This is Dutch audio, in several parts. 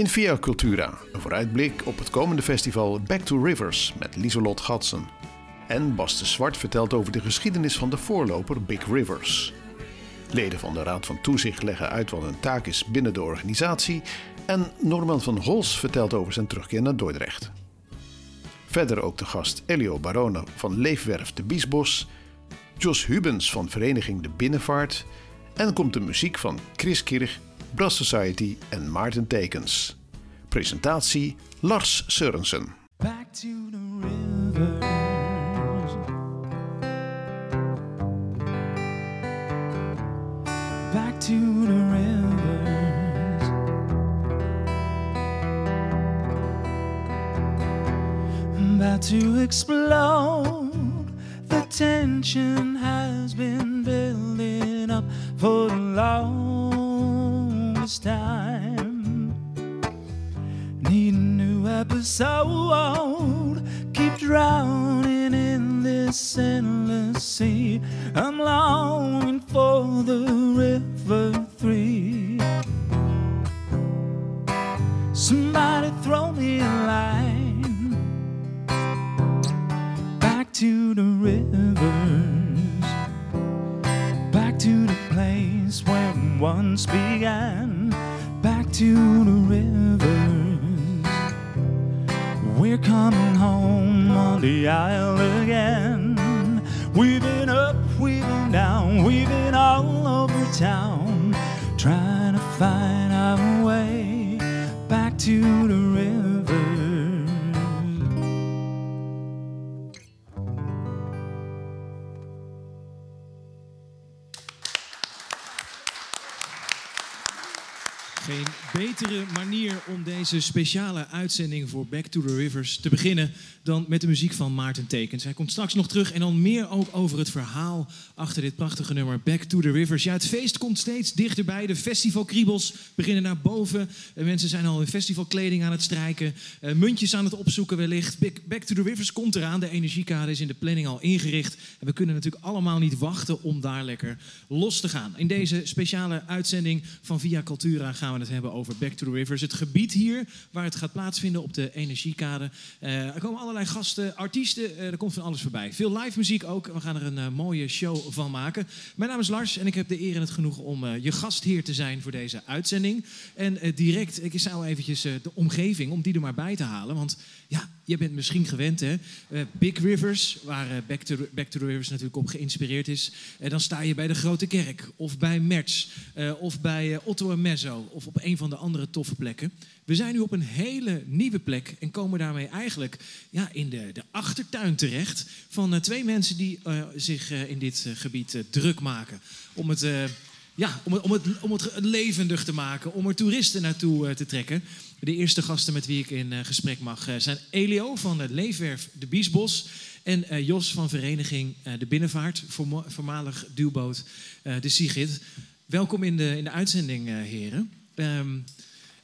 In Via Cultura, een vooruitblik op het komende festival Back to Rivers met Lieselot Gatsen. En Bas de Zwart vertelt over de geschiedenis van de voorloper Big Rivers. Leden van de Raad van Toezicht leggen uit wat een taak is binnen de organisatie. En Norman van Hols vertelt over zijn terugkeer naar Dordrecht. Verder ook de gast Elio Barone van Leefwerf de Biesbos, Jos Hubens van Vereniging de Binnenvaart en komt de muziek van Chris Kirch, Brass Society en Maarten Tekens. Presentatie Lars Sørensen. Back to the rivers. Back to the rivers. About to explode. The tension has been building up for the longest time. Need a new episode. Keep drowning in this endless sea. I'm longing for the river three. Somebody throw me a line. Back to the rivers. Back to the place where once began. To the rivers. We're coming home on the isle again. We've been up, we've been down, we've been all over town, trying to find our way back to the betere manier om deze speciale uitzending voor Back to the Rivers te beginnen dan met de muziek van Maarten Tekens. Hij komt straks nog terug en dan meer ook over het verhaal achter dit prachtige nummer Back to the Rivers. Ja, het feest komt steeds dichterbij. De festivalkriebels beginnen naar boven. Eh, mensen zijn al in festivalkleding aan het strijken. Eh, muntjes aan het opzoeken wellicht. Back to the Rivers komt eraan. De energiekade is in de planning al ingericht. En we kunnen natuurlijk allemaal niet wachten om daar lekker los te gaan. In deze speciale uitzending van Via Cultura gaan we het hebben over Back to the Rivers. Het gebied hier waar het gaat plaatsvinden op de energiekade. Eh, er komen allerlei gasten, artiesten, eh, er komt van alles voorbij. Veel live muziek ook. We gaan er een eh, mooie show van maken. Mijn naam is Lars en ik heb de eer en het genoegen om je gastheer te zijn voor deze uitzending. En direct, ik zou eventjes de omgeving, om die er maar bij te halen. Want ja, je bent misschien gewend hè. Eh, Big Rivers, waar eh, Back, to, Back to the Rivers natuurlijk op geïnspireerd is. En dan sta je bij de Grote Kerk, of bij Merts, eh, of bij eh, Otto en Mezzo, of op een van de andere toffe plekken. We zijn nu op een hele nieuwe plek en komen daarmee eigenlijk ja, in de, de achtertuin terecht van eh, twee mensen die eh, zich eh, in dit eh, gebied eh, druk maken. Om het, eh, ja, om, om, het, om het levendig te maken, om er toeristen naartoe eh, te trekken. De eerste gasten met wie ik in eh, gesprek mag eh, zijn Elio van de Leefwerf De Biesbos en eh, Jos van Vereniging eh, De Binnenvaart, voormalig duwboot eh, De Sigrid. Welkom in de, in de uitzending, eh, heren. Ehm,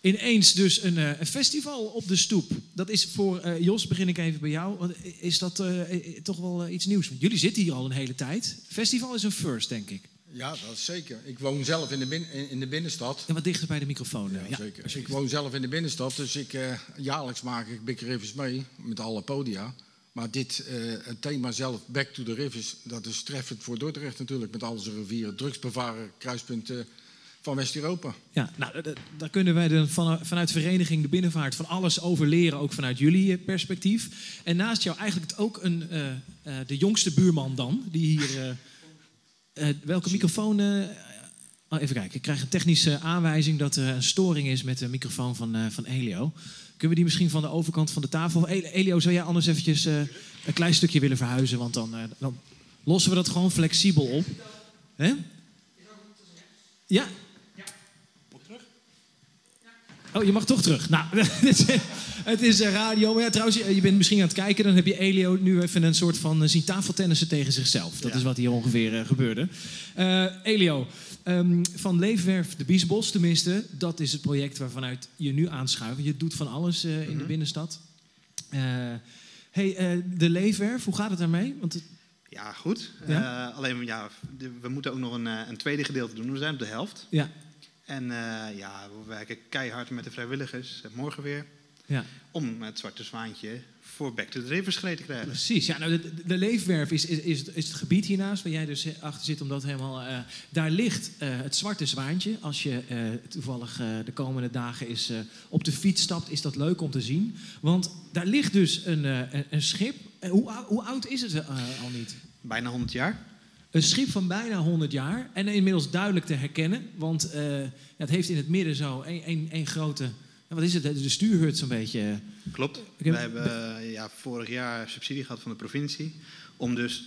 ineens dus een, eh, festival op de stoep. Dat is voor eh, Jos, begin ik even bij jou. Is dat eh, eh, toch wel eh, iets nieuws? Want jullie zitten hier al een hele tijd. Festival is een first, denk ik. Ja, dat is zeker. Ik woon zelf in de, bin- in- de binnenstad. En wat dichter bij de microfoon. eh, Ja, zeker. Ik woon zelf in de binnenstad, dus ik, eh, jaarlijks maak ik Big Rivers mee met alle podia. Maar dit, eh, het thema zelf, Back to the Rivers, dat is treffend voor Dordrecht natuurlijk. Met al zijn rivieren, drugsbevarer, kruispunten van West-Europa. Ja, nou, da- da- daar kunnen wij dan van, vanuit Vereniging De Binnenvaart van alles over leren, ook vanuit jullie eh, perspectief. En naast jou eigenlijk ook een, eh, eh, de jongste buurman dan, die hier... eh, welke microfoon... eh, oh, even kijken, ik krijg een technische aanwijzing dat er een storing is met de microfoon van, eh, van Elio. Kunnen we die misschien van de overkant van de tafel... El- Elio, zou jij anders eventjes een klein stukje willen verhuizen? Want dan, dan lossen we dat gewoon flexibel op. Hè? Ja, Oh, je mag toch terug. Nou, het is- eh, radio. Maar ja, trouwens, je bent misschien aan het kijken. Dan heb je Elio nu even een soort van eh, zien tafeltennissen tegen zichzelf. Dat is wat hier ongeveer eh, gebeurde. Eh, Elio, ehm, van Leefwerf de Biesbos tenminste. Dat is het project waarvanuit je nu aanschuift. Je doet van alles eh, in de binnenstad. Eh, hey, eh, de Leefwerf, hoe gaat het daarmee? Want het- Ja, goed. Ja? Eh, alleen ja, we moeten ook nog een, eh, een tweede gedeelte doen. We zijn op de helft. ja, En eh, ja, we werken keihard met de vrijwilligers, eh, morgen weer, Ja. om het Zwarte Zwaantje voor Back to the Rivers te krijgen. Precies, ja, nou, de, de leefwerf is, is, is, het, gebied hiernaast, waar jij dus achter zit, omdat helemaal. eh, daar ligt eh, het zwarte zwaantje. Als je eh, toevallig eh, de komende dagen is, eh, op de fiets stapt, is dat leuk om te zien. Want daar ligt dus een, eh, een, schip. Eh, hoe, hoe oud is het eh, al niet? Bijna 100 jaar. Een schip van bijna 100 jaar en inmiddels duidelijk te herkennen, want eh, het heeft in het midden zo één grote. wat is het? De stuurhut zo'n beetje. Klopt. We hebben eh, ja, vorig jaar subsidie gehad van de provincie om dus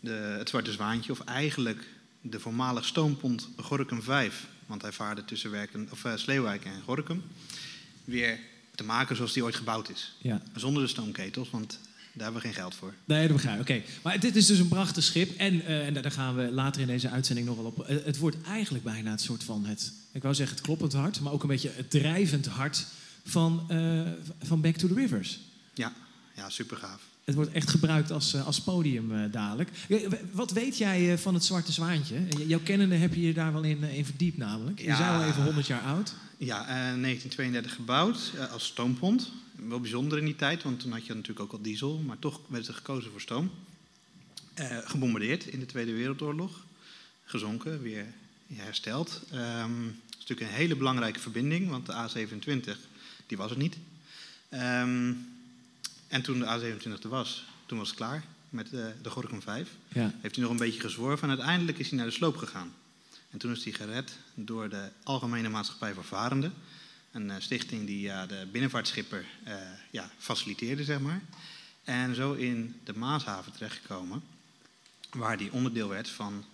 de, het Zwarte Zwaantje, of eigenlijk de voormalig stoompont Gorkum 5, want hij vaarde tussen Werken, of, eh, Sleeuwijk en Gorkum, weer te maken zoals die ooit gebouwd is. Ja. Zonder de stoomketels, want daar hebben we geen geld voor. Nee, dat begrijp ik. Oké. Maar dit is dus een prachtig schip. En, eh, en daar gaan we later in deze uitzending nog wel op. Eh, het wordt eigenlijk bijna het soort van het, ik wou zeggen het kloppend hart, maar ook een beetje het drijvend hart van, eh, van Back to the Rivers. Ja, ja super gaaf. Het wordt echt gebruikt als, als podium dadelijk. Wat weet jij van het Zwarte Zwaantje? Jouw kennende heb je je daar wel in, in verdiept namelijk. Je Ja. al even 100 jaar oud. Ja, eh, 1932 gebouwd als stoompont. Wel bijzonder in die tijd, want toen had je natuurlijk ook al diesel, maar toch werd er gekozen voor stoom. Eh, gebombardeerd in de Tweede Wereldoorlog. Gezonken, weer hersteld. Ehm, Het is natuurlijk een hele belangrijke verbinding, want de A27 die was er niet. Ehm, en toen de A27 er was, toen was het klaar met de, de Gorkum 5. Ja. Heeft hij nog een beetje gezworven en uiteindelijk is hij naar de sloop gegaan. En toen is hij gered door de Algemene Maatschappij voor Varenden. Een eh, stichting die de binnenvaartschipper eh, ja, faciliteerde, zeg maar. En zo in de Maashaven terechtgekomen, waar die onderdeel werd van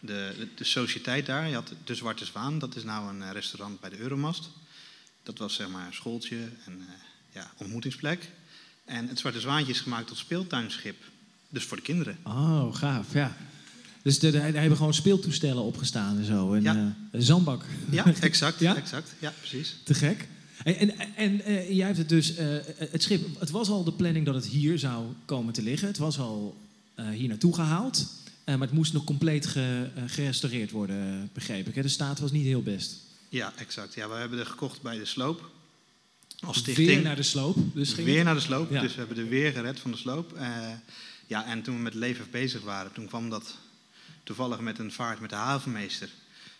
de, de, sociëteit daar. Je had de Zwarte Zwaan, dat is nou een eh, restaurant bij de Euromast. Dat was zeg maar een schooltje en ja, ontmoetingsplek. En het Zwarte Zwaantje is gemaakt tot speeltuinschip. Dus voor de kinderen. Oh, gaaf, ja. Dus de, de- daar hebben gewoon speeltoestellen opgestaan en zo. En, Ja. eh, een zandbak. Ja, exact. Ja? exact. Ja, precies. Te gek. En, en, en eh, jij hebt het dus, eh, het schip, het was al de planning dat het hier zou komen te liggen. Het was al hier naartoe gehaald. Eh, maar het moest nog compleet ge- gerestaureerd worden, begreep ik. Hè? De staat was niet heel best. Ja, exact. Ja, we hebben er gekocht bij de sloop. Als stichting. Weer naar de sloop. Dus ging Weer het- naar de sloop. Ja. Dus we hebben er weer gered van de sloop. Ja, en toen we met Leefhef bezig waren, toen kwam dat toevallig met een vaart met de havenmeester.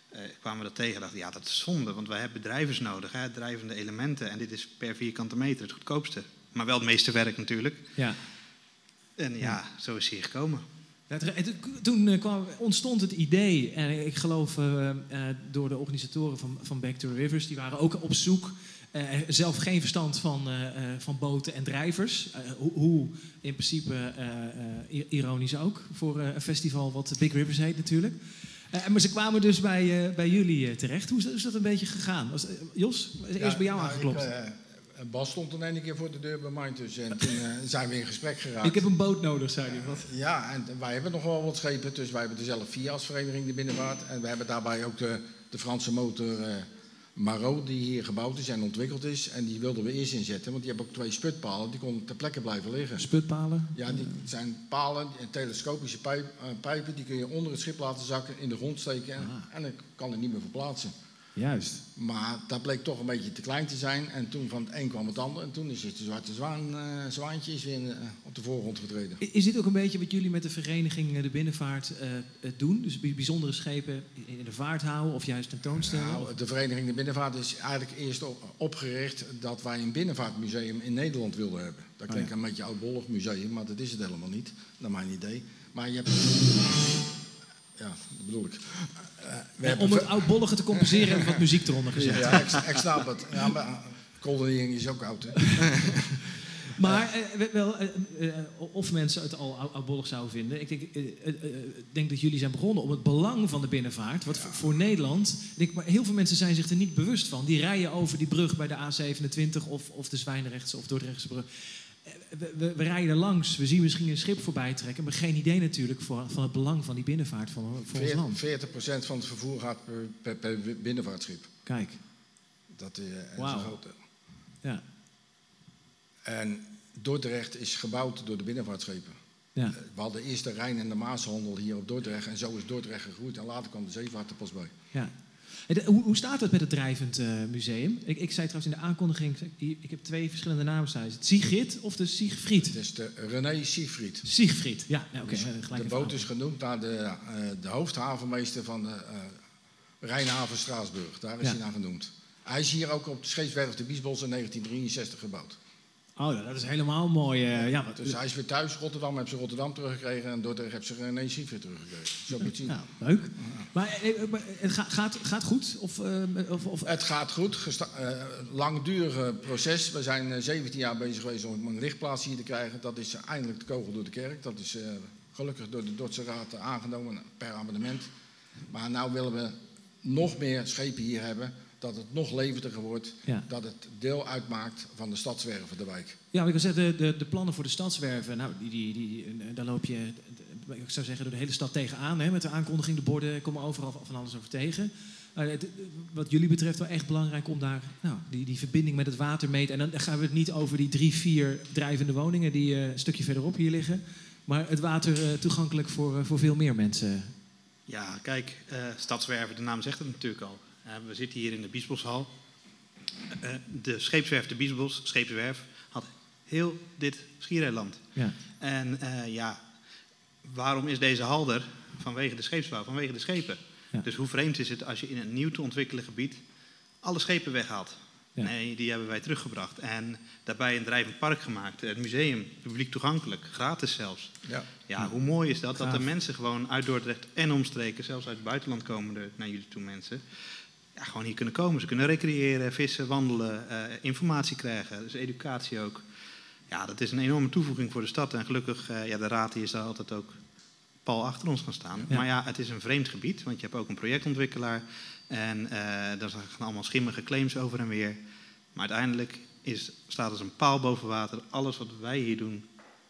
eh, kwamen we dat tegen en dachten, ja, dat is zonde, want wij hebben drijvers nodig, hè, drijvende elementen. En dit is per vierkante meter het goedkoopste. Maar wel het meeste werk natuurlijk. Ja. En ja, zo is hij hier gekomen. Ja, Toen eh, kwam, ontstond het idee, en ik geloof eh, door de organisatoren van, van Back to the Rivers, die waren ook op zoek, eh, zelf geen verstand van, eh, eh, van boten en drijvers. Hoe, hoe in principe ironisch ook, voor een festival wat Big Rivers heet natuurlijk. Maar ze kwamen dus bij, bij jullie terecht. Hoe is, is dat een beetje gegaan? Was, Jos, eerst bij jou nou, aangeklopt. Ik, Bas stond toen een keer voor de deur bij mij dus. En toen zijn we in gesprek geraakt. ik heb een boot nodig, zei hij. Wat? Ja, en wij hebben nog wel wat schepen. Dus wij hebben er zelf vier als vereniging de binnenvaart. En we hebben daarbij ook de, de Franse motor Marot, die hier gebouwd is en ontwikkeld is. En die wilden we eerst inzetten, want die hebben ook twee sputpalen. Die konden ter plekke blijven liggen. Sputpalen? Ja, die zijn palen, telescopische eh, pijpen, die kun je onder het schip laten zakken, in de grond steken en, en dan kan het niet meer verplaatsen. Juist. Maar dat bleek toch een beetje te klein te zijn en toen van het een kwam het ander en toen is het de Zwarte Zwaan, eh, Zwaantje is weer eh, op de voorgrond getreden. Is dit ook een beetje wat jullie met de vereniging eh, de binnenvaart doen? Dus bij- bijzondere schepen in de vaart houden of juist tentoonstellen? Nou, de Vereniging de Binnenvaart is eigenlijk eerst op- opgericht dat wij een binnenvaartmuseum in Nederland wilden hebben. Dat Oh, klinkt een beetje oudbollig museum, maar dat is het helemaal niet, naar mijn idee. Maar je hebt... Ja, dat bedoel ik. Eh, we Eh, om het oudbollige te compenseren hebben we wat muziek eronder gezet. Ja, ik, ik snap het. Ja, maar eh, Koldering is ook oud, hè? Maar we- wel, of mensen het al oud- oudbollig zouden vinden. Ik denk, denk dat jullie zijn begonnen om het belang van de binnenvaart. Wat voor- voor Nederland. Denk, maar heel veel mensen zijn zich er niet bewust van. Die rijden over die brug bij de A27 of, of de Zwijnrechtse of Dordrechtse brug. We, we, we rijden er langs, we zien misschien een schip voorbij trekken. Maar geen idee natuurlijk voor, van het belang van die binnenvaart van, voor ons land. 40% van het vervoer gaat per, per, per binnenvaartschip. Kijk, Dat is, eh, een grote. ja. En Dordrecht is gebouwd door de binnenvaartschepen. ja. Eh, We hadden eerst de Rijn en de Maashandel hier op Dordrecht. En zo is Dordrecht gegroeid. En later kwam de zeevaart er pas bij. Ja. Hoe, hoe staat het met het drijvend eh, museum? Ik, ik zei trouwens in de aankondiging, ik, heb twee verschillende namen staan. Is het Sigrid of de Siegfried? Het is de René Siegfried. Siegfried, ja. ja Oké, Dus gelijk de boot is genoemd naar de, eh, de hoofdhavenmeester van de eh, Rijnhaven Straatsburg. Daar is Ja. hij naar genoemd. Hij is hier ook op de scheepswerf de Biesbos in 1963 gebouwd. Oh, dat is helemaal mooi. eh, ja, Dus hij is weer thuis. Rotterdam heeft ze Rotterdam teruggekregen en Dordrecht heeft ze René Siegfried teruggekregen. Zo moet je het zien. nou, leuk. Maar, eh, eh, maar het gaat, gaat, gaat goed? Of, eh, of, of, Het gaat goed. Gesta- eh, langdurig proces. We zijn eh, 17 jaar bezig geweest om een lichtplaats hier te krijgen. Dat is eindelijk de kogel door de kerk. Dat is eh, gelukkig door de Dordtse Raad eh, aangenomen per abonnement. Maar nu willen we nog meer schepen hier hebben. Dat het nog levendiger wordt. Ja. Dat het deel uitmaakt van de stadswerven, de wijk. Ja, maar ik wil zeggen, de, de, de plannen voor de stadswerven, nou, die, die, die, eh, daar loop je, ik zou zeggen, door de hele stad tegenaan. Hè, met de aankondiging, de borden, komen overal van alles over tegen. Eh, het- wat jullie betreft wel echt belangrijk om daar nou, die, die verbinding met het water mee te... En dan gaan we het niet over die drie, vier drijvende woningen die eh, een stukje verderop hier liggen. Maar het water eh, toegankelijk voor, eh, voor veel meer mensen. Ja, kijk, eh, Stadswerven, de naam zegt het natuurlijk al. Eh, we zitten hier in de Biesboshal. Eh, de scheepswerf de Biesbos, scheepswerf, had heel dit schiereiland. Ja, En eh, ja, waarom is deze hal er? Vanwege de scheepsbouw, vanwege de schepen. Ja. Dus hoe vreemd is het als je in een nieuw te ontwikkelen gebied alle schepen weghaalt? Ja. Nee, die hebben wij teruggebracht. En daarbij een drijvend park gemaakt. Het museum, publiek toegankelijk, gratis zelfs. Ja. Ja, hoe mooi is dat? Dat de mensen gewoon uit Dordrecht en omstreken, zelfs uit het buitenland komen er naar jullie toe mensen, ja, gewoon hier kunnen komen. Ze kunnen recreëren, vissen, wandelen, eh, informatie krijgen, dus educatie ook. Ja, dat is een enorme toevoeging voor de stad. En gelukkig, eh, ja, de raad die is daar altijd ook pal achter ons gaan staan. Ja. Maar ja, het is een vreemd gebied, want je hebt ook een projectontwikkelaar. En eh daar gaan allemaal schimmige claims over en weer. Maar uiteindelijk is, staat als een paal boven water. Alles wat wij hier doen,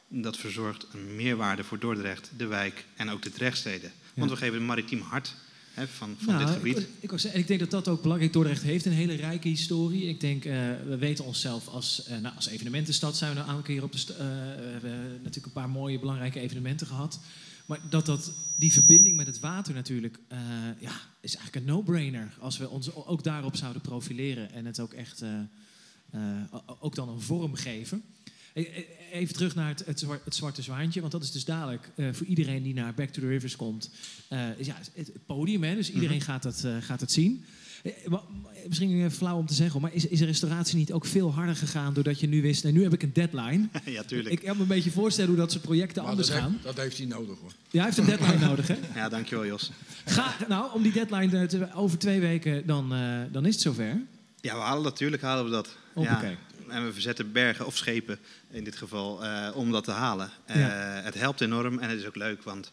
dat verzorgt een meerwaarde voor Dordrecht, de wijk en ook de Drechtsteden. Want Ja. we geven een maritiem hart hè, van, van Nou, dit gebied. Ik, ik, zeggen, ik denk dat dat ook belangrijk Dordrecht heeft een hele rijke historie. Ik denk, eh, we weten onszelf als, eh, nou, als evenementenstad zijn we een aantal keer op de eh, we hebben natuurlijk een paar mooie belangrijke evenementen gehad. Maar dat, dat die verbinding met het water natuurlijk, ja, is eigenlijk een no-brainer. Als we ons ook daarop zouden profileren en het ook echt, ook dan een vorm geven. E- e- Even terug naar het, het, zwar- het zwarte zwaantje, want dat is dus dadelijk eh, voor iedereen die naar Back to the Rivers komt. eh, ja, het, het podium, hè, dus iedereen gaat, dat, eh, gaat het zien. Maar- Misschien flauw om te zeggen, maar is, is de restauratie niet ook veel harder gegaan doordat je nu wist, en nu heb ik een deadline. ja, tuurlijk. Ik kan me een beetje voorstellen hoe dat soort projecten Maar anders dat, gaan. heeft, dat heeft hij nodig hoor. Ja, hij heeft een deadline nodig, hè? Ja, dankjewel Jos. Ga, nou, om die deadline te- over twee weken, dan, eh, dan is het zover. Ja, we halen dat, natuurlijk halen we dat. Ja, en we verzetten bergen of schepen in dit geval eh, om dat te halen. Eh, Ja. Het helpt enorm en het is ook leuk, want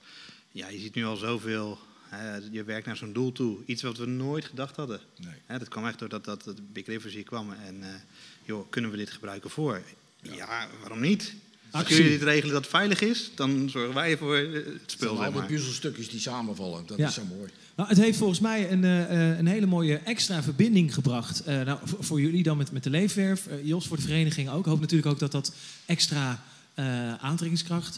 ja, je ziet nu al zoveel. je werkt naar zo'n doel toe. Iets wat we nooit gedacht hadden. Nee. Dat kwam echt doordat dat, dat Big Rivers hier kwam. En eh, joh, kunnen we dit gebruiken voor? Ja, waarom niet? Als jullie dit regelen dat het veilig is, dan zorgen wij voor het Het spul. zijn Zeg al die maar. puzzelstukjes die samenvallen. Dat Ja. is zo mooi. Nou, het heeft volgens mij een, eh, eh, een hele mooie extra verbinding gebracht. Eh, nou, voor, voor jullie dan met, met de leefwerf. Jos voor de vereniging ook. Ik hoop natuurlijk ook dat dat extra eh, aantrekkingskracht...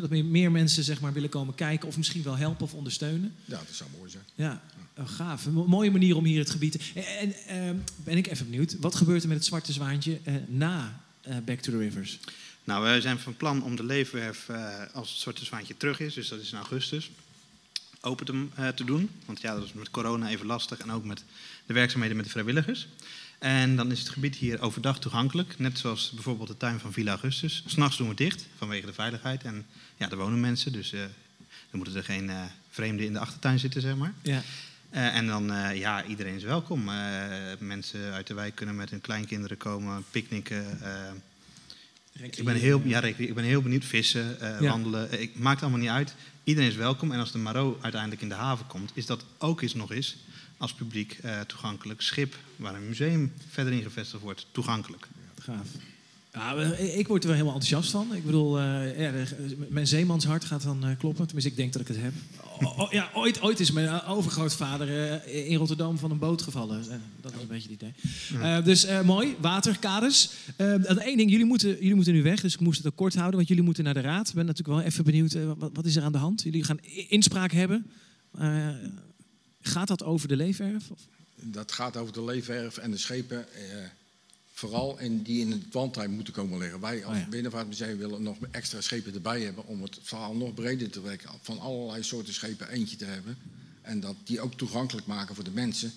dat meer, meer mensen zeg maar, willen komen kijken... of misschien wel helpen of ondersteunen. Ja, dat zou mooi zijn. Ja, oh, gaaf. Een mo- mooie manier om hier het gebied... te- En, en ehm, ben ik even benieuwd. Wat gebeurt er met het Zwarte Zwaantje eh, na eh, Back to the Rivers? Nou, wij zijn van plan om de leefwerf, eh, als het Zwarte Zwaantje terug is, dus dat is in augustus, open te, eh, te doen. Want ja, dat is met corona even lastig en ook met de werkzaamheden met de vrijwilligers. En dan is het gebied hier overdag toegankelijk, net zoals bijvoorbeeld de tuin van Villa Augustus. S'nachts doen we het dicht vanwege de veiligheid en ja, er wonen mensen, dus eh, dan moeten er geen eh, vreemden in de achtertuin zitten, zeg maar. Ja, en dan, ja, iedereen is welkom. Mensen uit de wijk kunnen met hun kleinkinderen komen, picknicken. ik ben, heel, ja, ik ben heel benieuwd. Vissen, Ja. wandelen. Ik, maakt allemaal niet uit. Iedereen is welkom. En als de Maro uiteindelijk in de haven komt, is dat ook eens nog eens als publiek eh, toegankelijk. Schip waar een museum verder in gevestigd wordt, toegankelijk. Gaaf. Ja, eh, ik word er wel helemaal enthousiast van. Ik bedoel, eh, ja, de- mijn zeemanshart gaat dan eh, kloppen. Tenminste, ik denk dat ik het heb. O- o- ja, ooit, ooit is mijn eh, overgrootvader eh, in Rotterdam van een boot gevallen. Eh, dat was een beetje het idee. Eh, dus eh, mooi, waterkaders. Eh één ding, jullie moeten, jullie moeten nu weg. Dus ik moest het ook kort houden, want jullie moeten naar de raad. Ik ben natuurlijk wel even benieuwd, eh, wat, wat is er aan de hand? Jullie gaan inspraak hebben. Eh, Gaat dat over de leefwerf? Of? Dat gaat over de leefwerf en de schepen. Vooral in, die in het wandtime moeten komen liggen. Wij als Oh ja. Binnenvaartmuseum willen nog extra schepen erbij hebben om het verhaal nog breder te trekken. Van allerlei soorten schepen eentje te hebben. En dat die ook toegankelijk maken voor de mensen.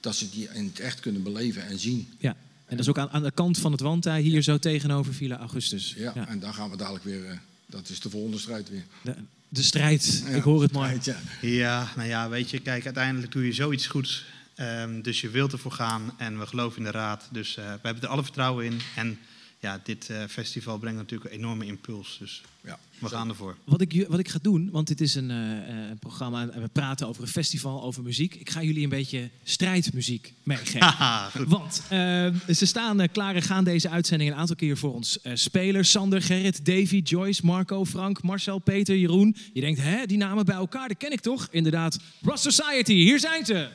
Dat ze die in het echt kunnen beleven en zien. Ja. En dat is ook aan, aan de kant van het wandtij, hier zo tegenover Villa Augustus. Ja, en daar gaan we dadelijk weer. eh, dat is de volgende strijd weer. De, de strijd, Ja, ik hoor het mooi. strijd, ja. Ja, nou ja, weet je, kijk, uiteindelijk doe je zoiets goeds. Ehm, dus je wilt ervoor gaan en we geloven in de raad. Dus eh, we hebben er alle vertrouwen in. En ja, dit eh, festival brengt natuurlijk een enorme impuls. Dus Ja. we gaan ervoor. Wat ik, wat ik ga doen, want dit is een, eh, eh, programma en we praten over een festival, over muziek. Ik ga jullie een beetje strijdmuziek meegeven. Want ze staan klaar en gaan deze uitzending een aantal keer voor ons eh, spelen. Sander, Gerrit, Davy, Joyce, Marco, Frank, Marcel, Peter, Jeroen. Je denkt, hè, die namen bij elkaar, dat ken ik toch? Inderdaad, Ross Society, hier zijn ze.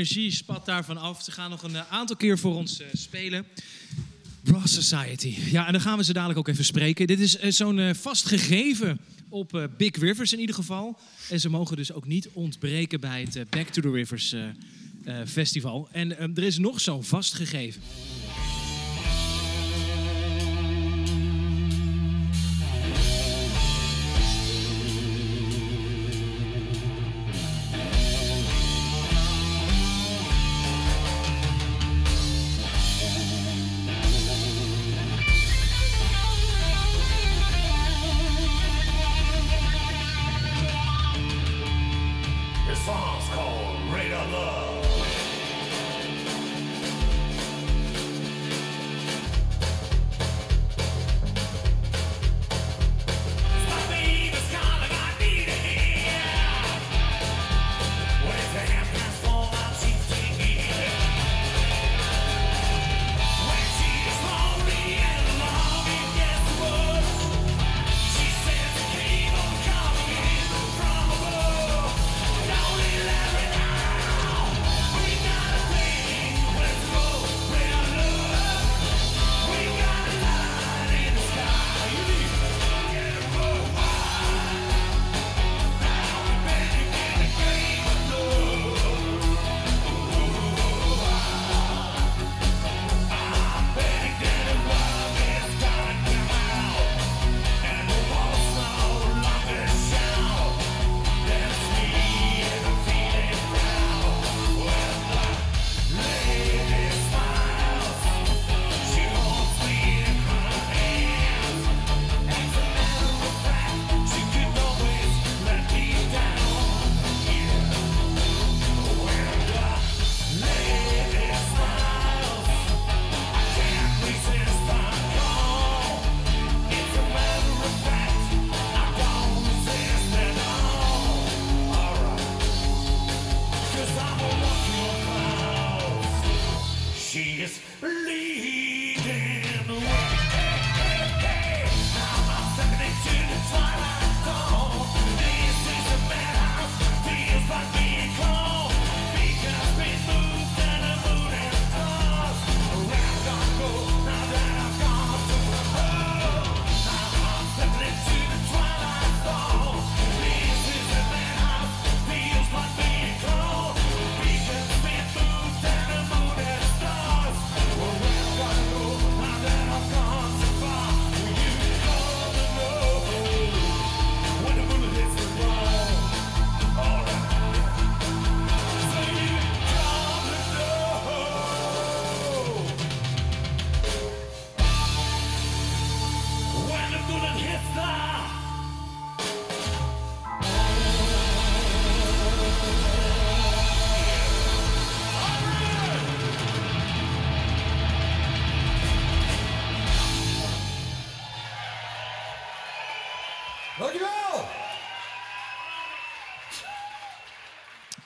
Energie spat daarvan af. Ze gaan nog een eh, aantal keer voor ons eh, spelen. Brass Society. Ja, en dan gaan we ze dadelijk ook even spreken. Dit is eh, zo'n vast gegeven op Big Rivers in ieder geval. En ze mogen dus ook niet ontbreken bij het Back to the Rivers festival. En eh, er is nog zo'n vast gegeven.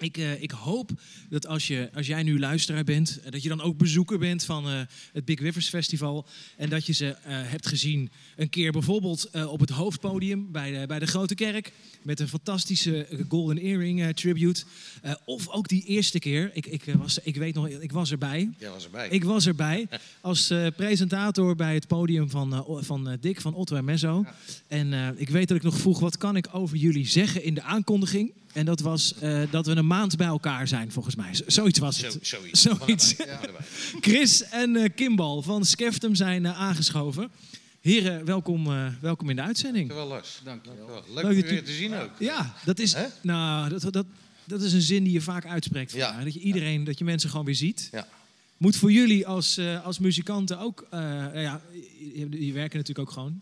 Ik, eh, ik hoop dat als, je, als jij nu luisteraar bent, eh, dat je dan ook bezoeker bent van eh, het Big Rivers Festival. En dat je ze hebt gezien een keer bijvoorbeeld op het hoofdpodium bij de, bij de Grote Kerk. Met een fantastische Golden Earring tribute. Of ook die eerste keer, ik, ik, was, ik weet nog, ik was erbij. Jij was erbij. Ik was erbij als presentator bij het podium van, van Dick van Otto en Mezzo. En ik weet dat ik nog vroeg, wat kan ik over jullie zeggen in de aankondiging? En dat was eh, dat we een maand bij elkaar zijn, volgens mij. Z- zoiets was Zo, het. zoiets. Chris en eh, Kimbal van Skeftum zijn eh, aangeschoven. Heren, welkom, eh, welkom in de uitzending. Dankjewel, Lars. Dank je wel. Leuk Leuk om je weer te zien ook. Ja, dat is, nou, dat, dat, dat is een zin die je vaak uitspreekt. Ja. vandaag. Dat je iedereen, dat je mensen gewoon weer ziet. Ja. Moet voor jullie als, eh, als muzikanten ook, ja, je, je werken natuurlijk ook gewoon.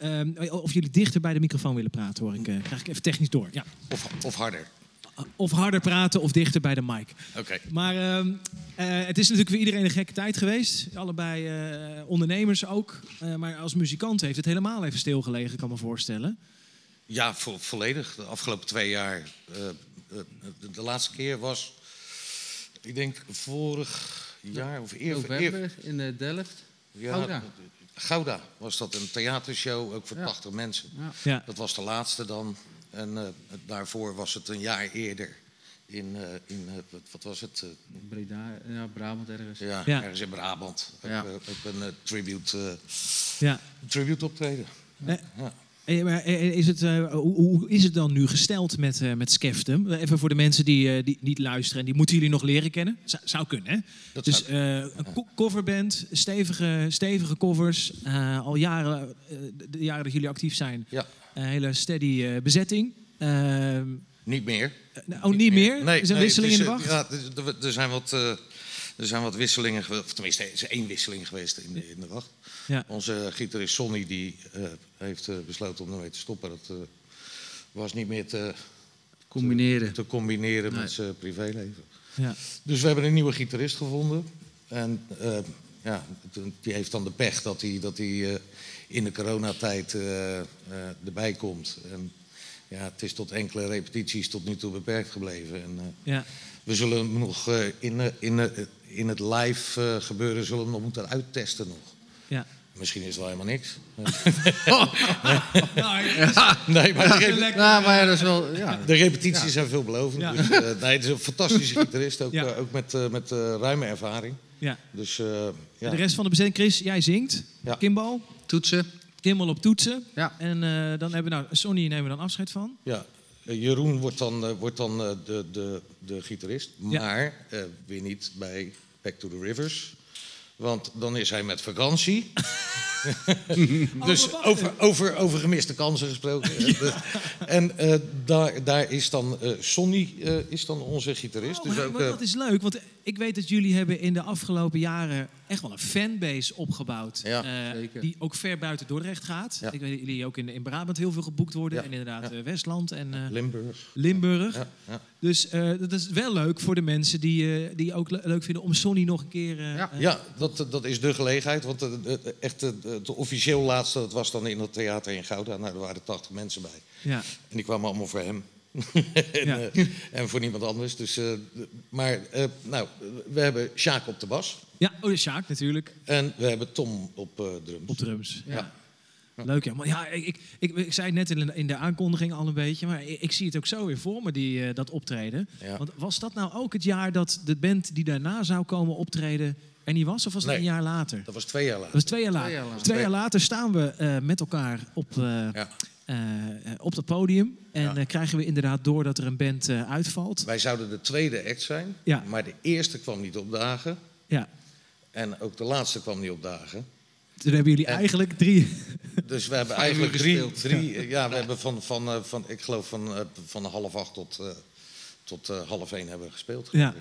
Ehm, of jullie dichter bij de microfoon willen praten, hoor ik. eh krijg ik even technisch door. Ja. Of, of harder. Of harder praten of dichter bij de mic. Oké. Maar ehm, eh, het is natuurlijk voor iedereen een gekke tijd geweest. Allebei eh, ondernemers ook. Eh, maar als muzikant heeft het helemaal even stilgelegen, kan ik me voorstellen. Ja, vo- volledig. De afgelopen twee jaar. eh, eh, de, de laatste keer was, ik denk vorig jaar of eer, eer, November in eh, Delft. ja, Gouda. Gouda was dat een theatershow, ook voor Ja. 80 mensen. Ja. Ja. Dat was de laatste dan. En eh, daarvoor was het een jaar eerder. In, eh, in eh, wat, wat was het? Eh, Breda, ja, Brabant ergens. ja, Ja. ergens in Brabant. Ook, ook een eh, tribute, eh, Ja. tribute optreden. Ja. Eh, maar eh, is het, eh, hoe, is het dan nu gesteld met, eh met Skeftum? Even voor de mensen die, eh, die niet luisteren en die moeten jullie nog leren kennen. Zou, zou kunnen, hè? Dat dus eh, een co- coverband, stevige, stevige covers. eh, al jaren, eh, de, jaren dat jullie actief zijn, Ja, een hele steady eh, bezetting. Ehm, niet meer. oh, niet meer? Nee, is er een nee, wisseling in de wacht? eh, Ja, er- zijn wat, eh, er zijn wat wisselingen geweest. Of tenminste, er is één wisseling geweest in de, in de wacht. Ja. Onze gitarist Sonny die, eh, heeft eh, besloten om ermee te stoppen. Dat eh, was niet meer te, Combineren. te combineren Nee. met zijn privéleven. Ja. Dus we hebben een nieuwe gitarist gevonden. En ja, die heeft dan de pech dat hij, dat hij in de coronatijd erbij komt. En ja, het is tot enkele repetities tot nu toe beperkt gebleven. En, Ja. we zullen hem nog in, in, in het live eh, gebeuren zullen we hem nog moeten uittesten nog. Ja. Misschien is het wel helemaal niks. Nou, nee, maar de, rep- Nou, maar ja, dat is wel... Ja. de repetities zijn veelbelovend. Ja. Dus, eh, nee, het is een fantastische gitarist, ook, Ja. eh, ook met, eh, met eh, ruime ervaring. ja. Dus eh, ja. De rest van de bezetting, Chris, jij zingt. Ja. Kimbal, Toetsen. Kimbal op toetsen. Ja. En eh, dan hebben we, nou, Sonny nemen we dan afscheid van. Ja, Jeroen wordt dan, eh, wordt dan eh, de, de, de gitarist, maar eh, weer niet bij Back to the Rivers. Want dan is hij met vakantie. dus over, over, over gemiste kansen gesproken. En eh, daar, daar is dan eh, Sonny eh, is dan onze gitarist. Oh, dus maar, ook, maar eh, dat is leuk, want ik weet dat jullie hebben in de afgelopen jaren echt wel een fanbase opgebouwd. Ja. eh, Zeker. die ook ver buiten Dordrecht gaat. Ja. Ik weet dat jullie ook in, in Brabant heel veel geboekt worden. En inderdaad eh, Westland en eh, Limburg. Limburg. Ja, ja. Dus eh, dat is wel leuk voor de mensen die, eh, die ook le- leuk vinden om Sonny nog een keer... eh, Ja. eh, Ja, dat, dat is de gelegenheid. Want echt de- de officieel laatste, dat was dan in het theater in Gouda. Nou, er waren 80 mensen bij. ja. En die kwamen allemaal voor hem. en, Ja. eh, en voor niemand anders. Dus, eh, maar eh, nou, we hebben Sjaak op de bas. ja, oh, Sjaak natuurlijk. En we hebben Tom op eh, drums. Op drums. Ja. Leuk, ja. Maar ja, ik, ik, ik, ik zei het net in de, in de aankondiging al een beetje, maar ik, ik zie het ook zo weer voor me, die, eh, dat optreden. Ja. Want was dat nou ook het jaar dat de band die daarna zou komen optreden er niet was? Of was het Nee. een jaar later? Dat was twee jaar Dat later. was twee jaar later. Twee jaar later. Twee jaar later staan we eh, met elkaar op, eh, Ja. eh, op dat podium. En Ja. eh, krijgen we inderdaad door dat er een band eh, uitvalt. Wij zouden de tweede act zijn. Ja. Maar de eerste kwam niet op dagen. Ja. En ook de laatste kwam niet op dagen. Toen hebben jullie En- eigenlijk drie... Dus we hebben eigenlijk drie, gespeeld. drie ja, we hebben van, van, eh, van, ik geloof van, eh, van half acht tot, eh, tot eh, half één hebben we gespeeld. Ja. Ik.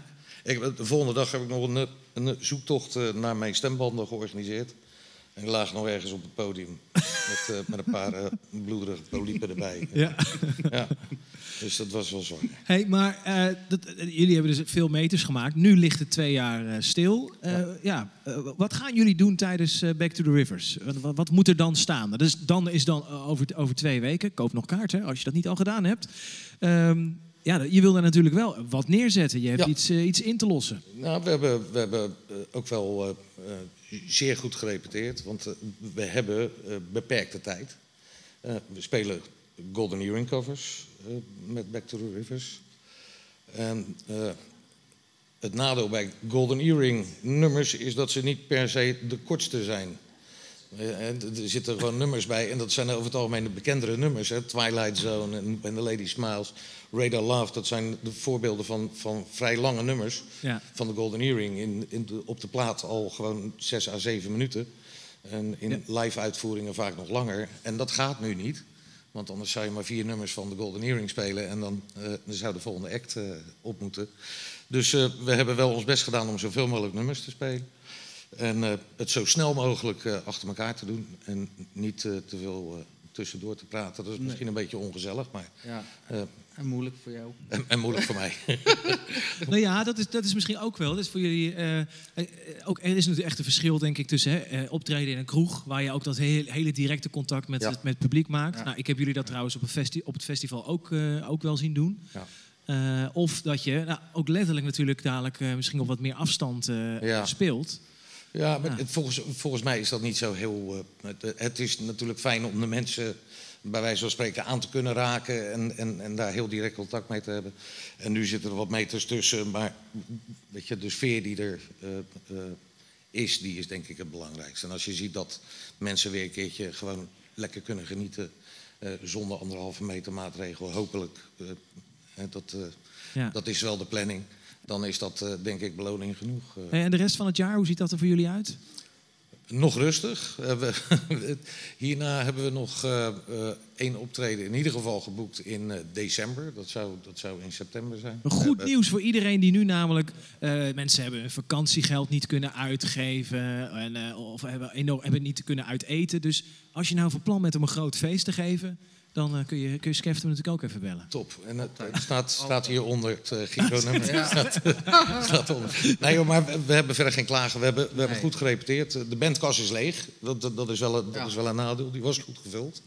Ik, de volgende dag heb ik nog een, eh, een zoektocht eh, naar mijn stembanden georganiseerd. En ik lag nog ergens op het podium met, eh, met een paar eh, bloederige polypen erbij. Ja. Ja. Dus dat was wel zwaar. Hey, maar dat, jullie hebben dus veel meters gemaakt. Nu ligt het twee jaar stil. Ja. eh, wat gaan jullie doen tijdens Back to the Rivers? Wat, wat, moet er dan staan? Dus dan is dan over, over twee weken. Koop nog kaarten als je dat niet al gedaan hebt. Ehm, ja, je wil daar natuurlijk wel wat neerzetten. Je hebt Ja. iets, eh, iets in te lossen. Nou, we hebben, we hebben eh, ook wel eh, zeer goed gerepeteerd, want we hebben beperkte tijd. We spelen Golden Earring covers met Back to the Rivers. En het nadeel bij Golden Earring nummers is dat ze niet per se de kortste zijn. Er zitten gewoon nummers bij, en dat zijn over het algemeen de bekendere nummers. Hè? Twilight Zone en, en The Lady Smiles, Radar Love, dat zijn de voorbeelden van, van vrij lange nummers Ja. van de Golden Earring. In, in de, op de plaat al gewoon 6 à 7 minuten. En in live uitvoeringen vaak nog langer. En dat gaat nu niet. Want anders zou je maar vier nummers van de Golden Earring spelen. En dan, dan zou de volgende act eh, op moeten. Dus eh, we hebben wel ons best gedaan om zoveel mogelijk nummers te spelen. En het zo snel mogelijk achter elkaar te doen. En niet te veel tussendoor te praten. Dat is misschien een beetje ongezellig, maar. Ja. En moeilijk voor jou. en, en moeilijk voor mij. Nou ja, dat is, dat is misschien ook wel. Dat is voor jullie, eh, eh, ook, er is natuurlijk echt een verschil, denk ik, tussen hè, eh, optreden in een kroeg, waar je ook dat hele, hele directe contact met, Ja. het, met het publiek maakt. Ja. Nou, ik heb jullie dat trouwens op, een op het festival ook, eh, ook wel zien doen. Ja. Eh, of dat je nou, ook letterlijk natuurlijk dadelijk eh, misschien op wat meer afstand eh, Ja. speelt. Ja, maar Ja. het- volgens, volgens mij is dat niet zo heel. eh, het, het is natuurlijk fijn om de mensen bij wijze van spreken aan te kunnen raken en, en, en daar heel direct contact mee te hebben. En nu zitten er wat meters tussen, maar weet je, de sfeer die er eh, eh, is, die is denk ik het belangrijkste. En als je ziet dat mensen weer een keertje gewoon lekker kunnen genieten eh, zonder anderhalve meter maatregel, hopelijk, dat, Ja. dat is wel de planning. Dan is dat denk ik beloning genoeg. En de rest van het jaar, hoe ziet dat er voor jullie uit? Nog rustig. Eh, hierna hebben we nog eh, eh, één optreden in ieder geval geboekt in december. Dat zou, dat zou in september zijn. Goed nieuws voor iedereen die nu namelijk... mensen hebben hun vakantiegeld niet kunnen uitgeven... En, of hebben, enorm, hebben niet kunnen uiteten. Dus als je nou van plan bent om een groot feest te geven... dan eh, kun je, kun je Skeften natuurlijk ook even bellen. Top. En het, het staat, staat hieronder het uh, Giro-nummer. Staat, staat onder. Nee joh, maar we, we hebben verder geen klagen. We hebben, we hebben goed gerepeteerd. De bandkas is leeg. Dat, dat, dat is wel een, dat Ja. is wel een nadeel. Die was goed gevuld.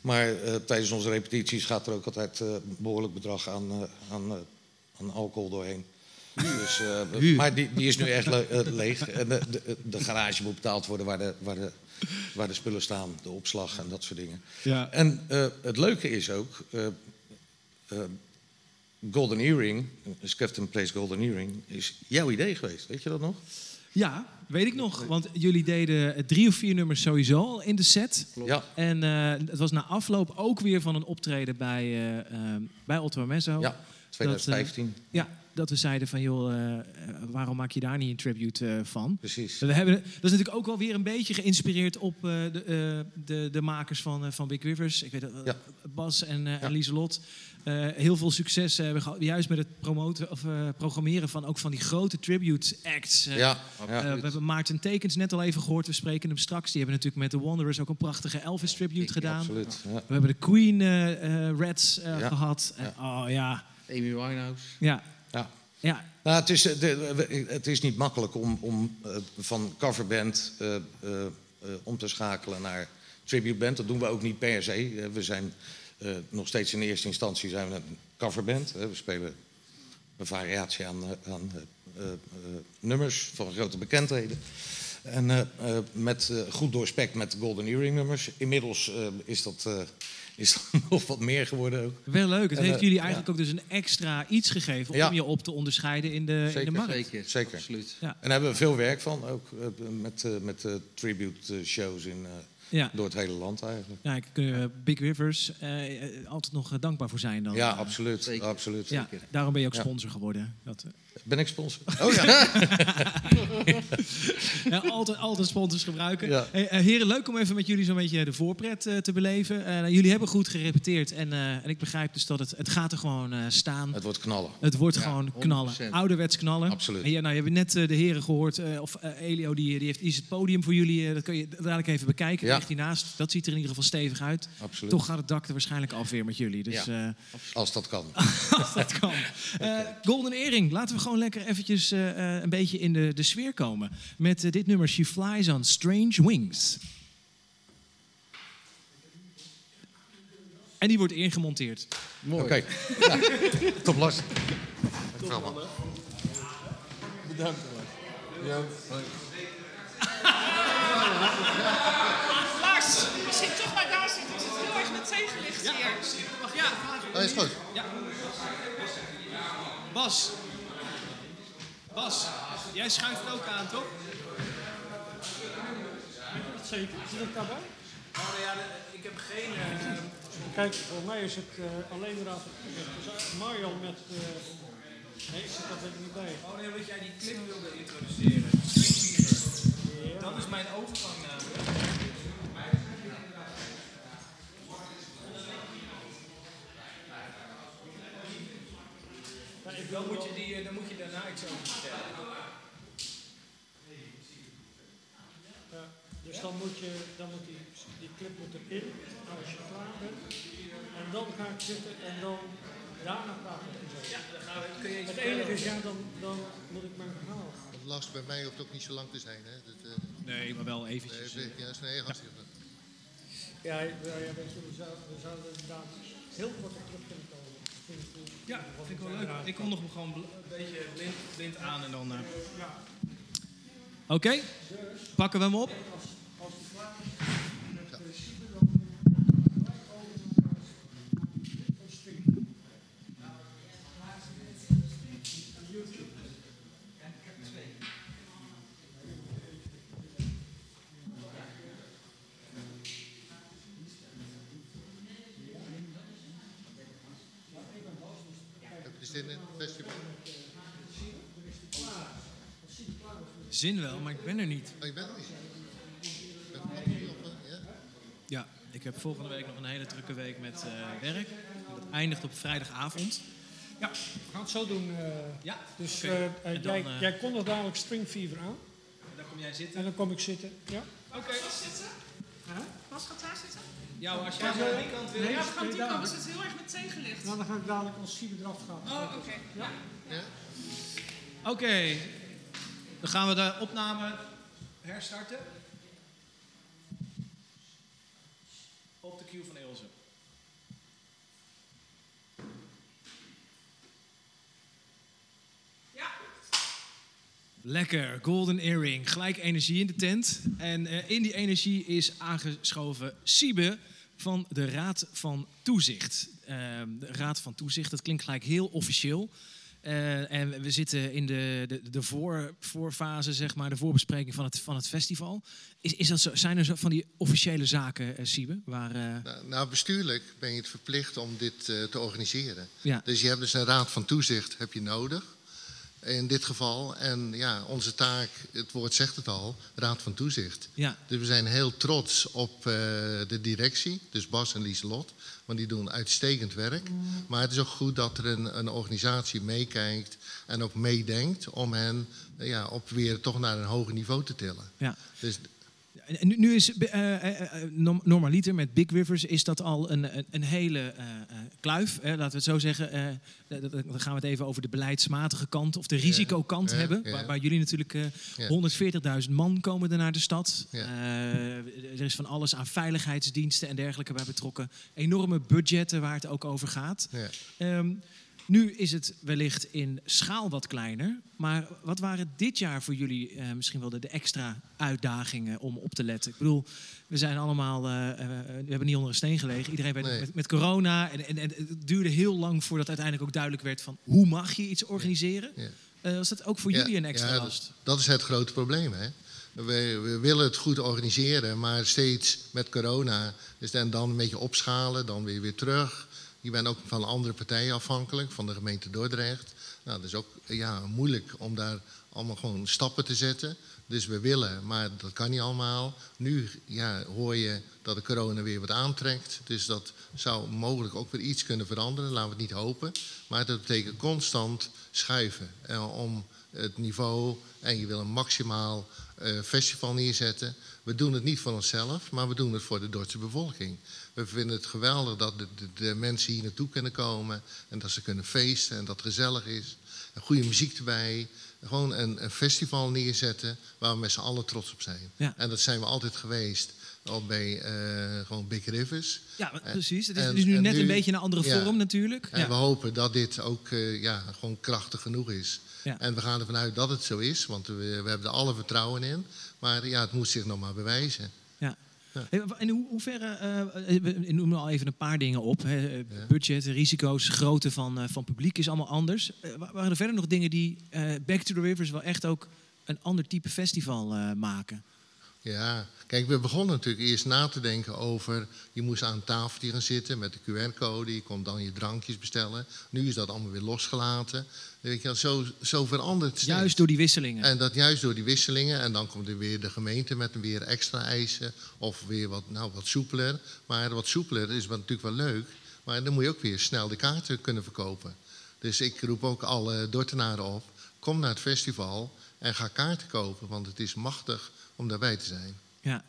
Maar eh, tijdens onze repetities gaat er ook altijd eh, een behoorlijk bedrag aan, eh, aan, eh, aan alcohol doorheen. Dus, eh, maar die, die is nu echt le- eh, leeg. En de, de, de garage moet betaald worden waar de, waar, de, waar de spullen staan. De opslag en dat soort dingen. Ja. En eh, het leuke is ook, eh, eh, Golden Earring, Skefton Place Golden Earring, is jouw idee geweest. Weet je dat nog? Ja, weet ik nog. Want jullie deden drie of vier nummers sowieso al in de set. Ja, En eh, het was na afloop ook weer van een optreden bij, bij Otto Mezzo. ja 2015. Ja, dat we zeiden van joh, eh, eh, waarom maak je daar niet een tribute eh, van? Precies. We hebben, dat is natuurlijk ook wel weer een beetje geïnspireerd op eh, de, eh, de, de makers van, van Big Rivers. Ik weet dat Ja. Bas en, eh Ja. en Lieselot eh, heel veel succes hebben gehad. Juist met het promoten of eh, programmeren van ook van die grote tribute acts. Eh, Ja, eh, we hebben Maarten Tekens net al even gehoord. We spreken hem straks. Die hebben natuurlijk met The Wanderers ook een prachtige Elvis tribute gedaan. absoluut. Ja. We hebben de Queen eh, eh, Reds eh, Ja. gehad. En, oh ja, Amy Winehouse. ja, Ja. ja. Nou, het, is, eh, het is niet makkelijk om, om eh, van coverband eh, om te schakelen naar tributeband. Dat doen we ook niet per se. We zijn nog steeds in eerste instantie zijn we een coverband. we spelen een variatie aan, aan nummers van grote bekendheden. En met eh, goed doorspekt met de Golden Earring nummers. Inmiddels is, dat, is nog wat meer geworden ook. Wel leuk. Het En, heeft eh, jullie ja. eigenlijk ook dus een extra iets gegeven Ja. om je op te onderscheiden in de, in de markt. Zeker. Zeker. Absoluut. Ja. En daar hebben we veel werk van, ook eh, met, eh, met tribute shows in, eh, Ja. door het hele land eigenlijk. Ja, ik kun Big Rivers altijd nog dankbaar voor zijn dan. Ja, absoluut. zeker. absoluut. Ja, daarom ben je ook Ja. sponsor geworden. Dat, Ben ik sponsor? Oh ja. ja, altijd, altijd sponsors gebruiken. Ja. Hey, eh, heren, leuk om even met jullie zo'n beetje de voorpret eh, te beleven. Eh, jullie hebben goed gerepeteerd en, eh, en ik begrijp dus dat het, het gaat er gewoon eh, staan. Het wordt knallen. Het wordt Ja, gewoon 100%. knallen. Ouderwets knallen. Absoluut. En ja, nou, je hebt net de heren gehoord. eh, of Elio, die, die heeft die is het podium voor jullie. dat kun je dadelijk even bekijken. Ja. Ligt hiernaast. Dat ziet er in ieder geval stevig uit. Absoluut. Toch gaat het dak er waarschijnlijk af weer met jullie. Dus Ja. eh, Als dat kan. als dat kan. Eh, Golden Earring, laten we gewoon lekker eventjes eh, eh, een beetje in de, de sfeer komen. Met eh, dit nummer She Flies on Strange Wings. En die wordt ingemonteerd. Mooi. Oké. Ja. Top Lars. Dankjewel man. Bedankt. Ja. Lars, misschien toch maar daar zitten. Ik zit heel erg met tegenlicht hier. Ja. Oh, is goed. Bas. Bas, jij schuift ook aan, toch? Zeker. Zit ik daarbij? Oh, ja, ik heb geen... eh, Kijk, voor mij is het eh, alleen Raad. Dus Marion met... eh, nee, ik zit daar er niet bij. Oh nee, omdat jij die clip wilde introduceren. Dat is mijn overgang namelijk. Dan moet, je die, eh, dan moet je daarna iets over vertellen. Ja, dus dan moet, je, dan moet die, die clip moet erin als je klaar bent. En dan ga ik zitten en dan daarna praten. Ja, dan gaan we, kun je iets Het enige is, ja, dan, dan moet ik mijn verhaal. Het last bij mij hoeft ook niet zo lang te zijn. Hè? Dat, eh, Nee, maar wel eventjes. nee, ja, is nee, hartstikke. Ja, ja, ja weet je, we zouden, we zouden inderdaad heel kort op terug kunnen Ja, vind ik wel leuk. Ik kom nog gewoon een beetje blind, blind aan en dan... eh. Oké, pakken we hem op. Heb je zin in het festival? Zin wel, maar ik ben er niet. Oh, je bent er niet. Ja? Ja, ik heb volgende week nog een hele drukke week met eh, werk. Dat eindigt op vrijdagavond. Ja, we gaan het zo doen. eh. Ja, dus eh, En dan, jij, jij kondigt dadelijk String Fever aan. Daar kom jij zitten. En dan kom ik zitten. Ja? Oké. zitten? Bas gaat daar zitten? Ja, als jij aan die kant wil. nee, Ja, we gaan nee, die kant. Zitten heel erg met tegenlicht. Nou, dan ga ik dadelijk als Siebe eraf gaan. Oh, oké. Ja? Ja? Oké, dan gaan we de opname herstarten. Op de cue van Ilse. Ja. Lekker, golden earring. Gelijk energie in de tent. En eh, in die energie is aangeschoven Siebe van de Raad van Toezicht. Eh, de Raad van Toezicht, dat klinkt gelijk heel officieel. Eh, en we zitten in de, de, de voor, voorfase, zeg maar, de voorbespreking van het, van het festival. Is, is dat zo, zijn er zo van die officiële zaken, uh, Siebe? Waar, uh... nou, nou, bestuurlijk ben je het verplicht om dit uh, te organiseren. Ja. Dus je hebt dus een raad van toezicht heb je nodig. In dit geval. En ja, onze taak, het woord zegt het al, raad van toezicht. Ja. Dus we zijn heel trots op de directie, dus Bas en Lieselot. Want die doen uitstekend werk. Mm. Maar het is ook goed dat er een, een organisatie meekijkt en ook meedenkt om hen ja, op weer toch naar een hoger niveau te tillen. Ja. Dus, en nu, is uh, uh, normaliter met Big Rivers is dat al een, een, een hele uh, kluif. Hè, laten we het zo zeggen. dan gaan we het even over de beleidsmatige kant of de risicokant ja, hebben. ja. Waar, waar, jullie natuurlijk ja. 140.000 man komen er naar de stad. Er is van alles aan veiligheidsdiensten en dergelijke bij betrokken. Enorme budgetten waar het ook over gaat. Um, nu is het wellicht in schaal wat kleiner. Maar wat waren dit jaar voor jullie uh, misschien wel de, de, extra uitdagingen om op te letten? Ik bedoel, we zijn allemaal, uh, uh, we hebben niet onder een steen gelegen. Iedereen werd Nee. met, met, corona. En, en, en, het duurde heel lang voordat uiteindelijk ook duidelijk werd van hoe mag je iets organiseren? Ja. Was dat ook voor jullie een extra ja, last? Dat, dat is het grote probleem. Hè? We, we, willen het goed organiseren, maar steeds met corona is dan, dan een beetje opschalen, dan weer weer terug. Je bent ook van andere partijen afhankelijk, van de gemeente Dordrecht. Nou, dat is ook ja, moeilijk om daar allemaal gewoon stappen te zetten. Dus we willen, maar dat kan niet allemaal. Nu ja, hoor je dat de corona weer wat aantrekt. Dus dat zou mogelijk ook weer iets kunnen veranderen. Laten we het niet hopen. Maar dat betekent constant schuiven eh, om het niveau. En je wil een maximaal uh, festival neerzetten. We doen het niet voor onszelf, maar we doen het voor de Dordtse bevolking. We vinden het geweldig dat de, de, de, mensen hier naartoe kunnen komen. En dat ze kunnen feesten en dat het gezellig is. En goede muziek erbij. Gewoon een, een, festival neerzetten waar we met z'n allen trots op zijn. Ja. En dat zijn we altijd geweest. Al bij eh, gewoon Big Rivers. Ja, precies. Het is, en- het is nu net een beetje een andere ja. vorm natuurlijk. En Ja. we hopen dat dit ook eh, ja, gewoon krachtig genoeg is. Ja. En we gaan ervan uit dat het zo is, want we, we hebben er alle vertrouwen in. Maar ja, het moet zich nog maar bewijzen. Ja. Hey, En hoe, hoeverre, eh, eh, we noemen al even een paar dingen op. Hè. Eh, Budget, risico's, grootte van, eh, van publiek is allemaal anders. Eh, wa- waren er verder nog dingen die eh, Back to the Rivers wel echt ook een ander type festival eh, maken? Ja, kijk, we begonnen natuurlijk eerst na te denken over... je moest aan een tafeltje gaan zitten met de QR-code... je kon dan je drankjes bestellen. Nu is dat allemaal weer losgelaten. Weet je, zo, zo verandert het. Juist door die wisselingen. En dat juist door die wisselingen. En dan komt er weer de gemeente met weer extra eisen. Of weer wat, nou, wat soepeler. Maar wat soepeler is wat natuurlijk wel leuk. Maar dan moet je ook weer snel de kaarten kunnen verkopen. Dus ik roep ook alle Dortenaren op. Kom naar het festival en ga kaarten kopen. Want het is machtig om daarbij te zijn. Ja.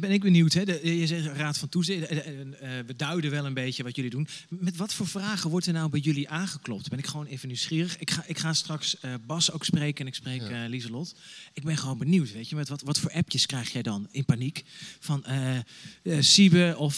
Ben ik benieuwd, hè? De- je zegt raad van toezicht. eh, eh, eh, we duiden wel een beetje wat jullie doen. Met wat voor vragen wordt er nou bij jullie aangeklopt? Ben ik gewoon even nieuwsgierig. Ik ga, ik ga straks Bas ook spreken en ik spreek Lieselot. Ik ben gewoon benieuwd, weet je. Met wat, wat voor appjes krijg jij dan in paniek? Van eh, Siebe of...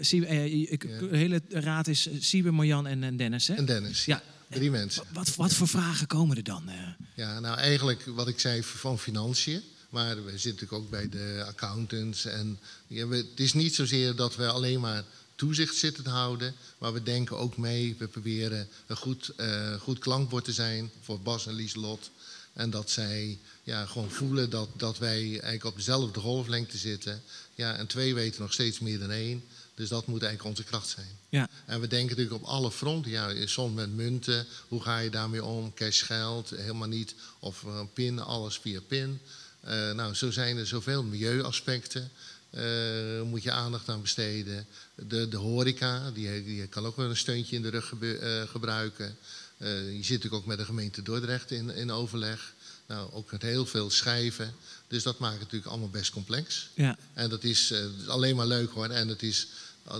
Siebe, ik- De hele raad is Siebe, Marjan en, en Dennis, hè? En Dennis. Ja. Drie mensen. Wat, wat voor vragen komen er dan? Ja, nou eigenlijk wat ik zei van financiën. Maar we zitten natuurlijk ook bij de accountants. En ja, we, het is niet zozeer dat we alleen maar toezicht zitten te houden. Maar we denken ook mee. We proberen een goed, eh, goed klankbord te zijn voor Bas en Lieselot. En dat zij ja, gewoon voelen dat, dat wij eigenlijk op dezelfde golflengte zitten. Ja, en twee weten nog steeds meer dan één. Dus dat moet eigenlijk onze kracht zijn. Ja. En we denken natuurlijk op alle fronten. Ja, soms met munten. Hoe ga je daarmee om? Cash geld, helemaal niet. Of eh, pin, alles via pin. Eh, nou, zo zijn er zoveel milieuaspecten. eh moet je aandacht aan besteden. De, de horeca, die, die kan ook wel een steuntje in de rug gebe- eh, gebruiken. Je zit natuurlijk ook met de gemeente Dordrecht in, in overleg. Nou, ook met heel veel schijven. Dus dat maakt het natuurlijk allemaal best complex. Ja. En dat is alleen maar leuk hoor. En het is,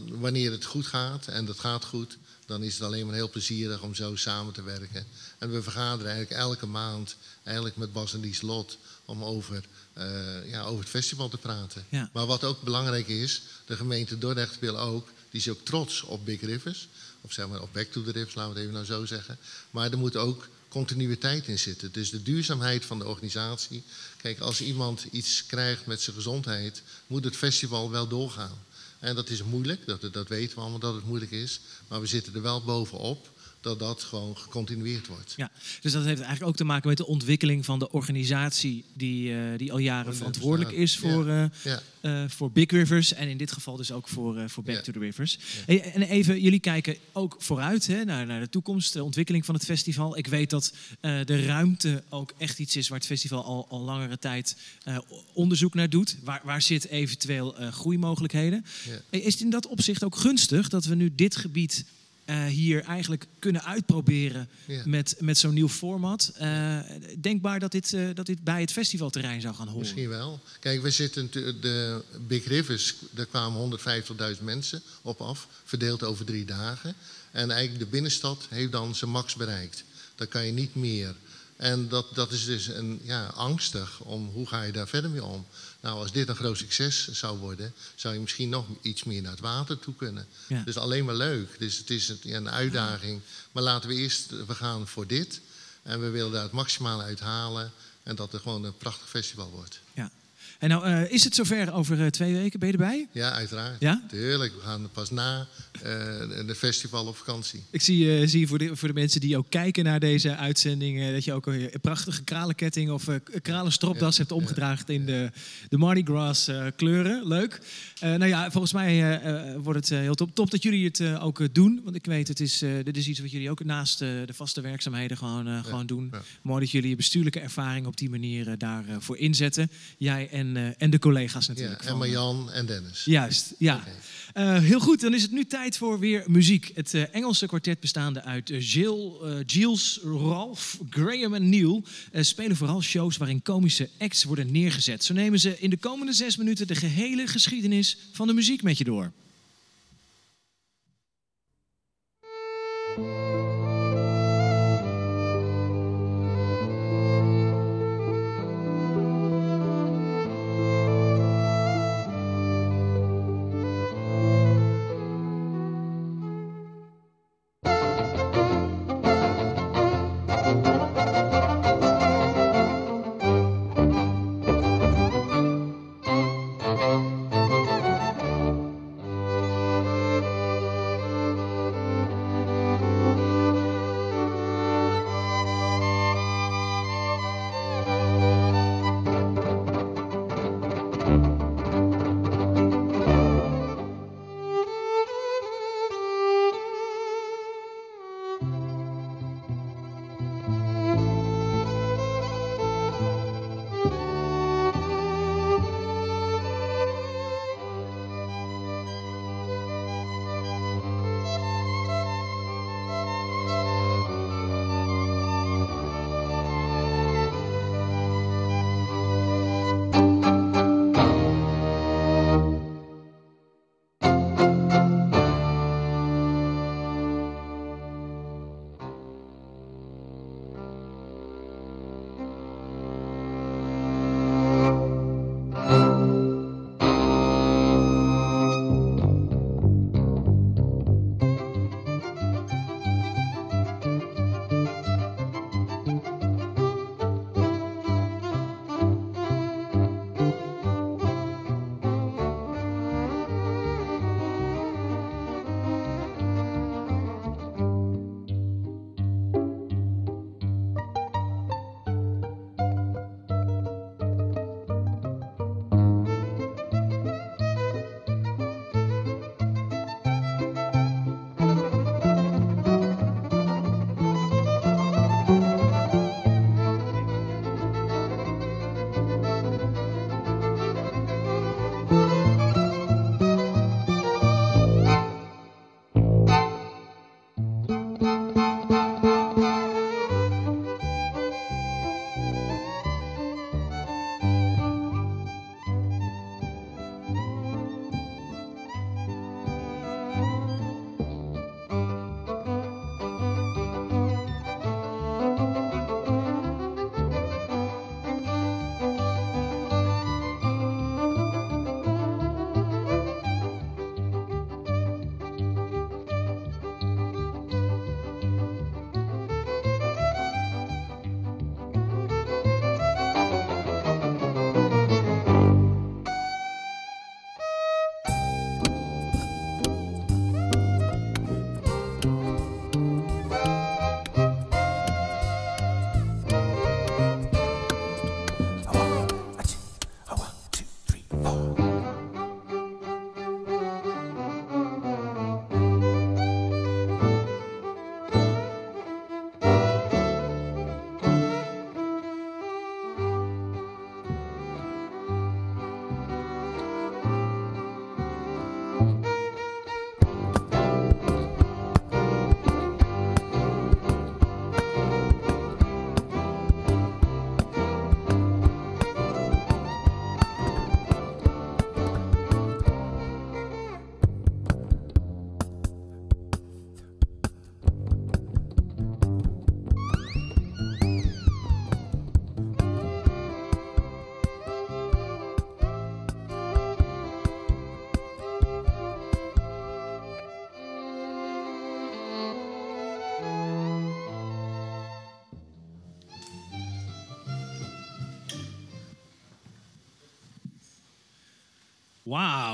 wanneer het goed gaat, en dat gaat goed, dan is het alleen maar heel plezierig om zo samen te werken. En we vergaderen eigenlijk elke maand eigenlijk met Bas en Lieslot om over, eh, ja, over het festival te praten. Ja. Maar wat ook belangrijk is, de gemeente Dordrecht wil ook, die is ook trots op Big Rivers. Of zeg maar op Back to the Rivers, laten we het even nou zo zeggen. Maar er moet ook continuïteit in zitten. Dus de duurzaamheid van de organisatie. Kijk, als iemand iets krijgt met zijn gezondheid, moet het festival wel doorgaan. En dat is moeilijk, dat, dat weten we allemaal dat het moeilijk is. Maar we zitten er wel bovenop dat dat gewoon gecontinueerd wordt. Ja, dus dat heeft eigenlijk ook te maken met de ontwikkeling van de organisatie die, eh, die al jaren verantwoordelijk is voor, Ja. eh, Ja. eh, voor Big Rivers en in dit geval dus ook voor, voor Back Ja. to the Rivers. En even, jullie kijken ook vooruit hè, naar, naar de toekomst, de ontwikkeling van het festival. Ik weet dat de ruimte ook echt iets is waar het festival al, al langere tijd onderzoek naar doet. Waar, waar zit eventueel groeimogelijkheden? Is het in dat opzicht ook gunstig dat we nu dit gebied eh, hier eigenlijk kunnen uitproberen Ja. met, met zo'n nieuw format? Eh, denkbaar dat dit, eh, dat dit bij het festivalterrein zou gaan horen? Misschien wel. Kijk, we zitten de Big Rivers, daar kwamen 150.000 mensen op af, verdeeld over drie dagen. En eigenlijk de binnenstad heeft dan zijn max bereikt. Dan kan je niet meer. En dat, dat is dus een, ja, angstig om hoe ga je daar verder mee om. Nou, als dit een groot succes zou worden, zou je misschien nog iets meer naar het water toe kunnen. Ja. Dus alleen maar leuk. Dus het is een uitdaging. Maar laten we eerst, we gaan voor dit. En we willen daar het maximale uit halen. En dat er gewoon een prachtig festival wordt. Ja. En nou, eh, is het zover over eh, twee weken? Ben je erbij? Ja, uiteraard. Ja? Tuurlijk, we gaan pas na eh, de festival op vakantie. Ik zie, zie voor, de, voor de mensen die ook kijken naar deze uitzending... dat je ook een prachtige kralenketting of kralenstropdas hebt omgedragen... in de, de Mardi Gras kleuren. Leuk. Eh, nou ja, volgens mij eh, eh, wordt het heel top. Top dat jullie het ook doen. Want ik weet, het is, dit is iets wat jullie ook naast de vaste werkzaamheden gewoon, gewoon doen. ja. Mooi dat jullie je bestuurlijke ervaring op die manier daarvoor voor inzetten. Jij en, en de collega's Ja, natuurlijk. en Marjan en Dennis. Juist, ja. Eh, heel goed, dan is het nu tijd voor weer muziek. Het eh, Engelse kwartet bestaande uit eh, Jill, Giles, Ralph, Graham en Neil spelen vooral shows waarin komische acts worden neergezet. Zo nemen ze in de komende zes minuten de gehele geschiedenis van de muziek met je door.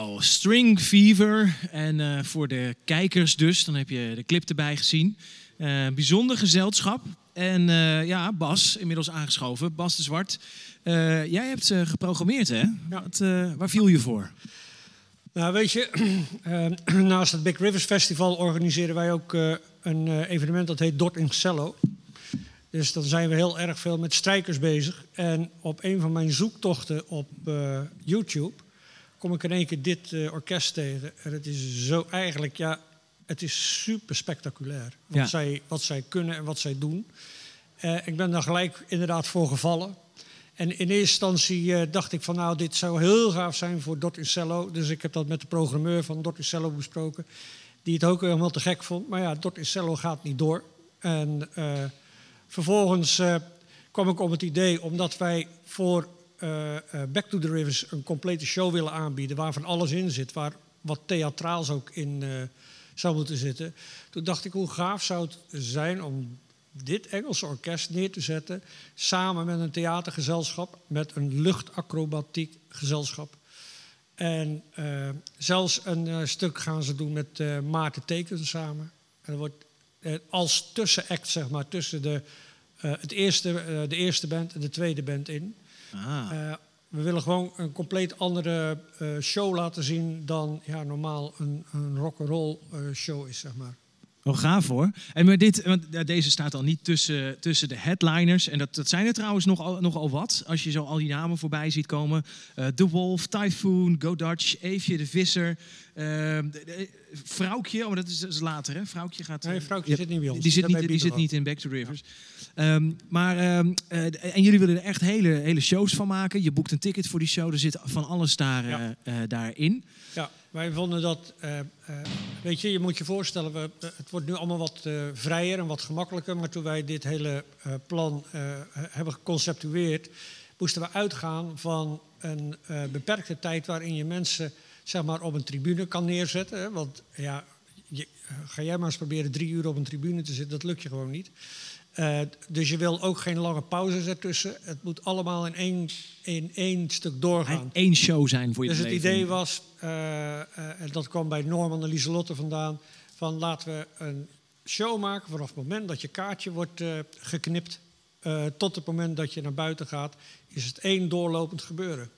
Wauw, String Fever. En eh, voor de kijkers dus, dan heb je de clip erbij gezien. Eh, bijzonder gezelschap. En eh, ja, Bas, inmiddels aangeschoven. Bas de Zwart. Jij hebt geprogrammeerd, hè? Wat, waar viel je voor? Nou, weet je, naast het Big Rivers Festival organiseren wij ook een evenement dat heet Dort in Cello. Dus dan zijn we heel erg veel met strijkers bezig. En op een van mijn zoektochten op YouTube kom ik in één keer dit eh, orkest tegen. En het is zo eigenlijk, ja, het is super spectaculair. Wat, Ja. zij, wat zij kunnen en wat zij doen. Eh, ik ben daar gelijk inderdaad voor gevallen. En in eerste instantie eh, dacht ik van nou, dit zou heel gaaf zijn voor Dot in Cello. Dus ik heb dat met de programmeur van Dot in Cello besproken. Die het ook helemaal te gek vond. Maar ja, Dot in Cello gaat niet door. En vervolgens kwam ik op het idee, omdat wij voor eh, eh, Back to the Rivers een complete show willen aanbieden. Waarvan alles in zit. Waar wat theatraals ook in eh, zou moeten zitten. Toen dacht ik, hoe gaaf zou het zijn om dit Engelse orkest neer te zetten. Samen met een theatergezelschap, met een luchtacrobatiek gezelschap. En zelfs een stuk gaan ze doen met Maarten Tekens samen. En dat wordt als tussenact, zeg maar, tussen de, het eerste, de eerste band en de tweede band in. Ah. Eh, we willen gewoon een compleet andere eh, show laten zien dan ja, normaal een, een rock'n'roll eh, show is, zeg maar. Wel gaaf hoor. En maar dit, want deze staat al niet tussen, tussen de headliners. En dat, dat zijn er trouwens nogal, nogal wat. Als je zo al die namen voorbij ziet komen. Eh The Wolf, Typhoon, Go Dutch, Eefje de Visser. de- de- Vrouwtje, oh, dat is, dat is later hè? Vrouwtje gaat... Nee, eh, Vrouwtje ja, zit niet bij ons. Die zit, niet, die zit niet in Back to Rivers. Ehm, maar, ehm, eh, en jullie willen er echt hele, hele shows van maken. Je boekt een ticket voor die show. Er zit van alles daar, daarin. Ja, wij vonden dat, eh, eh, weet je, je moet je voorstellen, we, eh, het wordt nu allemaal wat vrijer en wat gemakkelijker. Maar toen wij dit hele plan hebben geconceptueerd, moesten we uitgaan van een beperkte tijd waarin je mensen zeg maar, op een tribune kan neerzetten. Hè? Want ja, je, ga jij maar eens proberen drie uur op een tribune te zitten, dat lukt je gewoon niet. Eh, dus je wil ook geen lange pauzes ertussen. Het moet allemaal in één, in één stuk doorgaan. Eén show zijn voor je Dus het idee was, eh, eh, en dat kwam bij Norman en Lieselotte vandaan, van laten we een show maken vanaf het moment dat je kaartje wordt geknipt tot het moment dat je naar buiten gaat, is het één doorlopend gebeuren.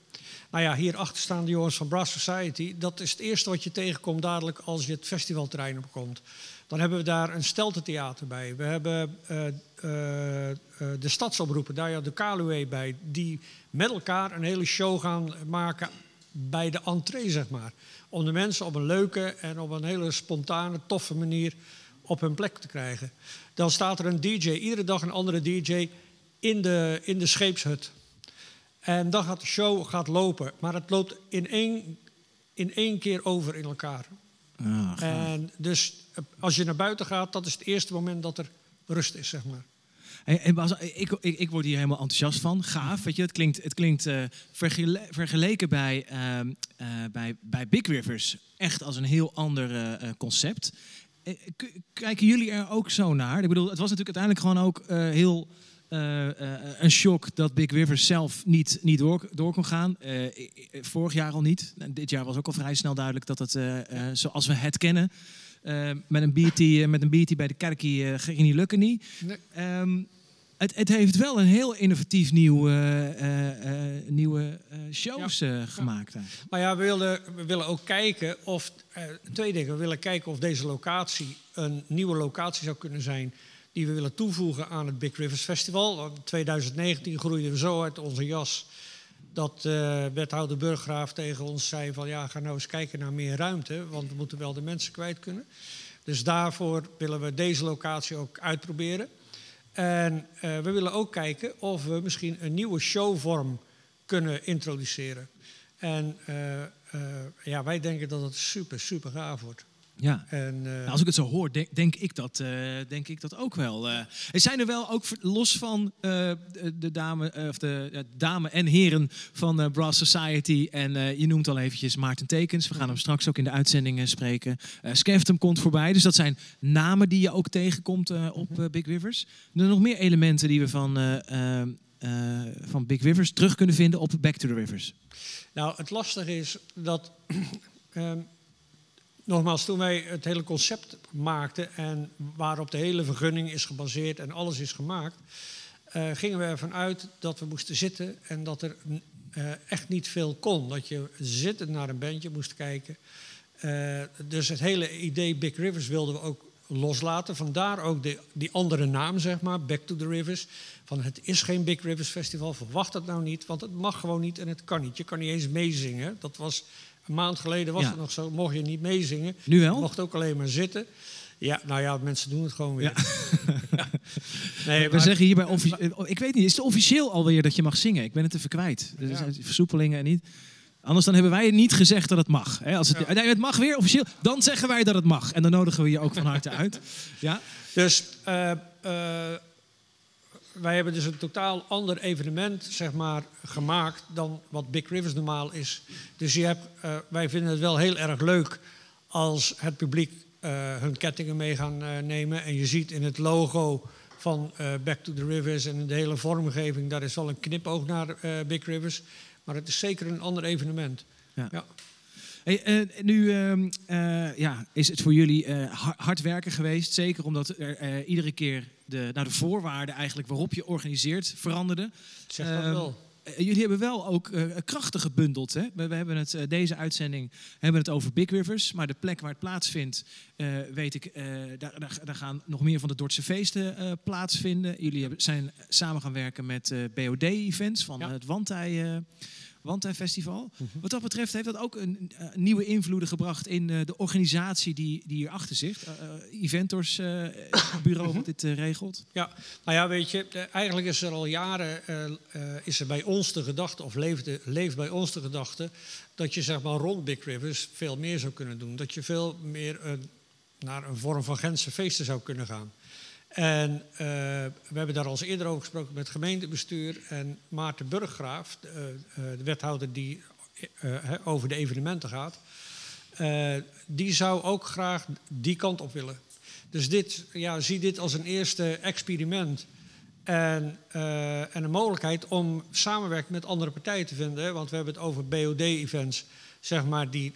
Nou ja, hierachter staan de jongens van Brass Society. Dat is het eerste wat je tegenkomt dadelijk als je het festivalterrein opkomt. Dan hebben we daar een steltentheater bij. We hebben eh, eh, de stadsomroepen, daar ja de Kaluwe bij, die met elkaar een hele show gaan maken bij de entree, zeg maar. Om de mensen op een leuke en op een hele spontane, toffe manier op hun plek te krijgen. Dan staat er een DJ, iedere dag een andere DJ in de, in de scheepshut. En dan gaat de show gaat lopen, maar het loopt in één, in één keer over in elkaar. En dus eh, als je naar buiten gaat, dat is het eerste moment dat er rust is, zeg maar. Bas, ik, ik, ik word hier helemaal enthousiast van. Gaaf, weet je. Het klinkt, het klinkt eh, vergele- vergeleken bij, ehm, eh, bij, bij Big Rivers echt als een heel ander concept. K- kijken jullie er ook zo naar? Ik bedoel, het was natuurlijk uiteindelijk gewoon ook eh, heel eh, eh, een shock dat Big Rivers zelf niet, niet door, door kon gaan. Eh, vorig jaar al niet. En dit jaar was ook al vrij snel duidelijk dat het zoals we het kennen. met een eh, met een biertje bij de kerkie ging niet lukken niet. Nee. Ehm, het, het heeft wel een heel innovatief nieuw, nieuwe shows gemaakt. Maar ja, we willen, we willen ook kijken of, twee dingen. We willen kijken of deze locatie een nieuwe locatie zou kunnen zijn die we willen toevoegen aan het Big Rivers Festival. In 2019 groeiden we zo uit onze jas dat eh, wethouder Burggraaf tegen ons zei van ja, ga nou eens kijken naar meer ruimte, want we moeten wel de mensen kwijt kunnen. Dus daarvoor willen we deze locatie ook uitproberen. En eh, we willen ook kijken of we misschien een nieuwe showvorm kunnen introduceren. En eh, ja, wij denken dat het super, super gaaf wordt. Ja. En, eh, Nou, als ik het zo hoor, denk, denk, ik, dat, eh, denk ik dat ook wel. eh. er zijn er wel ook los van eh, de, dame, eh, of de dame en heren van eh, Brass Society. En eh, je noemt al eventjes Maarten Tekens. We gaan hem straks ook in de uitzending eh, spreken. Eh Skeftum komt voorbij. Dus dat zijn namen die je ook tegenkomt eh, op eh, Big Rivers. Er zijn nog meer elementen die we van, eh, eh, eh, van Big Rivers terug kunnen vinden op Back to the Rivers? Nou, het lastige is dat. ehm, nogmaals, toen wij het hele concept maakten. en waarop de hele vergunning is gebaseerd en alles is gemaakt. eh, gingen we ervan uit dat we moesten zitten en dat er eh, echt niet veel kon. Dat je zittend naar een bandje moest kijken. Eh, dus het hele idee Big Rivers wilden we ook loslaten. Vandaar ook de, die andere naam, zeg maar, Back to the Rivers. Van het is geen Big Rivers Festival, verwacht dat nou niet. Want het mag gewoon niet en het kan niet. Je kan niet eens meezingen. Dat was een maand geleden was Ja. het nog zo, mocht je niet meezingen. Nu wel? Je mocht ook alleen maar zitten. Ja, nou ja, mensen doen het gewoon weer. nee, we maar- zeggen hier bij offici- eh, Ik weet niet, is het officieel alweer dat je mag zingen? Ik ben het even kwijt. Er Ja. zijn versoepelingen en niet. Anders dan hebben wij niet gezegd dat het mag. Hè? Als het, nee, het mag weer officieel. Dan zeggen wij dat het mag. En dan nodigen we je ook van harte uit. Ja? Dus eh, eh, wij hebben dus een totaal ander evenement zeg maar, gemaakt dan wat Big Rivers normaal is. Dus je hebt, eh, wij vinden het wel heel erg leuk als het publiek eh, hun kettingen mee gaan eh, nemen. En je ziet in het logo van Back to the Rivers en in de hele vormgeving, daar is wel een knipoog naar Big Rivers. Maar het is zeker een ander evenement. Ja. Ja. Hey, eh, nu ehm, eh, ja, is het voor jullie eh, ha- hard werken geweest. Zeker omdat er iedere keer de, nou, de voorwaarden eigenlijk waarop je organiseert veranderden. Zeg dat Ehm, wel. jullie hebben wel ook krachten gebundeld. Hè? We, we hebben het, deze uitzending hebben het over Big Rivers. Maar de plek waar het plaatsvindt, weet ik, daar, daar, daar gaan nog meer van de Dordtse feesten plaatsvinden. Jullie hebben, zijn samen gaan werken met BOD-events van Ja. het Wandtij, Wandtij Festival. Mhm. Wat dat betreft heeft dat ook een, eh, nieuwe invloeden gebracht in eh, de organisatie die, die hierachter zit. Eh, Eventors bureau wat dit eh, regelt. Ja, nou ja, weet je, eigenlijk is er al jaren is er bij ons de gedachte, of leeft, de- leeft bij ons de gedachte, dat je zeg maar rond Big Rivers veel meer zou kunnen doen. Dat je veel meer naar een vorm van Gentse feesten zou kunnen gaan. En eh, we hebben daar al eerder over gesproken met het gemeentebestuur. En Maarten Burggraaf, de, eh, eh, de wethouder die over de evenementen gaat, die zou ook graag die kant op willen. Dus dit, ja, zie dit als een eerste experiment. En, en een mogelijkheid om samenwerking met andere partijen te vinden. Want we hebben het over BOD-events, zeg maar, die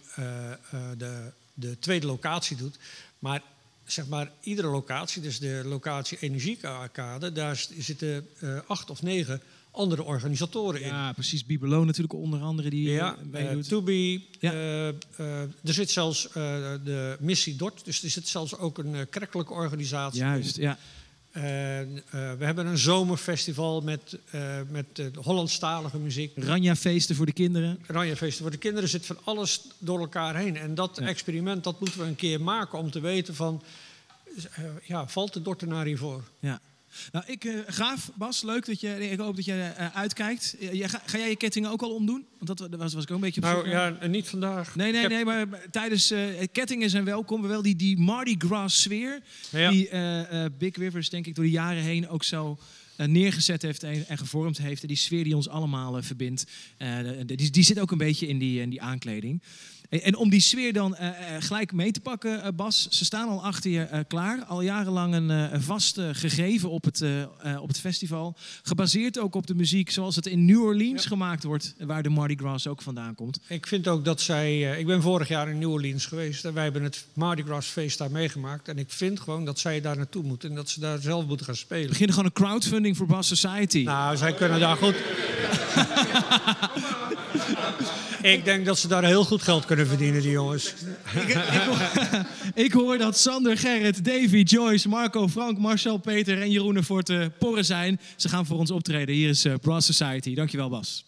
de, de tweede locatie doet. Maar zeg maar, iedere locatie, dus de locatie Energiekade, daar zitten eh, acht of negen andere organisatoren in. Ja, precies. Bibelo natuurlijk onder andere die Ja, eh, eh, er zit zelfs de missie DOT, dus er zit zelfs ook een kerkelijke organisatie Juist, in. ja. Eh, we hebben een zomerfestival met, eh met eh, Hollandstalige muziek. Ranja-feesten voor de kinderen. Ranjafeesten voor de kinderen zit van alles door elkaar heen. En dat experiment dat moeten we een keer maken om te weten van... ja, valt de Dordtenaar hiervoor? Ja. Nou, ik, eh, gaaf, Bas, leuk dat je, ik hoop dat je eh, uitkijkt. Eh, ga, ga jij je kettingen ook al omdoen? Want dat was, was ik ook een beetje op Nou ja, niet vandaag. Nee, nee, heb- nee, maar tijdens kettingen zijn welkom. Wel die, die Mardi Gras sfeer. Ja. Die Big Rivers, denk ik, door de jaren heen ook zo neergezet heeft en, en gevormd heeft. En die sfeer die ons allemaal verbindt. die, die zit ook een beetje in die, in die aankleding. En, en om die sfeer dan eh, eh, gelijk mee te pakken, eh, Bas. Ze staan al achter je klaar. Al jarenlang een, vast gegeven op het, op het festival. Gebaseerd ook op de muziek zoals het in New Orleans gemaakt wordt. Waar de Mardi Gras ook vandaan komt. Ik vind ook dat zij. ik ben vorig jaar in New Orleans geweest en wij hebben het Mardi Gras feest daar meegemaakt. En ik vind gewoon dat zij daar naartoe moeten en dat ze daar zelf moeten gaan spelen. beginnen gewoon een crowdfunding voor Bas Society. Nou, zij kunnen daar goed. ik denk dat ze daar heel goed geld kunnen verdienen, die jongens. Ik hoor dat Sander, Gerrit, Davy, Joyce, Marco, Frank, Marcel, Peter en Jeroen ervoor te porren zijn. Ze gaan voor ons optreden. Hier is eh, Brass Society. Dankjewel, Bas.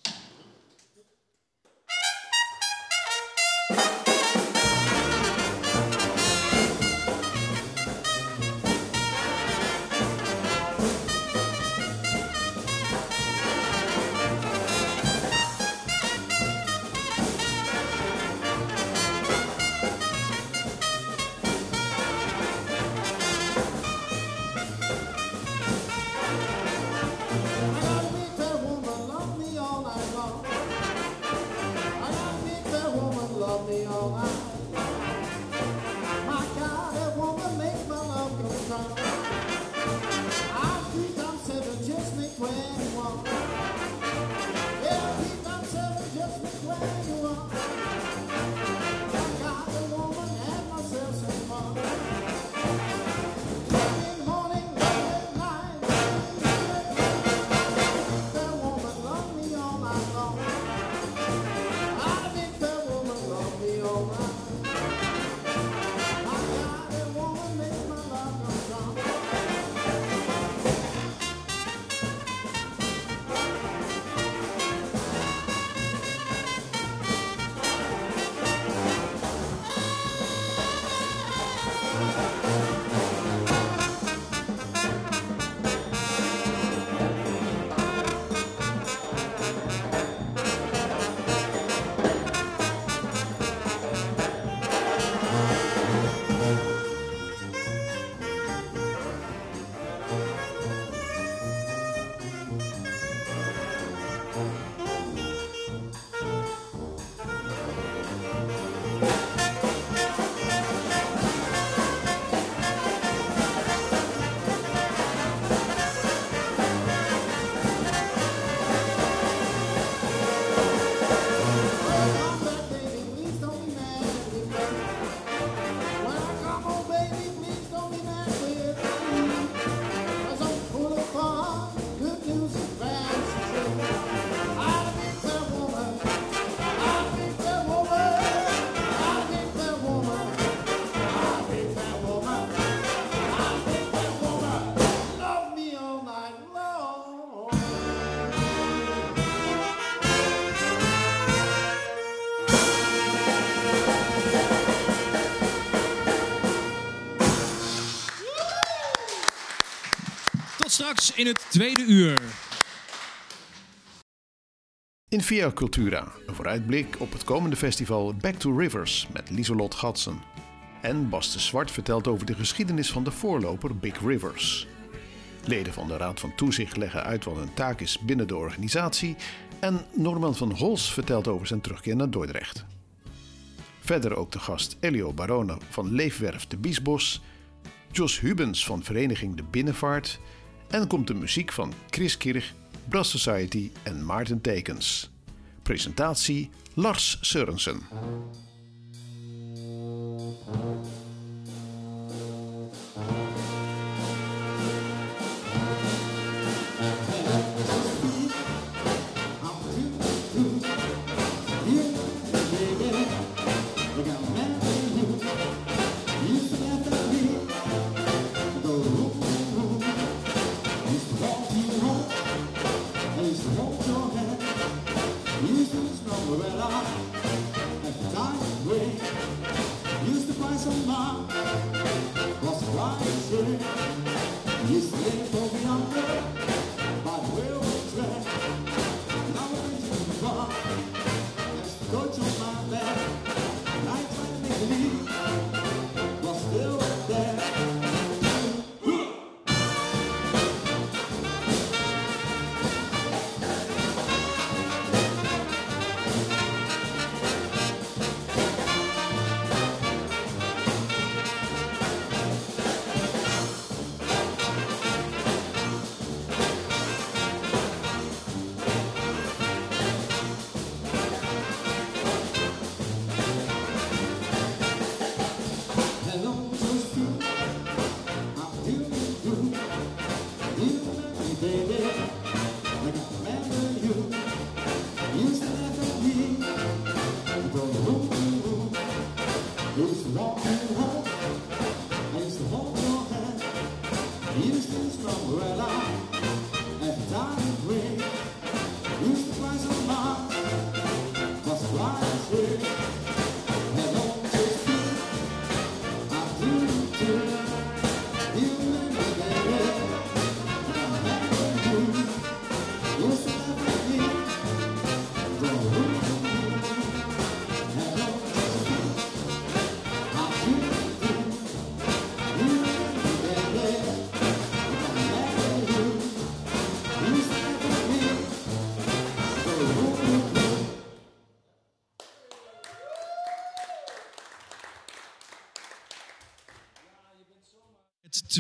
Straks in het tweede uur. In Via Cultura, een vooruitblik op het komende festival Back to Rivers met Lieselot Gatsen. En Bas de Zwart vertelt over de geschiedenis van de voorloper Big Rivers. Leden van de Raad van Toezicht leggen uit wat een taak is binnen de organisatie. En Norman van Hols vertelt over zijn terugkeer naar Dordrecht. Verder ook de gast Elio Barone van Leefwerf de Biesbos, Jos Hubens van Vereniging de Binnenvaart en komt de muziek van Chris Kirch, Brass Society en Maarten Tekens. Presentatie Lars Sørensen.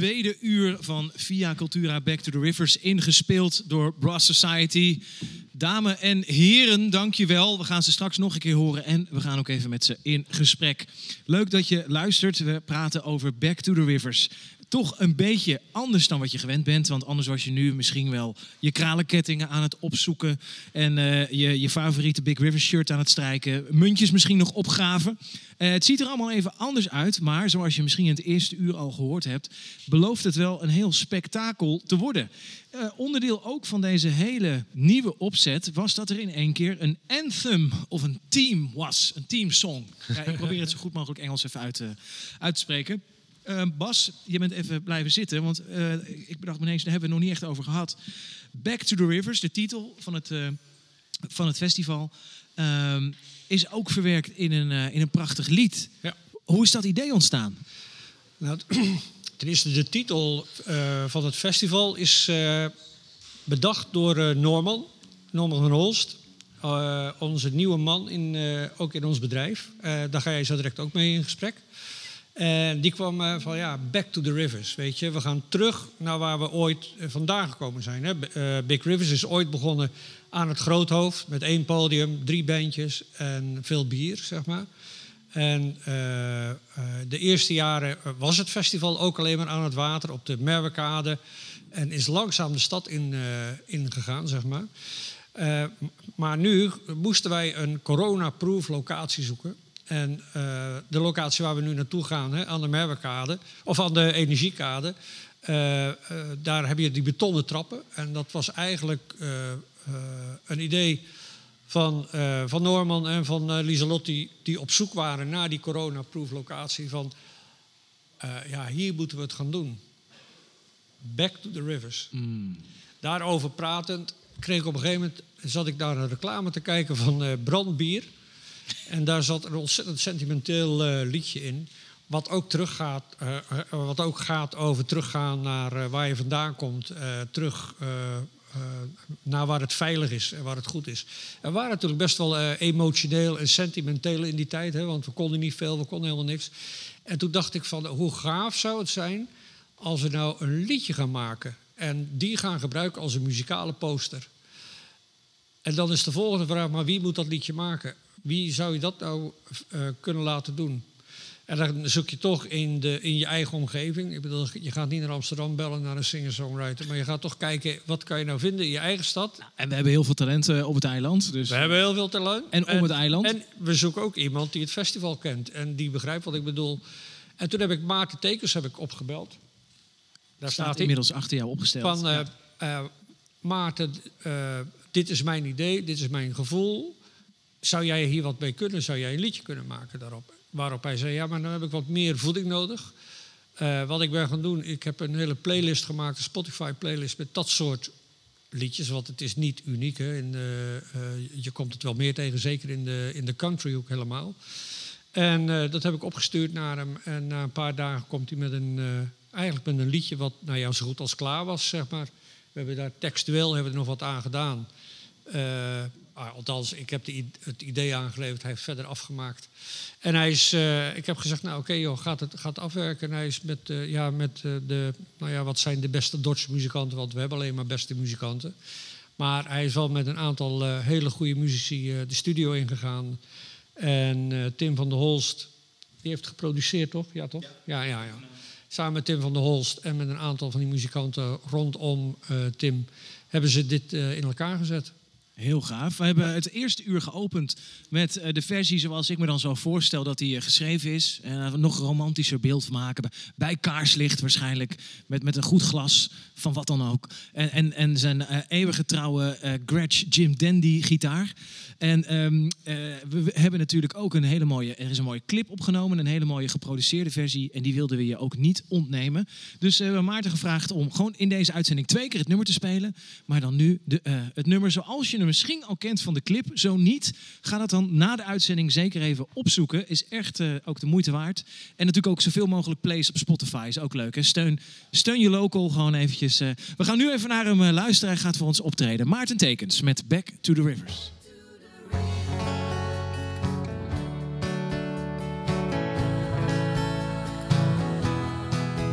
Tweede uur van Via Cultura Back to the Rivers, ingespeeld door Brass Society. Dames en heren, dankjewel. We gaan ze straks nog een keer horen en we gaan ook even met ze in gesprek. Leuk dat je luistert. We praten over Back to the Rivers. Toch een beetje anders dan wat je gewend bent. Want anders was je nu misschien wel je kralenkettingen aan het opzoeken. En eh, je, je favoriete Big River shirt aan het strijken. Muntjes misschien nog opgraven. Eh, het ziet er allemaal even anders uit. Maar zoals je misschien in het eerste uur al gehoord hebt. belooft het wel een heel spektakel te worden. Eh, onderdeel ook van deze hele nieuwe opzet was dat er in één keer een anthem of een team was. Een teamsong. Ja, ik probeer het zo goed mogelijk Engels even uit, uit te spreken. Eh, Bas, je bent even blijven zitten, want eh, ik bedacht me ineens, daar hebben we het nog niet echt over gehad. Back to the Rivers, de titel van het, eh, van het festival, ehm, is ook verwerkt in een, eh, in een prachtig lied. Hoe is dat idee ontstaan? Nou, ten eerste, de titel van het festival is bedacht door Norman, Norman van Holst. onze nieuwe man, in, ook in ons bedrijf. Daar ga jij zo direct ook mee in gesprek. En die kwam eh, van ja, back to the rivers, weet je. We gaan terug naar waar we ooit eh, vandaan gekomen zijn. Hè. Eh, Big Rivers is ooit begonnen aan het Groothoofd met één podium, drie bandjes en veel bier, zeg maar. En eh, eh, de eerste jaren was het festival ook alleen maar aan het water op de Merwekade. En is langzaam de stad in, eh, ingegaan, zeg maar. Eh, maar nu moesten wij een corona-proof locatie zoeken. En eh, de locatie waar we nu naartoe gaan, hè, aan de Merwekade, of aan de Energiekade, eh, daar heb je die betonnen trappen. En dat was eigenlijk een idee van, van Norman en van eh Lieselot, die, op zoek waren naar die corona-proof locatie. Van ja, hier moeten we het gaan doen. Back to the Rivers. Daarover pratend kreeg ik op een gegeven moment... zat ik naar een reclame te kijken van brandbier. En daar zat een ontzettend sentimenteel eh, liedje in... Wat ook, teruggaat, eh, eh, wat ook gaat over teruggaan naar waar je vandaan komt. terug naar waar het veilig is en waar het goed is. We waren natuurlijk best wel emotioneel en sentimenteel in die tijd. Hè, want we konden niet veel, we konden helemaal niks. En toen dacht ik van hoe gaaf zou het zijn als we nou een liedje gaan maken. En die gaan gebruiken als een muzikale poster. En dan is de volgende vraag, maar wie moet dat liedje maken? Wie zou je dat nou eh, kunnen laten doen? En dan zoek je toch in, de, in je eigen omgeving. Ik bedoel, je gaat niet naar Amsterdam bellen naar een singer-songwriter. Maar je gaat toch kijken, wat kan je nou vinden in je eigen stad? En we hebben heel veel talenten op het eiland. Dus We hebben heel veel talent. En om het eiland. En we zoeken ook iemand die het festival kent. En die begrijpt wat ik bedoel. En toen heb ik Maarten Tekens heb ik opgebeld. Daar staat staat hij. inmiddels achter jou opgesteld. Van eh, Ja. eh, Maarten, eh, dit is mijn idee, dit is mijn gevoel. Zou jij hier wat mee kunnen? Zou jij een liedje kunnen maken daarop? Waarop hij zei, ja, maar dan heb ik wat meer voeding nodig. Eh, wat ik ben gaan doen, ik heb een hele playlist gemaakt, een Spotify-playlist met dat soort liedjes. Want het is niet uniek. Hè? De, eh, je komt het wel meer tegen, zeker in de, in de country ook helemaal. En eh, dat heb ik opgestuurd naar hem. En na een paar dagen komt hij met een, eh, eigenlijk met een liedje wat nou ja, zo goed als klaar was, zeg maar. We hebben daar textueel hebben we er nog wat aan gedaan. Ah, althans, ik heb de, het idee aangeleverd, hij heeft verder afgemaakt. En hij is, eh, ik heb gezegd, nou oké joh, gaat het gaat afwerken. En hij is met, eh, ja, met eh, de, nou ja, wat zijn de beste Dordtse muzikanten, want we hebben alleen maar beste muzikanten. Maar hij is wel met een aantal hele goede muzici de studio ingegaan. En Tim van der Holst, die heeft geproduceerd toch? Ja, toch? Ja, ja, ja. Samen met Tim van der Holst en met een aantal van die muzikanten rondom Tim hebben ze dit in elkaar gezet. Heel gaaf. We hebben het eerste uur geopend met eh, de versie zoals ik me dan zo voorstel dat die eh, geschreven is. Een nog romantischer beeld maken. Bij kaarslicht waarschijnlijk. Met, met een goed glas van wat dan ook. En, en, en zijn eh, eeuwige trouwe Gretsch Jim Dandy gitaar. En ehm, eh, we, hebben natuurlijk ook een hele mooie... Er is een mooie clip opgenomen. Een hele mooie geproduceerde versie. En die wilden we je ook niet ontnemen. Dus we hebben Maarten gevraagd om gewoon in deze uitzending twee keer het nummer te spelen. Maar dan nu de, het nummer zoals je hem misschien al kent van de clip. Zo niet, ga dat dan na de uitzending zeker even opzoeken. Is echt ook de moeite waard. En natuurlijk ook zoveel mogelijk plays op Spotify. Is ook leuk. Steun, steun je local gewoon eventjes. Eh. We gaan nu even naar hem eh, luisteren. Hij gaat voor ons optreden. Maarten Tekens met Back to the Rivers.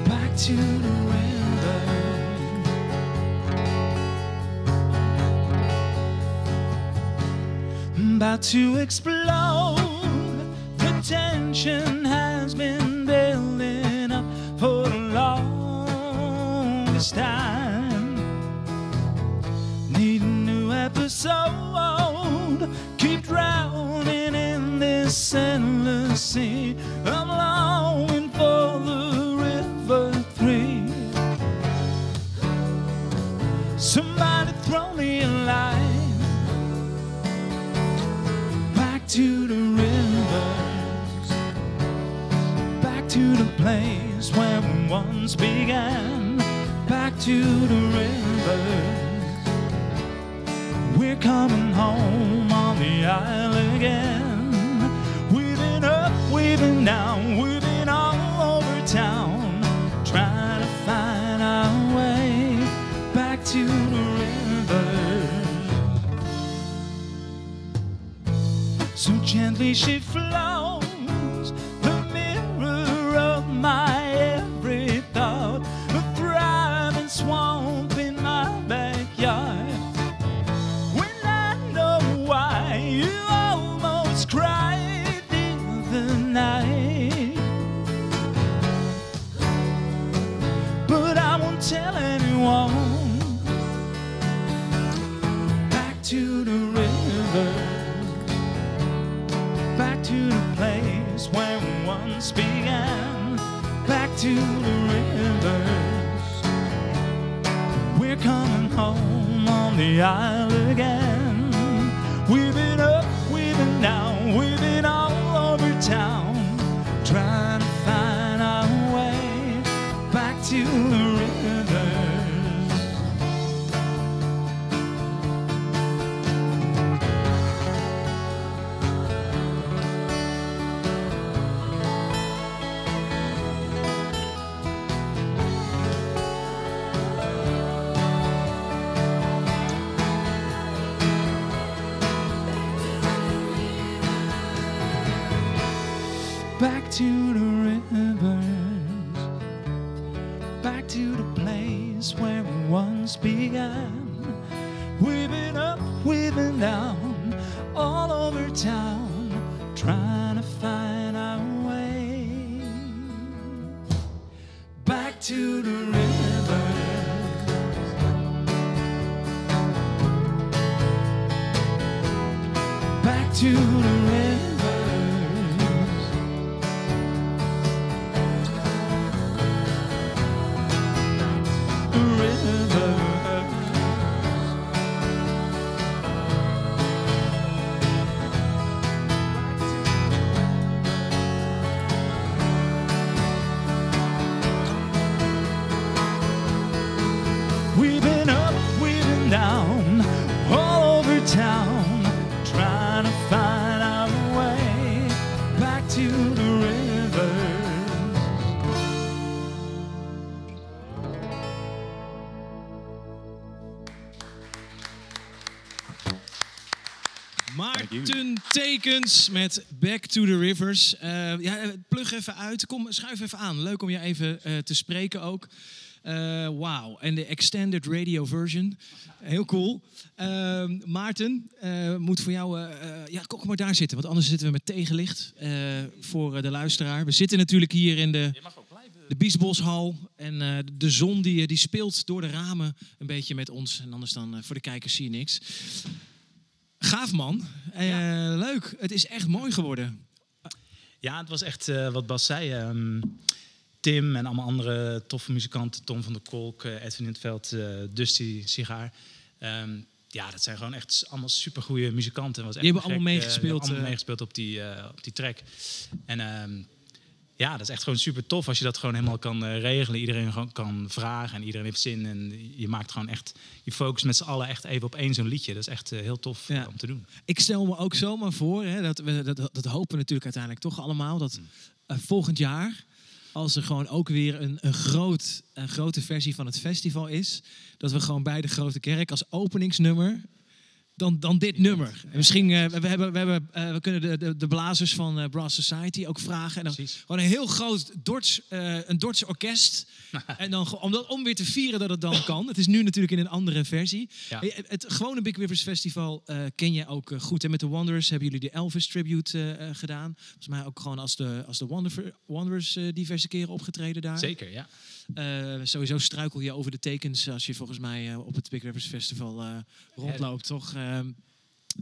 back to the river. About to explode. The tension has been longest time. Need a new episode. Keep drowning in this endless sea. I'm longing for the river three. Somebody throw me a line back to the rivers, back to the place where we once began, back to the rivers. We're coming home on the isle again. We've been up, we've been down, we've been all over town, trying to find our way back to the river. So gently she flows, to the rivers. We're coming home on the isle again. We've been up, we've been down, we've been all over town, trying to find our way back to the Tekens met Back to the Rivers. Eh, ja, eh, plug even uit. Kom, schuif even aan. Leuk om je even eh, te spreken ook. Eh Wauw. En de extended radio version. Heel cool. Ehm, Maarten, moet voor jou... ja, kom maar daar zitten. Want anders zitten we met tegenlicht voor de luisteraar. We zitten natuurlijk hier in de, de Biesboshal. En de zon die, die speelt door de ramen een beetje met ons. En anders dan voor de kijkers zie je niks. Gaaf man. Eh, Leuk. Het is echt mooi geworden. Ja, het was echt eh, wat Bas zei. ehm, Tim en allemaal andere toffe muzikanten. Tom van der Kolk, eh, Edwin in het Veld, eh, Dusty Sigaar. Ehm, ja, dat zijn gewoon echt allemaal supergoeie muzikanten. Was echt Die hebben allemaal eh, meegespeeld, die hebben allemaal meegespeeld op die, eh, op die track. En ehm, ja, dat is echt gewoon super tof als je dat gewoon helemaal kan eh, regelen. Iedereen gewoon kan vragen en iedereen heeft zin. En je maakt gewoon echt, je focust met z'n allen echt even op één zo'n liedje. Dat is echt eh, heel tof eh, om te doen. Ik stel me ook zomaar voor, hè, dat, we, dat, dat hopen we natuurlijk uiteindelijk toch allemaal, dat eh, volgend jaar, als er gewoon ook weer een, een, groot, een grote versie van het festival is, dat we gewoon bij de Grote Kerk als openingsnummer dan, dan dit nummer. En misschien eh, we, hebben, we, hebben, eh, we kunnen de, de, de blazers van eh, Brass Society ook vragen. En dan gewoon een heel groot Dorts, een Dorts orkest. en dan, om, dat, om weer te vieren dat het dan kan. Het is nu natuurlijk in een andere versie. Ja. Het gewone Big Rivers Festival ken je ook goed. En met de Wanderers hebben jullie de Elvis Tribute gedaan. Volgens mij ook gewoon als de, als de Wander- Wanderers diverse keren opgetreden daar. Zeker, ja. Eh, sowieso struikel je over de tekens als je volgens mij eh, op het Big Rivers Festival eh, rondloopt, toch?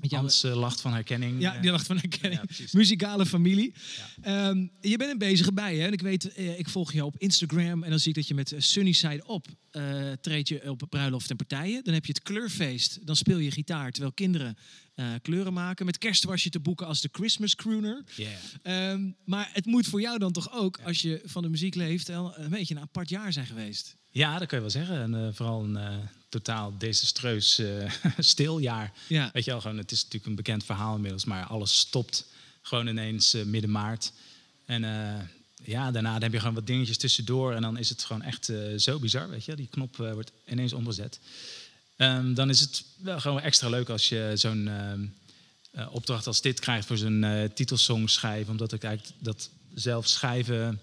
Hans eh, lacht van herkenning. ja, eh. die lacht van herkenning. Ja. Muzikale familie. Ehm, je bent een bezige bij, hè? En ik weet, eh, ik volg je op Instagram en dan zie ik dat je met eh, Sunnyside op eh treed je op bruiloft en partijen. Dan heb je het kleurfeest. Dan speel je gitaar terwijl kinderen eh, kleuren maken. Met kerst was je te boeken als de Christmas crooner. Yeah. Ehm, maar het moet voor jou dan toch ook, als je van de muziek leeft, een beetje een apart jaar zijn geweest. Ja, dat kan je wel zeggen. En, eh, vooral een eh, totaal desastreus eh stiljaar. Ja. Weet je wel, gewoon, het is natuurlijk een bekend verhaal inmiddels, maar alles stopt gewoon ineens eh, midden maart. En eh, ja, daarna dan heb je gewoon wat dingetjes tussendoor en dan is het gewoon echt zo bizar, weet je. Die knop wordt ineens omgezet. Ehm, dan is het wel gewoon extra leuk als je zo'n ehm, eh, opdracht als dit krijgt voor zo'n titelsong schrijven. Omdat ik eigenlijk dat zelf schrijven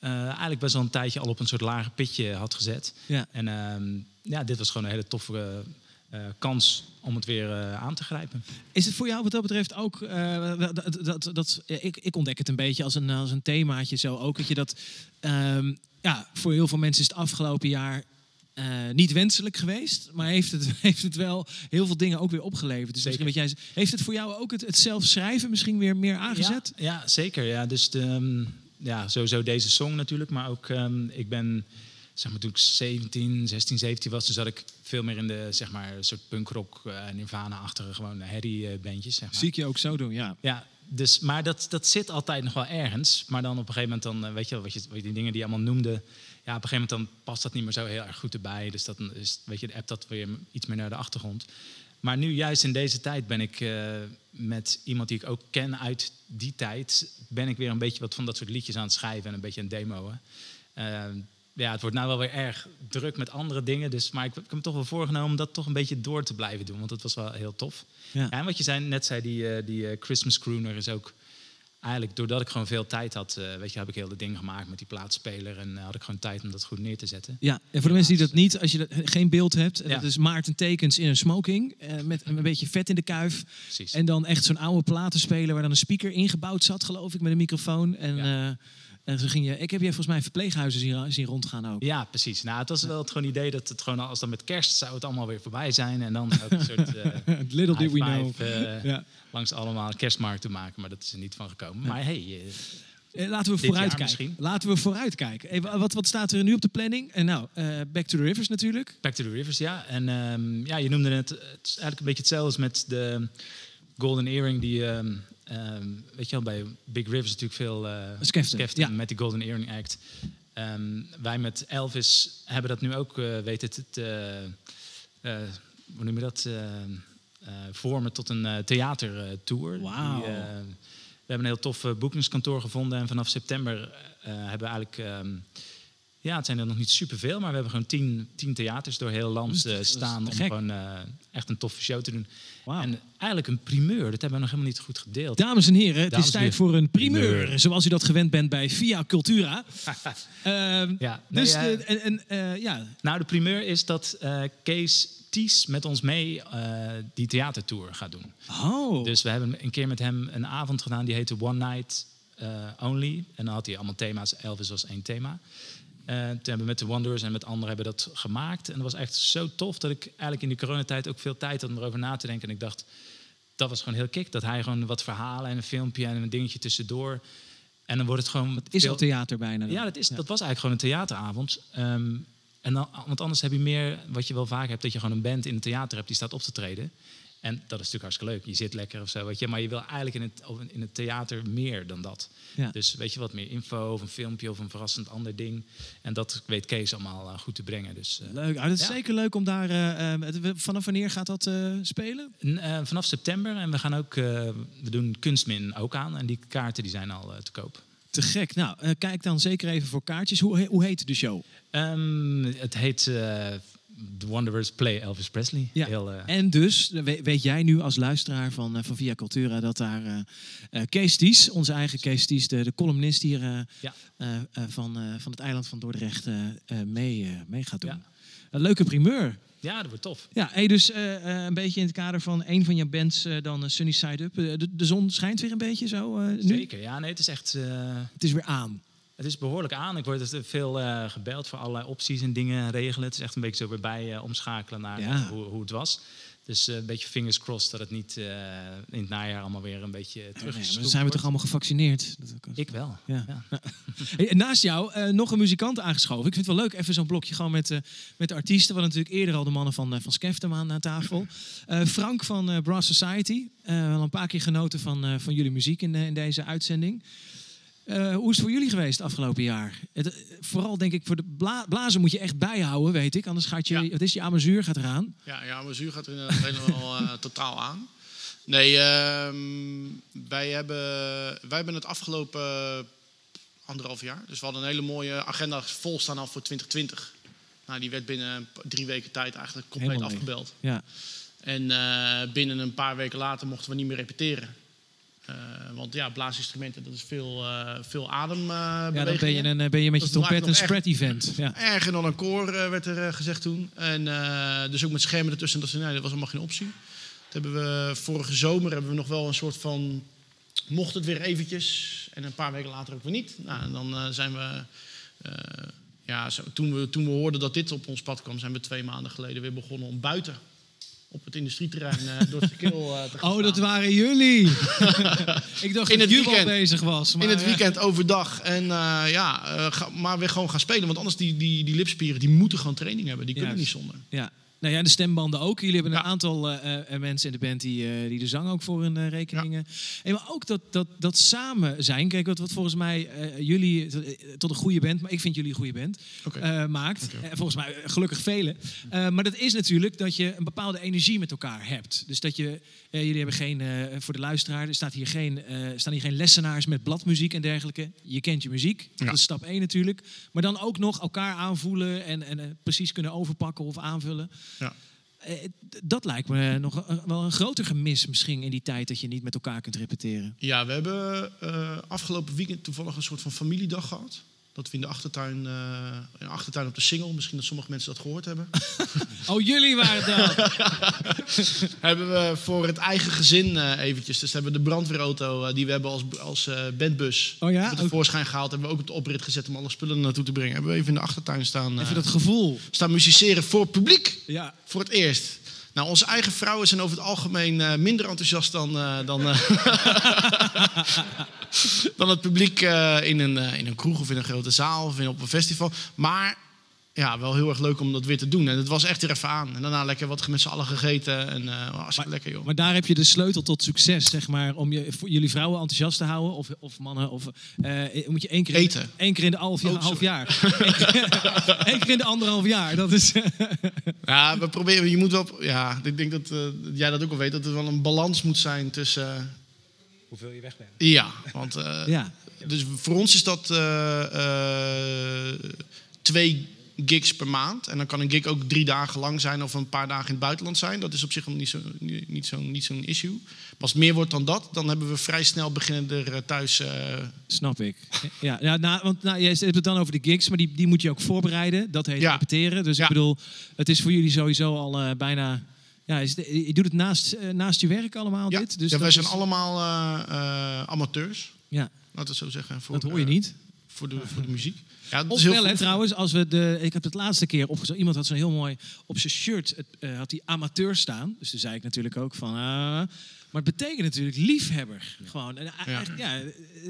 eigenlijk best wel een tijdje al op een soort lager pitje had gezet. Ja. En ehm, ja, dit was gewoon een hele toffe eh, kans om het weer eh, aan te grijpen. Is het voor jou wat dat betreft ook, eh, dat, dat, dat, eh, ik, ik ontdek het een beetje als een, als een themaatje zo ook, dat je dat, ehm, ja, voor heel veel mensen is het afgelopen jaar eh, niet wenselijk geweest, maar heeft het, heeft het wel heel veel dingen ook weer opgeleverd. Dus misschien wat jij, heeft het voor jou ook het, het zelf schrijven misschien weer meer aangezet? Ja, ja zeker. Ja. Dus de, ehm, ja, sowieso deze song natuurlijk. Maar ook, ehm, ik ben, zeg maar, toen ik 17, 16, 17 was, toen zat ik veel meer in de, zeg maar, soort punkrock, uh, Nirvana-achtige, gewoon Harry-bandjes, zeg maar. Zie ik je ook zo doen, ja. Ja, dus, maar dat, dat zit altijd nog wel ergens. Maar dan op een gegeven moment, dan, eh, weet je wel, wat je, die dingen die je allemaal noemde... Ja, op een gegeven moment dan past dat niet meer zo heel erg goed erbij. Dus dat is, weet je, appt dat weer iets meer naar de achtergrond. Maar nu, juist in deze tijd, ben ik eh, met iemand die ik ook ken uit die tijd... ben ik weer een beetje wat van dat soort liedjes aan het schrijven en een beetje een demoen. Eh, ja, het wordt nou wel weer erg druk met andere dingen. Dus, maar ik, ik heb me toch wel voorgenomen om dat toch een beetje door te blijven doen. Want dat was wel heel tof. Ja. en wat je zei, net zei, die, eh, die eh, Christmas Crooner is ook eigenlijk doordat ik gewoon veel tijd had, eh, weet je, heb ik heel de ding gemaakt met die plaatspeler. En had ik gewoon tijd om dat goed neer te zetten. Ja, en voor de mensen die dat niet, als je dat, geen beeld hebt, Ja. dat is Maarten Tekens in een smoking met een beetje vet in de kuif. Precies. En dan echt zo'n oude platenspeler waar dan een speaker ingebouwd zat, geloof ik, met een microfoon. En, en zo ging je, ik heb je volgens mij verpleeghuizen zien, zien rondgaan ook. Ja, precies. Nou, het was wel het gewoon idee dat het gewoon als dan met kerst zou het allemaal weer voorbij zijn. En dan ook een soort eh, Little did we know. eh, Ja. langs allemaal kerstmarkten maken. Maar dat is er niet van gekomen. Maar hey, eh, Laten we vooruitkijken. Laten we vooruitkijken. Even, wat, wat staat er nu op de planning? En nou, Back to the Rivers natuurlijk. Back to the Rivers, ja. En ehm, ja, je noemde het, het is eigenlijk een beetje hetzelfde als met de Golden Earring. Die, ehm, ehm, weet je wel, bij Big Rivers natuurlijk veel... eh Skeften, ja. met die Golden Earring Act. Ehm, wij met Elvis hebben dat nu ook eh, weten te... eh, hoe noem je dat? vormen tot een theatertour. Wauw. We hebben een heel tof boekingskantoor gevonden. En vanaf september hebben we eigenlijk... ehm, ja, het zijn er nog niet superveel, maar we hebben gewoon tien, tien theaters door heel land eh, staan om gek. gewoon eh, echt een toffe show te doen. En eigenlijk een primeur, dat hebben we nog helemaal niet goed gedeeld. Dames en heren, het Dames is tijd voor een primeur. Zoals u dat gewend bent bij Via Cultura. Ehm, Ja, dus en, en, eh, ja, Nou, de primeur is dat eh, Kees Ties met ons mee eh, die theatertour gaat doen. Oh. Dus we hebben een keer met hem een avond gedaan die heette One Night Only. En dan had hij allemaal thema's. Elvis was één thema. Eh, toen hebben we met de Wonders en met anderen hebben dat gemaakt. En dat was echt zo tof dat ik eigenlijk in die coronatijd ook veel tijd had om erover na te denken. En ik dacht, dat was gewoon heel kick. Dat hij gewoon wat verhalen en een filmpje en een dingetje tussendoor. En dan wordt het gewoon... is veel- al theater bijna. dan. ja, dat, is, dat was eigenlijk gewoon een theateravond. Ehm, en dan, want anders heb je meer, wat je wel vaak hebt, dat je gewoon een band in een theater hebt die staat op te treden. En dat is natuurlijk hartstikke leuk. Je zit lekker of zo, weet je. Maar je wil eigenlijk in het, in het theater meer dan dat. Ja. Dus weet je wat meer info of een filmpje of een verrassend ander ding. En dat weet Kees allemaal eh, goed te brengen. Dus, eh, Leuk. Ah, dat is ja. zeker leuk om daar... eh, vanaf wanneer gaat dat spelen? N- vanaf september. En we gaan ook, we doen Kunstmin ook aan. En die kaarten die zijn al te koop. Te gek. Nou, kijk dan zeker even voor kaartjes. Hoe, hoe heet de show? Ehm, het heet The Wanderers Play Elvis Presley. Ja. Heel, eh, En dus we- weet jij nu als luisteraar van, eh, van Via Cultura dat daar eh, Kees Ties, onze eigen Kees Ties, de, de columnist hier Ja. van, van het eiland van Dordrecht, mee, mee gaat doen. Een leuke primeur. ja, dat wordt tof. Ja, hey, dus een beetje in het kader van een van jouw bands dan Sunny Side Up. De, de zon schijnt weer een beetje zo nu. Zeker, ja. Nee, het is echt... Het is weer aan. Het is behoorlijk aan. Ik word er veel eh, gebeld voor allerlei opties en dingen regelen. Het is echt een beetje zo weer bij eh, omschakelen naar Ja. hoe, hoe het was. Dus eh, een beetje fingers crossed dat het niet in het najaar allemaal weer een beetje Nee, terug maar dan zijn we toch allemaal gevaccineerd? Ik wel. Ja. Naast jou nog een muzikant aangeschoven. Ik vind het wel leuk, even zo'n blokje gewoon met, met de artiesten. We hadden natuurlijk eerder al de mannen van, van Skeftem aan, tafel. Frank van Brass Society. Eh, wel een paar keer genoten van, van jullie muziek in, in deze uitzending. Eh, hoe is het voor jullie geweest het afgelopen jaar? Het, eh, vooral denk ik, voor de bla blazen moet je echt bijhouden, weet ik. Anders gaat je, wat is je amazuur gaat eraan. Ja, ja mijn zuur gaat er inderdaad helemaal eh, totaal aan. Nee, ehm, wij, hebben, wij hebben het afgelopen anderhalf jaar. Dus we hadden een hele mooie agenda vol staan al voor 2020. Nou, die werd binnen drie weken tijd eigenlijk compleet afgebeld. Ja. En binnen een paar weken later mochten we niet meer repeteren. Eh, want ja, blaasinstrumenten, dat is veel, eh veel adembeweging. Ja, dan ben je, een, eh, ben je met je Dat trompet een spread event. Ja. Erger dan een koor, eh, werd er eh, gezegd toen. En eh, dus ook met schermen ertussen. Dat, ze- nee, dat was allemaal geen optie. Toen hebben we, vorige zomer hebben we nog wel een soort van... Mocht het weer eventjes. En een paar weken later ook weer niet. Nou, en dan eh, zijn we... eh, ja, zo, toen, we, toen we hoorden dat dit op ons pad kwam... zijn we twee maanden geleden weer begonnen om buiten... op het industrieterrein eh, door het keel eh, te gaan Oh, dat waren jullie. ik dacht In dat weekend. bezig was. Maar, in het eh, weekend overdag. En ja, ga- maar weer gewoon gaan spelen. Want anders die, die, die lipspieren die moeten gewoon training hebben. Die kunnen niet zonder. Ja. Nou ja, de stembanden ook. Jullie hebben een aantal eh, eh, mensen in de band die, eh, die de zang ook voor hun eh, rekeningen. Hey, maar ook dat, dat, dat samen zijn. Kijk, wat, wat volgens mij eh, jullie tot, eh, een goede band, maar ik vind jullie een goede band, eh, maakt. Eh, volgens mij eh, gelukkig velen. Eh, maar dat is natuurlijk dat je een bepaalde energie met elkaar hebt. Dus dat je, eh, jullie hebben geen, eh, voor de luisteraar, er staat hier geen, eh, staan hier geen lessenaars met bladmuziek en dergelijke. Je kent je muziek. Dat is stap 1 natuurlijk. Maar dan ook nog elkaar aanvoelen en, en eh, precies kunnen overpakken of aanvullen. Ja. eh, dat lijkt me nog een- wel een groter gemis misschien in die tijd dat je niet met elkaar kunt repeteren. Ja, we hebben eh, afgelopen weekend toevallig een soort van familiedag gehad. Dat we in de achtertuin, eh, in de achtertuin op de Singel, misschien dat sommige mensen dat gehoord hebben. Oh, jullie waren dat. hebben we voor het eigen gezin eh, eventjes. Dus hebben we de brandweerauto eh, die we hebben als, als bandbus Oh ja? tevoorschijn gehaald. Hebben we ook op de oprit gezet om alle spullen naartoe te brengen. Hebben we even in de achtertuin staan. Even dat gevoel. Staan musiceren voor het publiek. Ja. Voor het eerst. Nou, onze eigen vrouwen zijn over het algemeen eh, minder enthousiast dan, eh, dan, eh, dan het publiek in, een, in een kroeg of in een grote zaal of in, op een festival. Maar ja, wel heel erg leuk om dat weer te doen. En het was echt er even aan. En daarna lekker wat met z'n allen gegeten. En eh hartstikke lekker, joh. Maar daar heb je de sleutel tot succes, zeg maar, om je, voor jullie vrouwen enthousiast te houden. Of, of mannen. Of, eh, moet je één keer, Eten. één keer in de half, Oh, half jaar. Eén keer, één keer in de anderhalf jaar. Dat is. Ja, we proberen, je moet wel, ja, ik denk dat eh, jij dat ook al weet, dat er wel een balans moet zijn tussen... eh, Hoeveel je weg bent. Ja, want eh, Ja. dus voor ons is dat eh, eh, twee gigs per maand. En dan kan een gig ook drie dagen lang zijn of een paar dagen in het buitenland zijn. Dat is op zich niet zo'n niet zo'n niet zo'n issue. Maar als het meer wordt dan dat, dan hebben we vrij snel beginnen er eh, thuis... eh, Snap ik. Ja, ja nou, want nou, jij hebt het dan over de gigs, maar die, die moet je ook voorbereiden. Dat heet Ja. repeteren. Dus ik bedoel, het is voor jullie sowieso al eh, bijna. Ja, is het- je doet het naast, naast je werk allemaal, ja, dit? Dus ja, wij zijn is- allemaal amateurs. Ja. Laat het zo zeggen. Voor, Dat hoor je niet. Voor de, voor de muziek. Ja, Of wel, hè, trouwens, als we de. Ik heb het laatste keer opgezocht. Iemand had zo'n heel mooi. Op zijn shirt het, eh, had hij amateur staan. Dus toen zei ik natuurlijk ook van. ah, maar het betekent natuurlijk liefhebber. Gewoon. En, eh, ja. eh,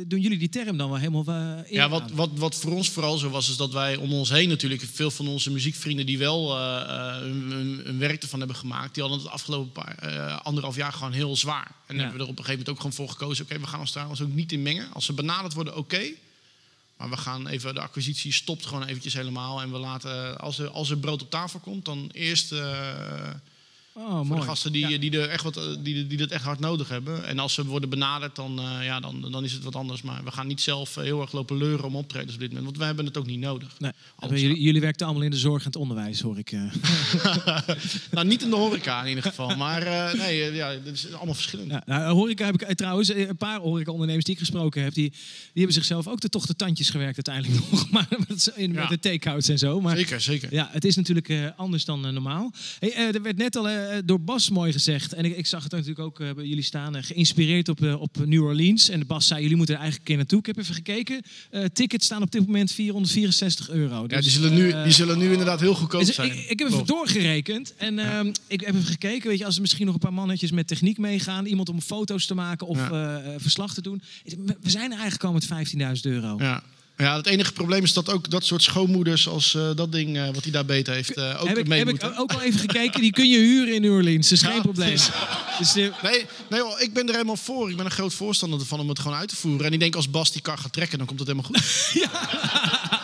doen jullie die term dan wel helemaal. eh, eer Ja, wat, wat, wat voor ons vooral zo was, is dat wij om ons heen natuurlijk veel van onze muziekvrienden die wel eh, eh, hun, hun- hun werk ervan hebben gemaakt, die hadden het afgelopen paar, eh, anderhalf jaar gewoon heel zwaar. En hebben we er op een gegeven moment ook gewoon voor gekozen, oké, we gaan ons daar ons ook niet in mengen. Als ze benaderd worden, oké. Maar we gaan even, de acquisitie stopt gewoon eventjes helemaal. En we laten, als er, als er brood op tafel komt, dan eerst eh, Oh, voor mooi. de gasten die, die, er echt wat, eh, die, die dat echt hard nodig hebben. En als ze worden benaderd, dan, eh, ja, dan, dan is het wat anders. Maar we gaan niet zelf eh, heel erg lopen leuren om optredens op dit moment. Want we hebben het ook niet nodig. Nee, jullie, jullie werken allemaal in de zorg en het onderwijs, hoor ik. eh. nou, niet in de horeca in ieder geval. Maar eh, nee, eh, ja, dat is allemaal verschillend. Ja, nou, horeca heb ik eh, trouwens, eh, een paar horeca-ondernemers die ik gesproken heb, die, die hebben zichzelf ook de toch de tandjes gewerkt uiteindelijk nog. Maar met, in, Ja. met de take-outs en zo. Maar, Zeker, zeker. Ja, het is natuurlijk eh, anders dan eh, normaal. Hey, eh, er werd net al eh, door Bas mooi gezegd, en ik, ik zag het natuurlijk ook eh, bij jullie staan, eh, geïnspireerd op, eh, op New Orleans. En Bas zei, jullie moeten er eigenlijk een keer naartoe. Ik heb even gekeken. Eh, tickets staan op dit moment 464 euro. Ja, Dus, die zullen, nu, eh, die zullen nu inderdaad heel goedkoop dus zijn. Ik, ik heb even doorgerekend en ehm, ik heb even gekeken. Weet je, als er misschien nog een paar mannetjes met techniek meegaan, iemand om foto's te maken of Ja. eh, eh, verslag te doen. We zijn er eigenlijk al met 15.000 euro. Ja. Ja, het enige probleem is dat ook dat soort schoonmoeders als eh, dat ding eh, wat hij daar beter heeft eh, ook heb ik, mee heb moeten. ik ook al even gekeken. Die kun je huren in New Orleans. Dat is geen probleem. Dus, eh, Nee, nee hoor, ik ben er helemaal voor. Ik ben een groot voorstander ervan om het gewoon uit te voeren. En ik denk als Bas die kar gaat trekken, dan komt het helemaal goed.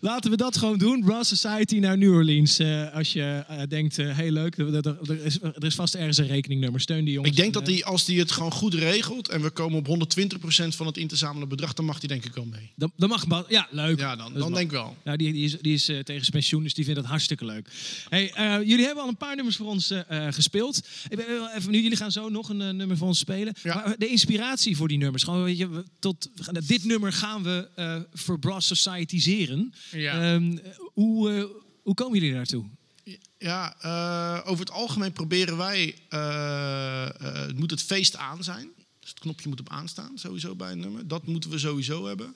Laten we dat gewoon doen. Brass Society naar New Orleans. Eh, als je eh, denkt, eh, heel leuk, er, is, er is vast ergens een rekeningnummer. Steun die jongens. Ik denk En, dat hij, als hij het gewoon goed regelt en we komen op 120% van het in te zamelen bedrag, dan mag hij denk ik wel mee. Dan, dan mag Bas. Ja, leuk. Ja, dan, dan denk ik wel. Nou, die, die is, die is tegen zijn pensioen, dus die vindt dat hartstikke leuk. Hey, jullie hebben al een paar nummers voor ons gespeeld. Ik ben wel even, nu, jullie gaan zo nog een nummer voor ons spelen. Maar de inspiratie voor die nummers. Gewoon, weet je, tot, dit nummer gaan we voor Brass Societyseren. Ja. Ehm, hoe, eh, hoe komen jullie daartoe? Ja, eh, over het algemeen proberen wij, eh, het moet het feest aan zijn. Dus het knopje moet op aanstaan, sowieso bij een nummer. Dat moeten we sowieso hebben.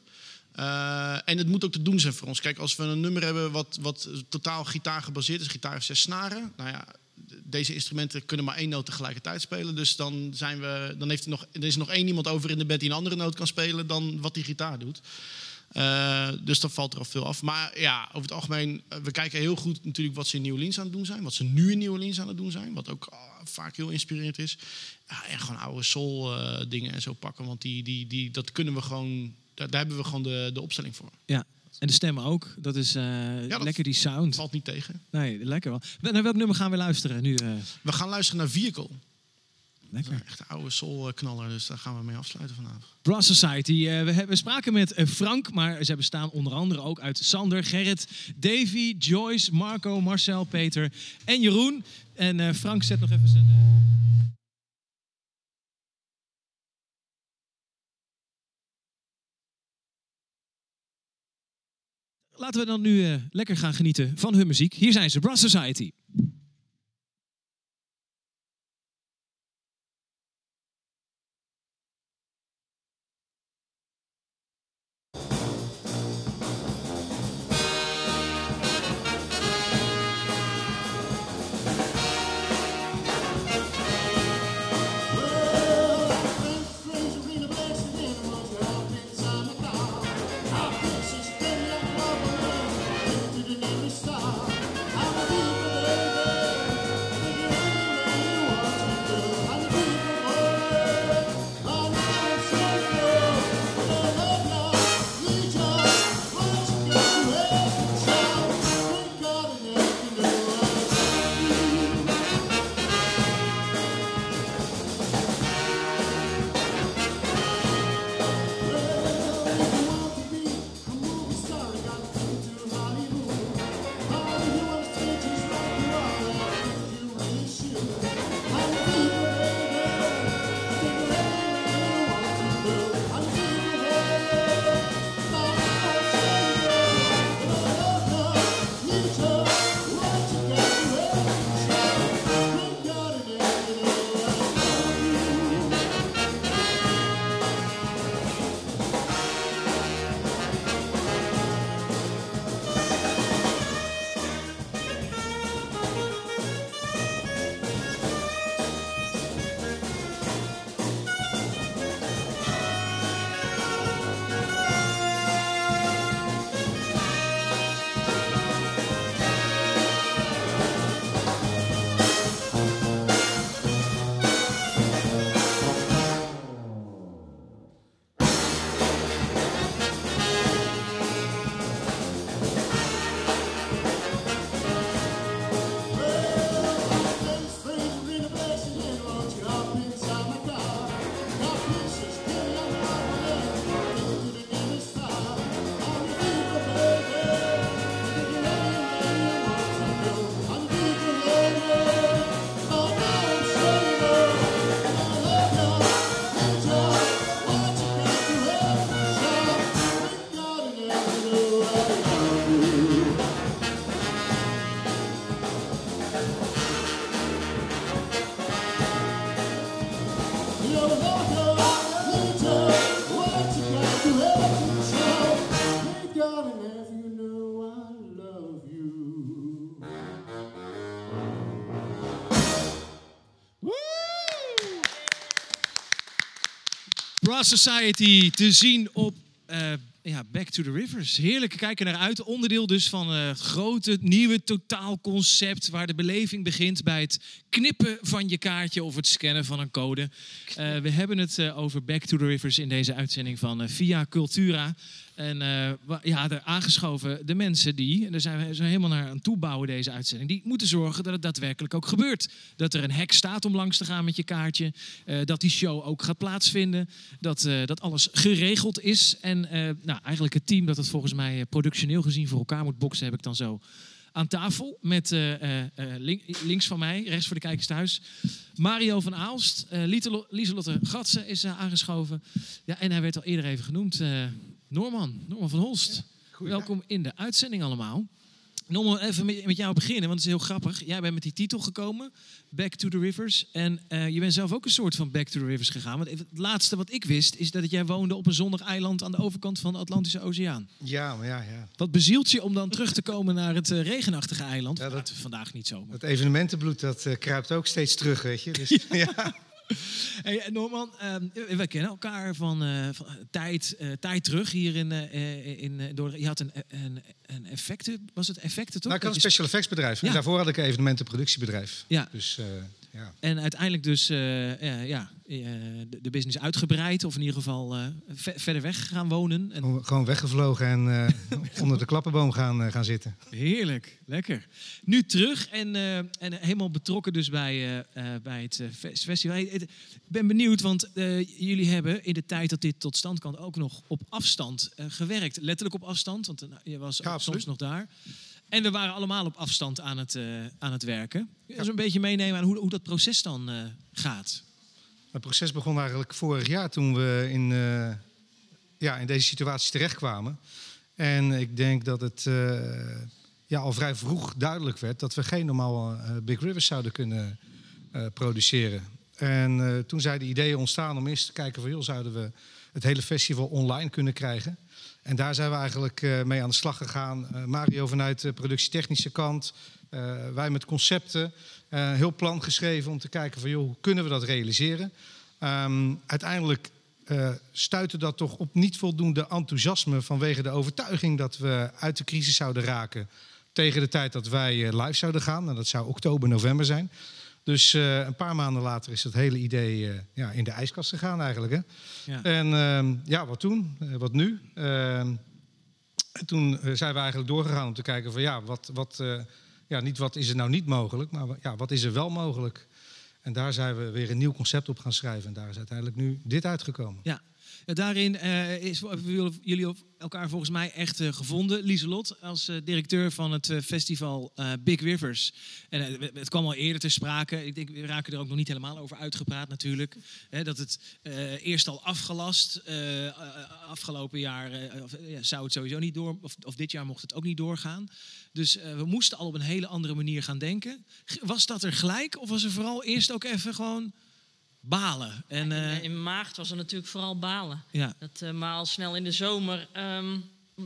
En het moet ook te doen zijn voor ons. Kijk, als we een nummer hebben wat, wat totaal gitaar gebaseerd is, gitaar heeft zes snaren. Nou ja, deze instrumenten kunnen maar één noot tegelijkertijd spelen. Dus dan, zijn we, dan heeft er, nog, er is nog één iemand over in de bed die een andere noot kan spelen dan wat die gitaar doet. Eh, dus dan valt er al veel af. Maar ja, over het algemeen, eh, we kijken heel goed natuurlijk wat ze in New Orleans aan het doen zijn. Wat ze nu in New Orleans aan het doen zijn. Wat ook ah, vaak heel inspirerend is. Ja, en gewoon oude soul eh, dingen en zo pakken. Want die, die, die, dat kunnen we gewoon, daar, daar hebben we gewoon de, de opstelling voor. Ja. En de stemmen ook. Dat is dat lekker die sound. Valt niet tegen. Nee, lekker wel. Naar welk nummer gaan we luisteren nu? We gaan luisteren naar Vehicle. Lekker. Echt een oude soul-knaller, dus daar gaan we mee afsluiten vanavond. Brass Society. eh, we, hebben- we spraken met eh, Frank, maar zij bestaan onder andere ook uit Sander, Gerrit, Davy, Joyce, Marco, Marcel, Peter en Jeroen. En eh, Frank zet nog even zijn. Laten we dan nu lekker gaan genieten van hun muziek. Hier zijn ze, Brass Society. Society te zien op eh, ja, Back to the Rivers. Heerlijk kijken naar uit. Onderdeel dus van een grote nieuwe totaalconcept waar de beleving begint bij het knippen van je kaartje of het scannen van een code. Eh, we hebben het eh, over Back to the Rivers in deze uitzending van eh, Via Cultura. En wa- ja, er aangeschoven de mensen die, en daar zijn we zijn helemaal naar aan toebouwen deze uitzending, die moeten zorgen dat het daadwerkelijk ook gebeurt. Dat er een hek staat om langs te gaan met je kaartje. eh, dat die show ook gaat plaatsvinden. Dat, eh, dat alles geregeld is. En nou, eigenlijk het team dat het volgens mij productioneel gezien voor elkaar moet boksen, heb ik dan zo aan tafel. Met link- links van mij, rechts voor de kijkers thuis, Mario van Aalst. Lieselotte Gatsen is aangeschoven. Ja, en hij werd al eerder even genoemd. Norman, Norman van Holst. Welkom in de uitzending allemaal. Norman, even met, jou beginnen, want het is heel grappig. Jij bent met die titel gekomen, Back to the Rivers. En eh, je bent zelf ook een soort van Back to the Rivers gegaan. Want het laatste wat ik wist, is dat jij woonde op een zonnig eiland aan de overkant van de Atlantische Oceaan. Ja, maar ja, ja. Wat bezielt je om dan terug te komen naar het eh, regenachtige eiland? Ja, dat vandaag niet zo. maar- Dat evenementenbloed dat eh, kruipt ook steeds terug, weet je. Dus, ja. Hey, Norman, ehm, we kennen elkaar van, eh, van tijd, eh, tijd terug hier in, eh, eh, in eh, Dordrecht. Je had een, een, een effecten, was het effecten toch? Nou, ik had een special effects bedrijf. Ja. Daarvoor had ik een evenementenproductiebedrijf. Ja. Dus, eh, Ja. En uiteindelijk dus eh, ja, ja, eh, de, business uitgebreid. Of in ieder geval eh, ve- verder weg gaan wonen. En Gewoon- weggevlogen en onder de klappenboom gaan, gaan zitten. Heerlijk, lekker. Nu terug en, en helemaal betrokken dus bij, bij het fes- festival. Ik ben benieuwd, want jullie hebben in de tijd dat dit tot stand kwam ook nog op afstand gewerkt. Letterlijk op afstand, want eh, je was soms nog daar. En we waren allemaal op afstand aan het, eh, aan het werken. Kun je ons een beetje meenemen aan hoe, hoe dat proces dan eh, gaat? Het proces begon eigenlijk vorig jaar toen we in, eh, ja, in deze situatie terechtkwamen. En ik denk dat het ja, al vrij vroeg duidelijk werd dat we geen normaal Big Rivers zouden kunnen produceren. En toen zijn de ideeën ontstaan om eerst te kijken van joh, zouden we het hele festival online kunnen krijgen. En daar zijn we eigenlijk eh, mee aan de slag gegaan. Eh, Mario vanuit de productietechnische kant, eh, wij met concepten. heel plan geschreven om te kijken van joh, hoe kunnen we dat realiseren. Ehm, uiteindelijk eh stuitte dat toch op niet voldoende enthousiasme vanwege de overtuiging dat we uit de crisis zouden raken tegen de tijd dat wij live zouden gaan. En dat zou oktober, november zijn. Dus eh, een paar maanden later is dat hele idee eh, ja, in de ijskast gegaan eigenlijk. Hè? Ja. En ehm, ja, wat toen? Eh, wat nu? Ehm, en toen zijn we eigenlijk doorgegaan om te kijken van ja, wat, wat, ja, niet wat is er nou niet mogelijk, maar ja, wat is er wel mogelijk? En daar zijn we weer een nieuw concept op gaan schrijven. En daar is uiteindelijk nu dit uitgekomen. Ja. Daarin eh, is, hebben jullie elkaar volgens mij echt eh, gevonden. Lieselot als eh, directeur van het festival Big Rivers. En het kwam al eerder ter sprake. Ik denk, we raken er ook nog niet helemaal over uitgepraat natuurlijk. Dat het eerst al afgelast. afgelopen jaar ja, zou het sowieso niet door. Of, of dit jaar mocht het ook niet doorgaan. Dus we moesten al op een hele andere manier gaan denken. Was dat er gelijk? Of was er vooral eerst ook even gewoon balen? En, eh, In maart was er natuurlijk vooral balen. Ja. Dat, eh, maar al snel in de zomer ehm,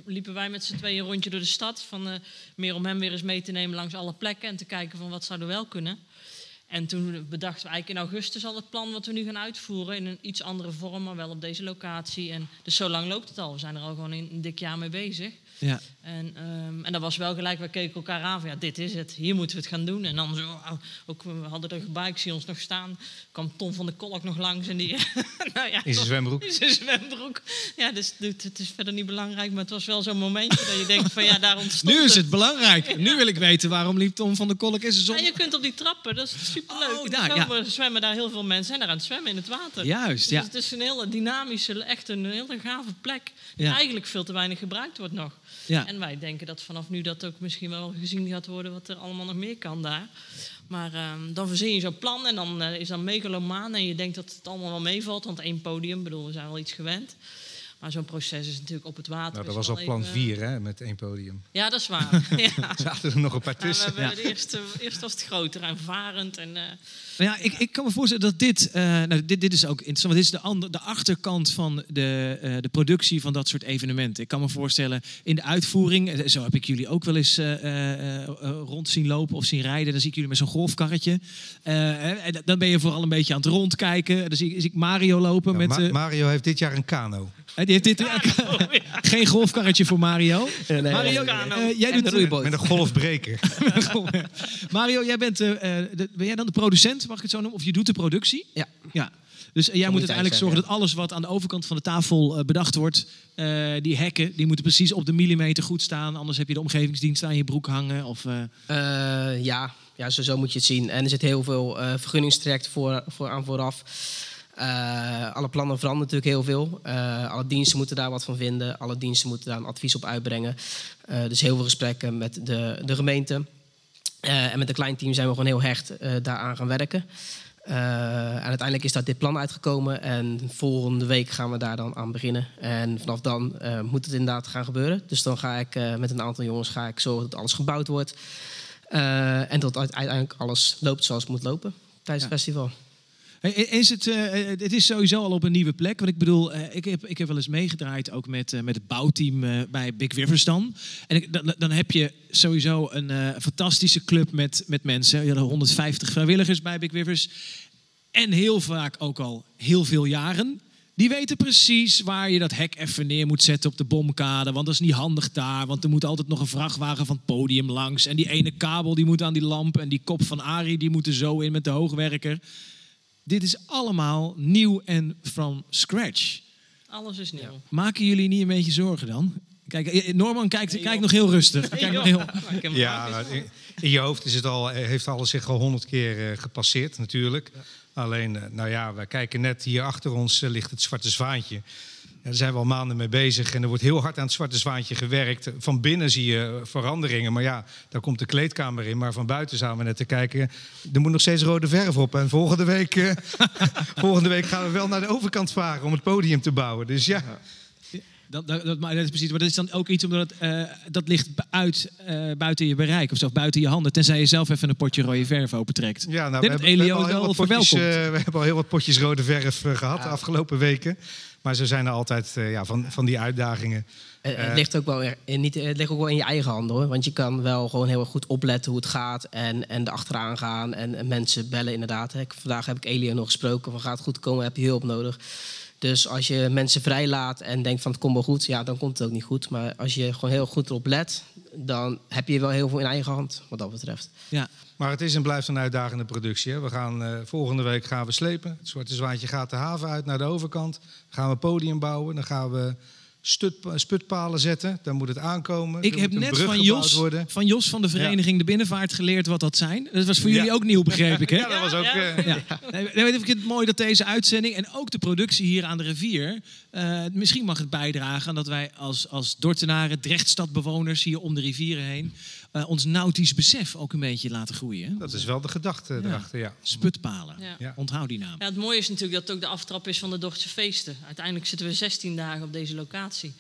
liepen wij met z'n tweeën een rondje door de stad. Van, eh, meer om hem weer eens mee te nemen langs alle plekken en te kijken van wat zou er wel kunnen. En toen bedachten we eigenlijk in augustus al het plan wat we nu gaan uitvoeren. In een iets andere vorm, maar wel op deze locatie. En dus zo lang loopt het al. We zijn er al gewoon een, een dik jaar mee bezig. Ja. En, ehm, en dat was wel gelijk, we keken elkaar aan van ja, dit is het, hier moeten we het gaan doen. En dan zo, ook, we hadden er bij, ik zie ons nog staan, kwam Tom van de Kolk nog langs en die... nou ja, In zijn zwembroek. In zijn zwembroek. Ja, dus het het is verder niet belangrijk, maar het was wel zo'n momentje dat je denkt van ja, daar ontstond Nu is het belangrijk. Nu wil ik weten waarom liep Tom van de Kolk in zijn zon. Ja, je kunt op die trappen, dat is superleuk. Oh, daar, komen- zwemmen daar heel veel mensen zijn daar aan het zwemmen in het water. Juist, ja. Dus het is een hele dynamische, echt een hele gave plek. Die Ja. eigenlijk veel te weinig gebruikt wordt nog. Ja. En wij denken dat vanaf nu dat ook misschien wel gezien gaat worden wat er allemaal nog meer kan daar. Maar ehm, dan verzin je zo'n plan en dan eh, is dat megalomaan en je denkt dat het allemaal wel meevalt. Want één podium, bedoel, we zijn wel iets gewend. Maar zo'n proces is natuurlijk op het water. Nou, is dat was al wel plan even- 4 hè, met één podium. Ja, dat is waar. ja. Er zaten er nog een paar Maar we tussen. hebben de eerste, eerst was het groter en varend. En, eh, Nou ja, ik, ik kan me voorstellen dat dit, eh, nou, dit, dit is ook interessant. Want dit is de, ander, de achterkant van de, eh, de productie van dat soort evenementen. Ik kan me voorstellen in de uitvoering, zo heb ik jullie ook wel eens eh, eh, eh, rond zien lopen of zien rijden. Dan zie ik jullie met zo'n golfkarretje. Eh, en dan ben je vooral een beetje aan het rondkijken. Dan zie ik, zie ik Mario lopen met. Ma- Mario heeft dit jaar een kano. Dit, geen golfkarretje voor Mario. Mario, eh, jij doet Met een golfbreker. Mario, jij bent, eh, eh, de- ben jij dan de producent, mag ik het zo noemen? Of je doet de productie? Ja. ja. Dus jij moet uiteindelijk zorgen dat alles wat aan de overkant van de tafel bedacht wordt, eh, die hekken, die moeten precies op de millimeter goed staan. Anders heb je de omgevingsdienst aan je broek hangen. Of, eh, Eh, ja, ja, zo, zo moet je het zien. En er zit heel veel eh vergunningstraject voor, voor aan vooraf. Eh, alle plannen veranderen natuurlijk heel veel. Eh, alle diensten moeten daar wat van vinden. Alle diensten moeten daar een advies op uitbrengen. Eh, dus heel veel gesprekken met de, de gemeente. En met een klein team zijn we gewoon heel hecht daaraan gaan werken. En uiteindelijk is daar dit plan uitgekomen. En volgende week gaan we daar dan aan beginnen. En vanaf dan moet het inderdaad gaan gebeuren. Dus dan ga ik met een aantal jongens ga ik zorgen dat alles gebouwd wordt. En dat uiteindelijk alles loopt zoals het moet lopen tijdens het festival. Is het, eh, het is sowieso al op een nieuwe plek. Want ik bedoel, eh, ik, heb, ik heb wel eens meegedraaid ook met, eh, met het bouwteam eh, bij Big Rivers dan. En dan, dan heb je sowieso een eh, fantastische club met, met mensen. Je had 150 vrijwilligers bij Big Rivers. En heel vaak ook al heel veel jaren. Die weten precies waar je dat hek even neer moet zetten op de bomkade. Want dat is niet handig daar. Want er moet altijd nog een vrachtwagen van het podium langs. En die ene kabel die moet aan die lamp. En die kop van Arie die moet er zo in met de hoogwerker. Dit is allemaal nieuw en from scratch. Alles is nieuw. Maken jullie niet een beetje zorgen dan? Kijk, eh, Norman kijkt, kijkt nog heel rustig. Kijkt nog heel... Ja, in, in je hoofd is het al, heeft alles zich al honderd keer eh, gepasseerd natuurlijk. Alleen, eh, nou ja, wij kijken net hier achter ons eh, ligt het Zwarte Zwaantje. Daar zijn we al maanden mee bezig en er wordt heel hard aan het Zwarte Zwaantje gewerkt. Van binnen zie je veranderingen, maar ja, daar komt de kleedkamer in. Maar van buiten zaten we net te kijken, er moet nog steeds rode verf op. En volgende week, eh, volgende week gaan we wel naar de overkant varen om het podium te bouwen. Dus ja. Dat, dat, dat, maar dat is precies, maar dat is dan ook iets omdat het, eh, dat ligt uit, eh, buiten je bereik of of buiten je handen. Tenzij je zelf even een potje rode verf opentrekt. Ja, nou, we heel wel wat potjes, we hebben al heel wat potjes rode verf eh, gehad de afgelopen weken. Maar ze zijn er altijd eh, ja, van, van die uitdagingen. Eh, Eh, het, ligt ook wel, er- in, niet, het ligt ook wel in je eigen handen hoor. Want je kan wel gewoon heel erg goed opletten hoe het gaat. En, en erachteraan gaan. En, en mensen bellen inderdaad. hè. Vandaag heb ik Elio nog gesproken. Van gaat het goed komen? Heb je hulp nodig? Dus als je mensen vrijlaat en denkt van het komt wel goed. Ja, dan komt het ook niet goed. Maar als je gewoon heel goed erop let. Dan heb je wel heel veel in eigen hand. Wat dat betreft. Ja. Maar het is en blijft een uitdagende productie. Hè. We gaan, eh, volgende week gaan we slepen. Het Zwarte Zwaantje gaat de haven uit naar de overkant. Dan gaan we podium bouwen. Dan gaan we sputpalen zetten. Dan moet het aankomen. Ik Er heb net van Jos, worden. van Jos van de vereniging De Binnenvaart geleerd wat dat zijn. Dat was voor Ja. jullie ook nieuw, begreep ik, hè? Ja, dat was ook... eh, Ja. Nee, nee, ik vind het mooi dat deze uitzending en ook de productie hier aan de rivier... eh, misschien mag het bijdragen aan dat wij als, als Dortenaren, Drechtstadbewoners hier om de rivieren heen... eh, ons nautisch besef ook een beetje laten groeien. hè? Dat is wel de gedachte erachter, ja. Sputpalen. Ja. Onthoud die naam. Ja, het mooie is natuurlijk dat het ook de aftrap is van de Dordtse feesten. Uiteindelijk zitten we 16 dagen op deze locatie.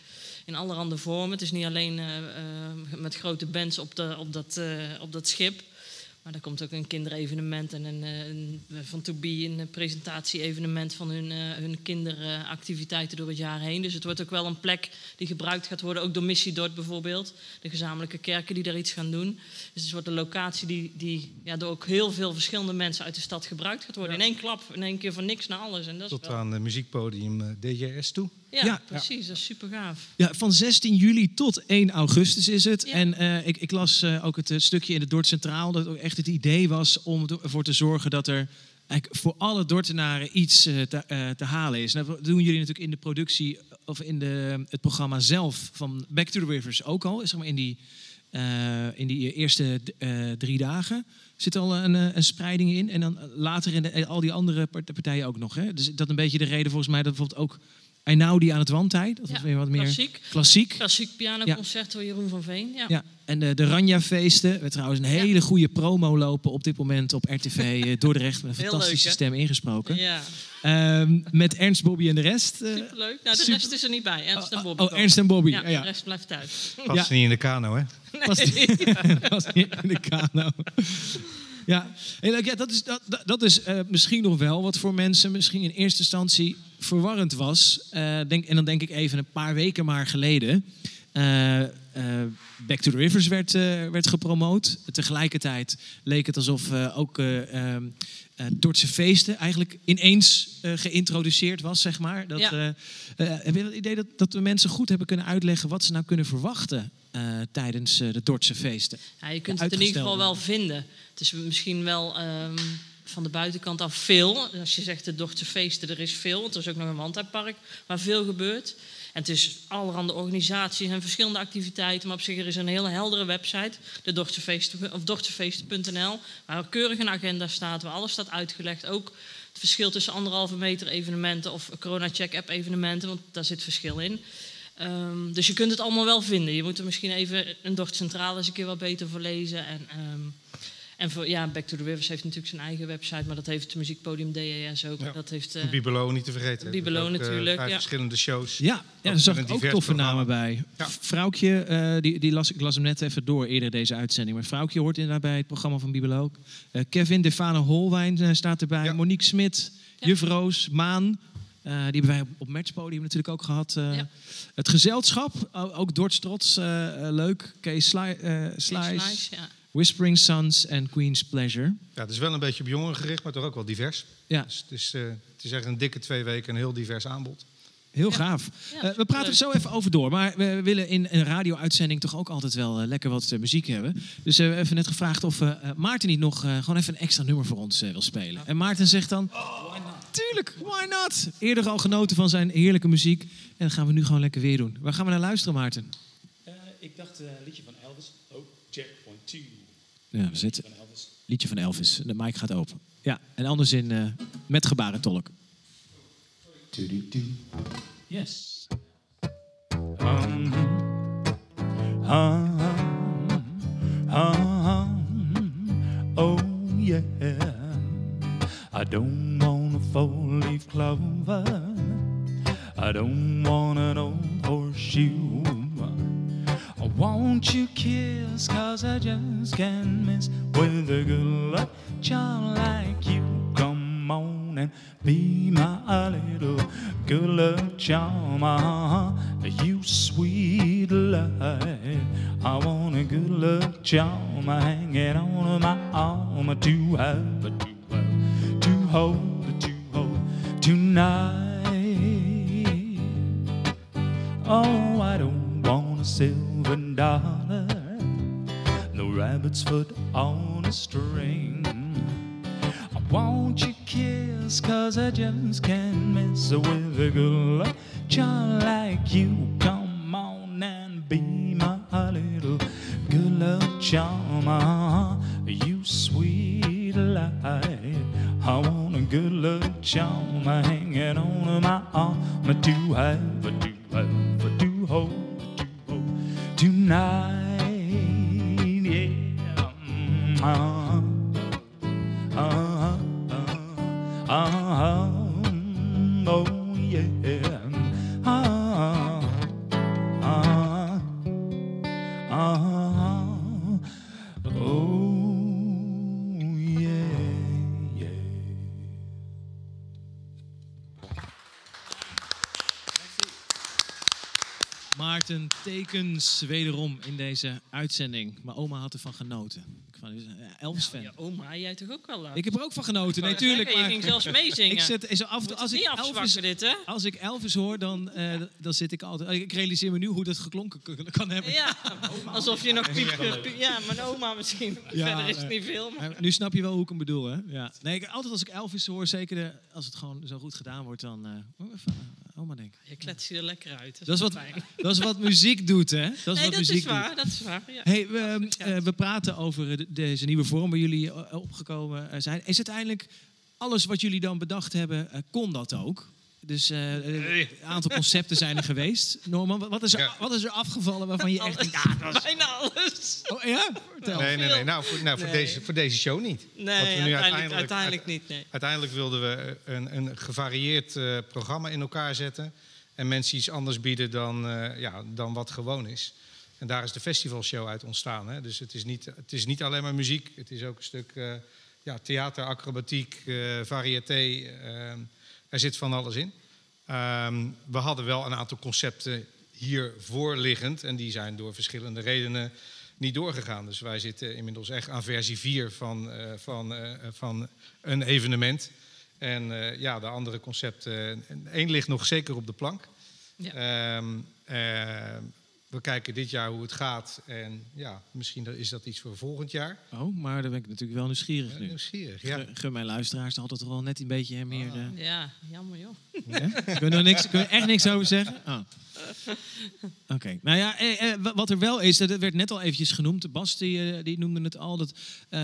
In allerhande vormen. Het is niet alleen eh, eh, met grote bands op, de, op, dat, eh, op dat schip. Maar er komt ook een kinderevenement en een, eh, een, van To Be een eh, presentatie-evenement van hun, eh, hun kinderactiviteiten door het jaar heen. Dus het wordt ook wel een plek die gebruikt gaat worden, ook door Missie Dort bijvoorbeeld. De gezamenlijke kerken die daar iets gaan doen. Dus het wordt een locatie die, die ja, door ook heel veel verschillende mensen uit de stad gebruikt gaat worden. In één klap, in één keer van niks naar alles. En dat is Tot wel... aan het muziekpodium DJS toe. Ja, Ja. precies. Dat is super gaaf. Ja, van 16 juli tot 1 augustus is het. En eh, ik, ik las eh, ook het eh, stukje in de Dordt Centraal... dat ook echt het idee was om ervoor te zorgen dat er... Eigenlijk voor alle Dortenaren iets te, te halen is. Nou, dat doen jullie natuurlijk in de productie of in de, het programma zelf van Back to the Rivers ook al. Zeg maar in die, in die eerste drie dagen zit al een, een spreiding in. En dan later in de, al die andere part- partijen ook nog. Hè? Dus dat een beetje de reden volgens mij dat bijvoorbeeld ook Einaudi aan het Wandtijd. Dat was weer wat meer klassiek. klassiek. Klassiek pianoconcert door Jeroen van Veen. Ja. Ja, en de, de Ranja-feesten. We trouwens een hele goede promo lopen op dit moment op RTV eh, Dordrecht. Met een Heel fantastische leuk, stem ingesproken. Ja. Ehm, met Ernst, Bobby en de rest. eh, Superleuk. Nou, de super- rest is er niet bij. Ernst en Bobby. oh, komen. Ernst en Bobby. Ja, Ja, ja. de rest blijft thuis. Past niet in de kano, hè? Was niet, was niet in de kano. Ja, heel leuk. ja dat is, dat, dat- is eh, misschien nog wel wat voor mensen misschien in eerste instantie verwarrend was. Eh, denk, en dan denk ik even een paar weken maar geleden. Eh, Back to the Rivers werd, werd gepromoot. Tegelijkertijd leek het alsof ook eh ehm, eh, feesten eigenlijk ineens geïntroduceerd was, zeg maar. Dat, Ja. heb je het idee dat, dat we mensen goed hebben kunnen uitleggen wat ze nou kunnen verwachten eh, tijdens eh, de Dordtse feesten? Ja, je kunt het in ieder geval wel vinden. Het is misschien wel ehm, van de buitenkant af veel. Als je zegt de Dordtse feesten, er is veel. Want er is ook nog een wandtuinpark waar veel gebeurt. En het is allerhande organisaties en verschillende activiteiten. Maar op zich er is een hele heldere website, de Dordtse Feesten, of dordtsefeesten.nl, waar keurig een agenda staat, waar alles staat uitgelegd. Ook het verschil tussen anderhalve meter evenementen of corona check app evenementen, want daar zit verschil in. Ehm, dus je kunt het allemaal wel vinden. Je moet er misschien even een Dort Centraal eens een keer wat beter voor lezen. En, ehm, en voor, ja, Back to the Rivers heeft natuurlijk zijn eigen website, maar dat heeft het muziekpodium DES ook. Dat heeft, eh, Bibelo niet te vergeten. Bibelo eh, natuurlijk, vijf ja. verschillende shows. Ja, ja daar zag ook toffe namen bij. Vrouwtje, eh, die, die las, ik las hem net even door eerder deze uitzending. Maar Vrouwtje hoort inderdaad bij het programma van Bibelo ook. Eh, Kevin Defane Holwijn staat erbij. Monique Smit, Juf Roos, Maan. Eh, die hebben wij op, op Matchpodium natuurlijk ook gehad. eh. Het gezelschap, ook Dordt Trots, eh, leuk. Kees Sli, eh, Slice. Slice, ja. Whispering Suns en Queen's Pleasure. Ja, het is wel een beetje op jongeren gericht, maar toch ook wel divers. Ja. Dus het, is, eh, het is echt een dikke twee weken een heel divers aanbod. Heel gaaf. Ja, Eh, we praten er zo even over door. Maar we willen in een radio-uitzending toch ook altijd wel lekker wat muziek hebben. Dus eh, we hebben even net gevraagd of Maarten niet nog eh, gewoon even een extra nummer voor ons wil spelen. En Maarten zegt dan... Tuurlijk, why not? Eerder al genoten van zijn heerlijke muziek. En dat gaan we nu gewoon lekker weer doen. Waar gaan we naar luisteren, Maarten? ik dacht een liedje van Elvis. Oh, check, one, two. Ja, we zitten. Liedje van Elvis. De mic gaat open. Ja, en anders in eh, met gebarentolk. Yes. Um, um, um, oh yeah. I don't four-leaf clover. I don't want an old horseshoe. I want your kiss, cause I just can't miss with a good luck child like you. Come on and be my little good luck charm. uh-huh. You sweet light. I want a good luck charm hanging on my arm to have, to have, to hold tonight. Oh, I don't want a silver dollar, no rabbit's foot on a string. I want your kiss, cause I just can't miss with a good luck child like you. Come on and be my little good luck charm. Good luck charm hanging on my arm to have, to have, Wederom in deze uitzending. Mijn oma had ervan genoten. Ik van, eh, Elvis-fan. Ja, oma, jij toch ook wel? Ik heb er ook van genoten, natuurlijk. je ging zelfs meezingen. Ik zet, af, en toe- Moet als, ik Elvis, afzwakken, dit, hè? als ik Elvis hoor, dan, eh, dan zit ik altijd... Ik realiseer me nu hoe dat geklonken kan hebben. Ja, alsof je nog piep, piep- Ja, mijn oma misschien. Verder is het eh, niet veel. Maar... eh, Nu snap je wel hoe ik hem bedoel, hè? Ja. Nee, ik, altijd als ik Elvis hoor, zeker de- als het gewoon zo goed gedaan wordt, dan... eh, oh, even, eh, oma denk. Je klets je er lekker uit. Dat is, wat, fijn. dat is wat muziek doet, hè? Dat is nee, wat dat muziek is waar. doet. Dat is waar. Ja. Hey, we, eh, we praten over de- deze nieuwe vorm waar jullie eh, opgekomen eh, zijn. Is uiteindelijk alles wat jullie dan bedacht hebben, kon dat ook? Dus eh, eh, een aantal concepten zijn er geweest. Norman, wat- is er, wat is er afgevallen waarvan je echt... denkt, Ja, dat was... Bijna alles. Oh ja? Vertel. Nee, nee, nee. Nou, voor, nou, voor, Nee. deze, voor deze show niet. Nee, Want we nu uiteindelijk, uiteindelijk niet. Nee. Uiteindelijk wilden we een, een gevarieerd eh, programma in elkaar zetten. En mensen iets anders bieden dan, eh, ja, dan wat gewoon is. En daar is de festivalshow uit ontstaan. Hè. Dus het is, niet, het is niet alleen maar muziek. Het is ook een stuk eh, ja, theater, acrobatiek, eh variété. Er zit van alles in. Ehm, we hadden wel een aantal concepten hiervoor liggend. En die zijn door verschillende redenen niet doorgegaan. Dus wij zitten inmiddels echt aan versie 4 van, eh, van, eh, van een evenement. En eh, ja, de andere concepten. één ligt nog zeker op de plank. Ehm, eh, we kijken dit jaar hoe het gaat. En ja, misschien is dat iets voor volgend jaar. Oh, maar dan ben ik natuurlijk wel nieuwsgierig nu. Nieuwsgierig, ja. Gun- mijn luisteraars altijd wel net een beetje meer... Ah. eh, Ja, jammer joh. Ja? Kun je er niks, kun je er echt niks over zeggen? Oh. Oké, nou ja, eh, eh, wa- wat er wel is, dat het werd net al eventjes genoemd. Bas die, eh, die noemde het al. Dat, eh,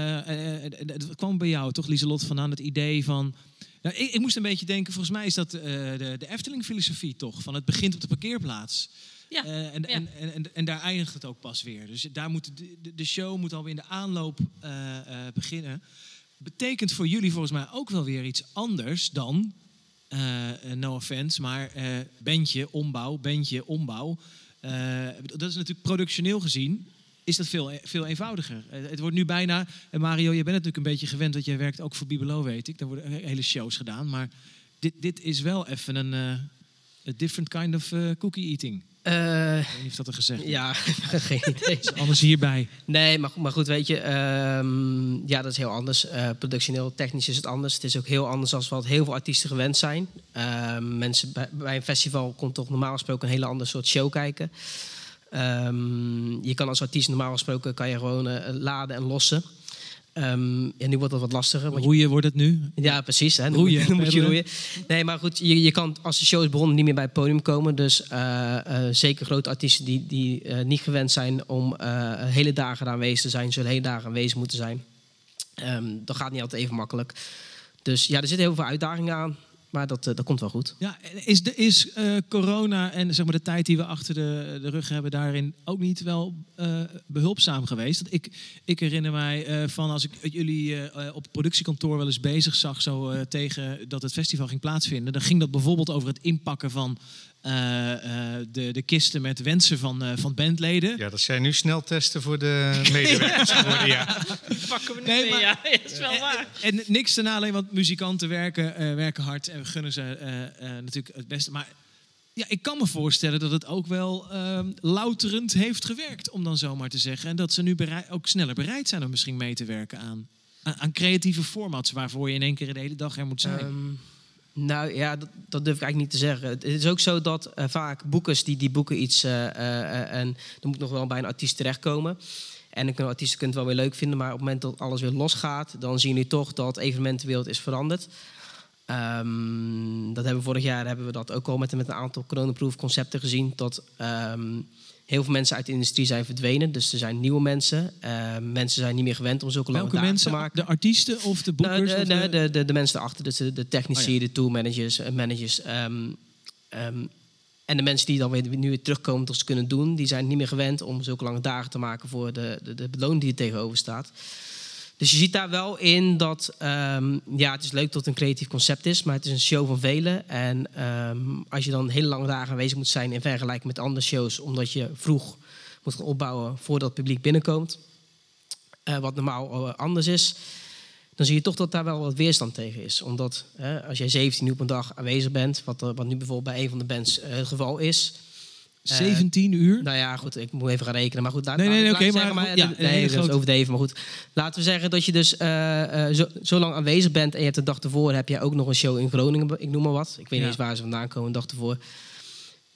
het kwam bij jou toch, Lieselot, vandaan het idee van... Nou, ik, ik moest een beetje denken, volgens mij is dat eh, de, de Efteling-filosofie toch? Van het begint op de parkeerplaats. Ja, Eh, en, ja. en, en, en, en daar eindigt het ook pas weer. Dus daar moet de, de- show moet alweer in de aanloop eh, eh, beginnen. Betekent voor jullie volgens mij ook wel weer iets anders dan no offense, maar bandje, ombouw, bandje, ombouw. Dat is natuurlijk productioneel gezien, is dat veel, veel eenvoudiger. Het wordt nu bijna, en Mario, je bent natuurlijk een beetje gewend, want jij werkt ook voor Bibelo, weet ik. Daar worden hele shows gedaan, maar dit, dit is wel even een, A different kind of eh, cookie eating. Eh, ik weet niet of dat een gezegd is. Ja, geen idee. Is anders hierbij. Nee, maar, goed- maar goed, weet je, ehm, ja, dat is heel anders. Eh, productioneel, technisch is het anders. Het is ook heel anders dan wat heel veel artiesten gewend zijn. Ehm, mensen bij, bij een festival komt toch normaal gesproken een hele ander soort show kijken. Ehm, je kan als artiest normaal gesproken kan je gewoon laden en lossen. Ehm, en nu wordt dat wat lastiger. want je- Roeien wordt het nu. ja, precies. Hè. Dan Roeien, Dan moet je roeien. Nee, maar goed, je, je kan als de show is begonnen niet meer bij het podium komen. Dus eh, eh, zeker grote artiesten die, die eh, niet gewend zijn om hele dagen aanwezig te zijn, zullen hele dagen aanwezig moeten zijn. Ehm, dat gaat niet altijd even makkelijk. Dus ja, er zitten heel veel uitdagingen aan. Maar dat, eh, dat komt wel goed. Ja, is, de, is eh, corona en zeg maar, de tijd die we achter de, de rug hebben daarin ook niet wel eh, behulpzaam geweest? Ik, ik herinner mij van als ik jullie op het productiekantoor wel eens bezig zag zo, tegen dat het festival ging plaatsvinden. Dan ging dat bijvoorbeeld over het inpakken van eh, eh, de, de kisten met wensen van, eh, van bandleden. Ja, dat zijn nu sneltesten voor de medewerkers geworden, ja. Pakken we niet Nee, meer, maar- ja. is wel waar. En niks ten alleen, want muzikanten werken, eh, werken hard en we gunnen ze eh, eh, natuurlijk het beste. Maar ja, ik kan me voorstellen dat het ook wel ehm, louterend heeft gewerkt, om dan zomaar te zeggen. En dat ze nu ook sneller bereid zijn om misschien mee te werken aan, aan, aan creatieve formats waarvoor je in één keer de hele dag er moet zijn. Ehm, nou ja, dat, dat durf ik eigenlijk niet te zeggen. Het is ook zo dat eh, vaak boekers die, die boeken iets eh, eh, en er moet nog wel bij een artiest terechtkomen. En een artiest kunt het wel weer leuk vinden, maar op het moment dat alles weer losgaat, dan zien jullie toch dat de evenementenwereld is veranderd. Ehm, dat hebben we vorig jaar hebben we dat ook al met, met een aantal coronaproof concepten gezien. Dat ehm, heel veel mensen uit de industrie zijn verdwenen. Dus er zijn nieuwe mensen. Ehm, mensen zijn niet meer gewend om zulke lange Welke dagen mensen? te maken. De artiesten of de Nou, boekers? de, of de, de- de, mensen erachter, dus de, de technici, Oh ja. de tourmanagers, eh, managers. ehm, ehm, en de mensen die dan weer, nu weer terugkomen tot ze kunnen doen, die zijn niet meer gewend om zulke lange dagen te maken voor de, de, de beloning die er tegenover staat. Dus je ziet daar wel in dat, ehm, ja, het is leuk dat het een creatief concept is, maar het is een show van velen. En ehm, als je dan hele lange dagen aanwezig moet zijn in vergelijking met andere shows, omdat je vroeg moet gaan opbouwen voordat het publiek binnenkomt, eh, wat normaal eh, anders is, dan zie je toch dat daar wel wat weerstand tegen is. Omdat als jij 17 uur per dag aanwezig bent, wat, er- wat nu bijvoorbeeld bij een van de bands eh, het geval is. Eh, 17 uur? Nou ja, goed, ik moet even gaan rekenen. Maar goed, laat, Nee, nee, nee, oké, zeggen, maar goed, ja, een nee, hele dat is grote- overdreven. Maar goed, laten we zeggen dat je dus eh, eh, zo, zo lang aanwezig bent... en je hebt de dag ervoor heb je ook nog een show in Groningen, ik noem maar wat. Ik weet niet eens waar ze vandaan komen, de dag ervoor.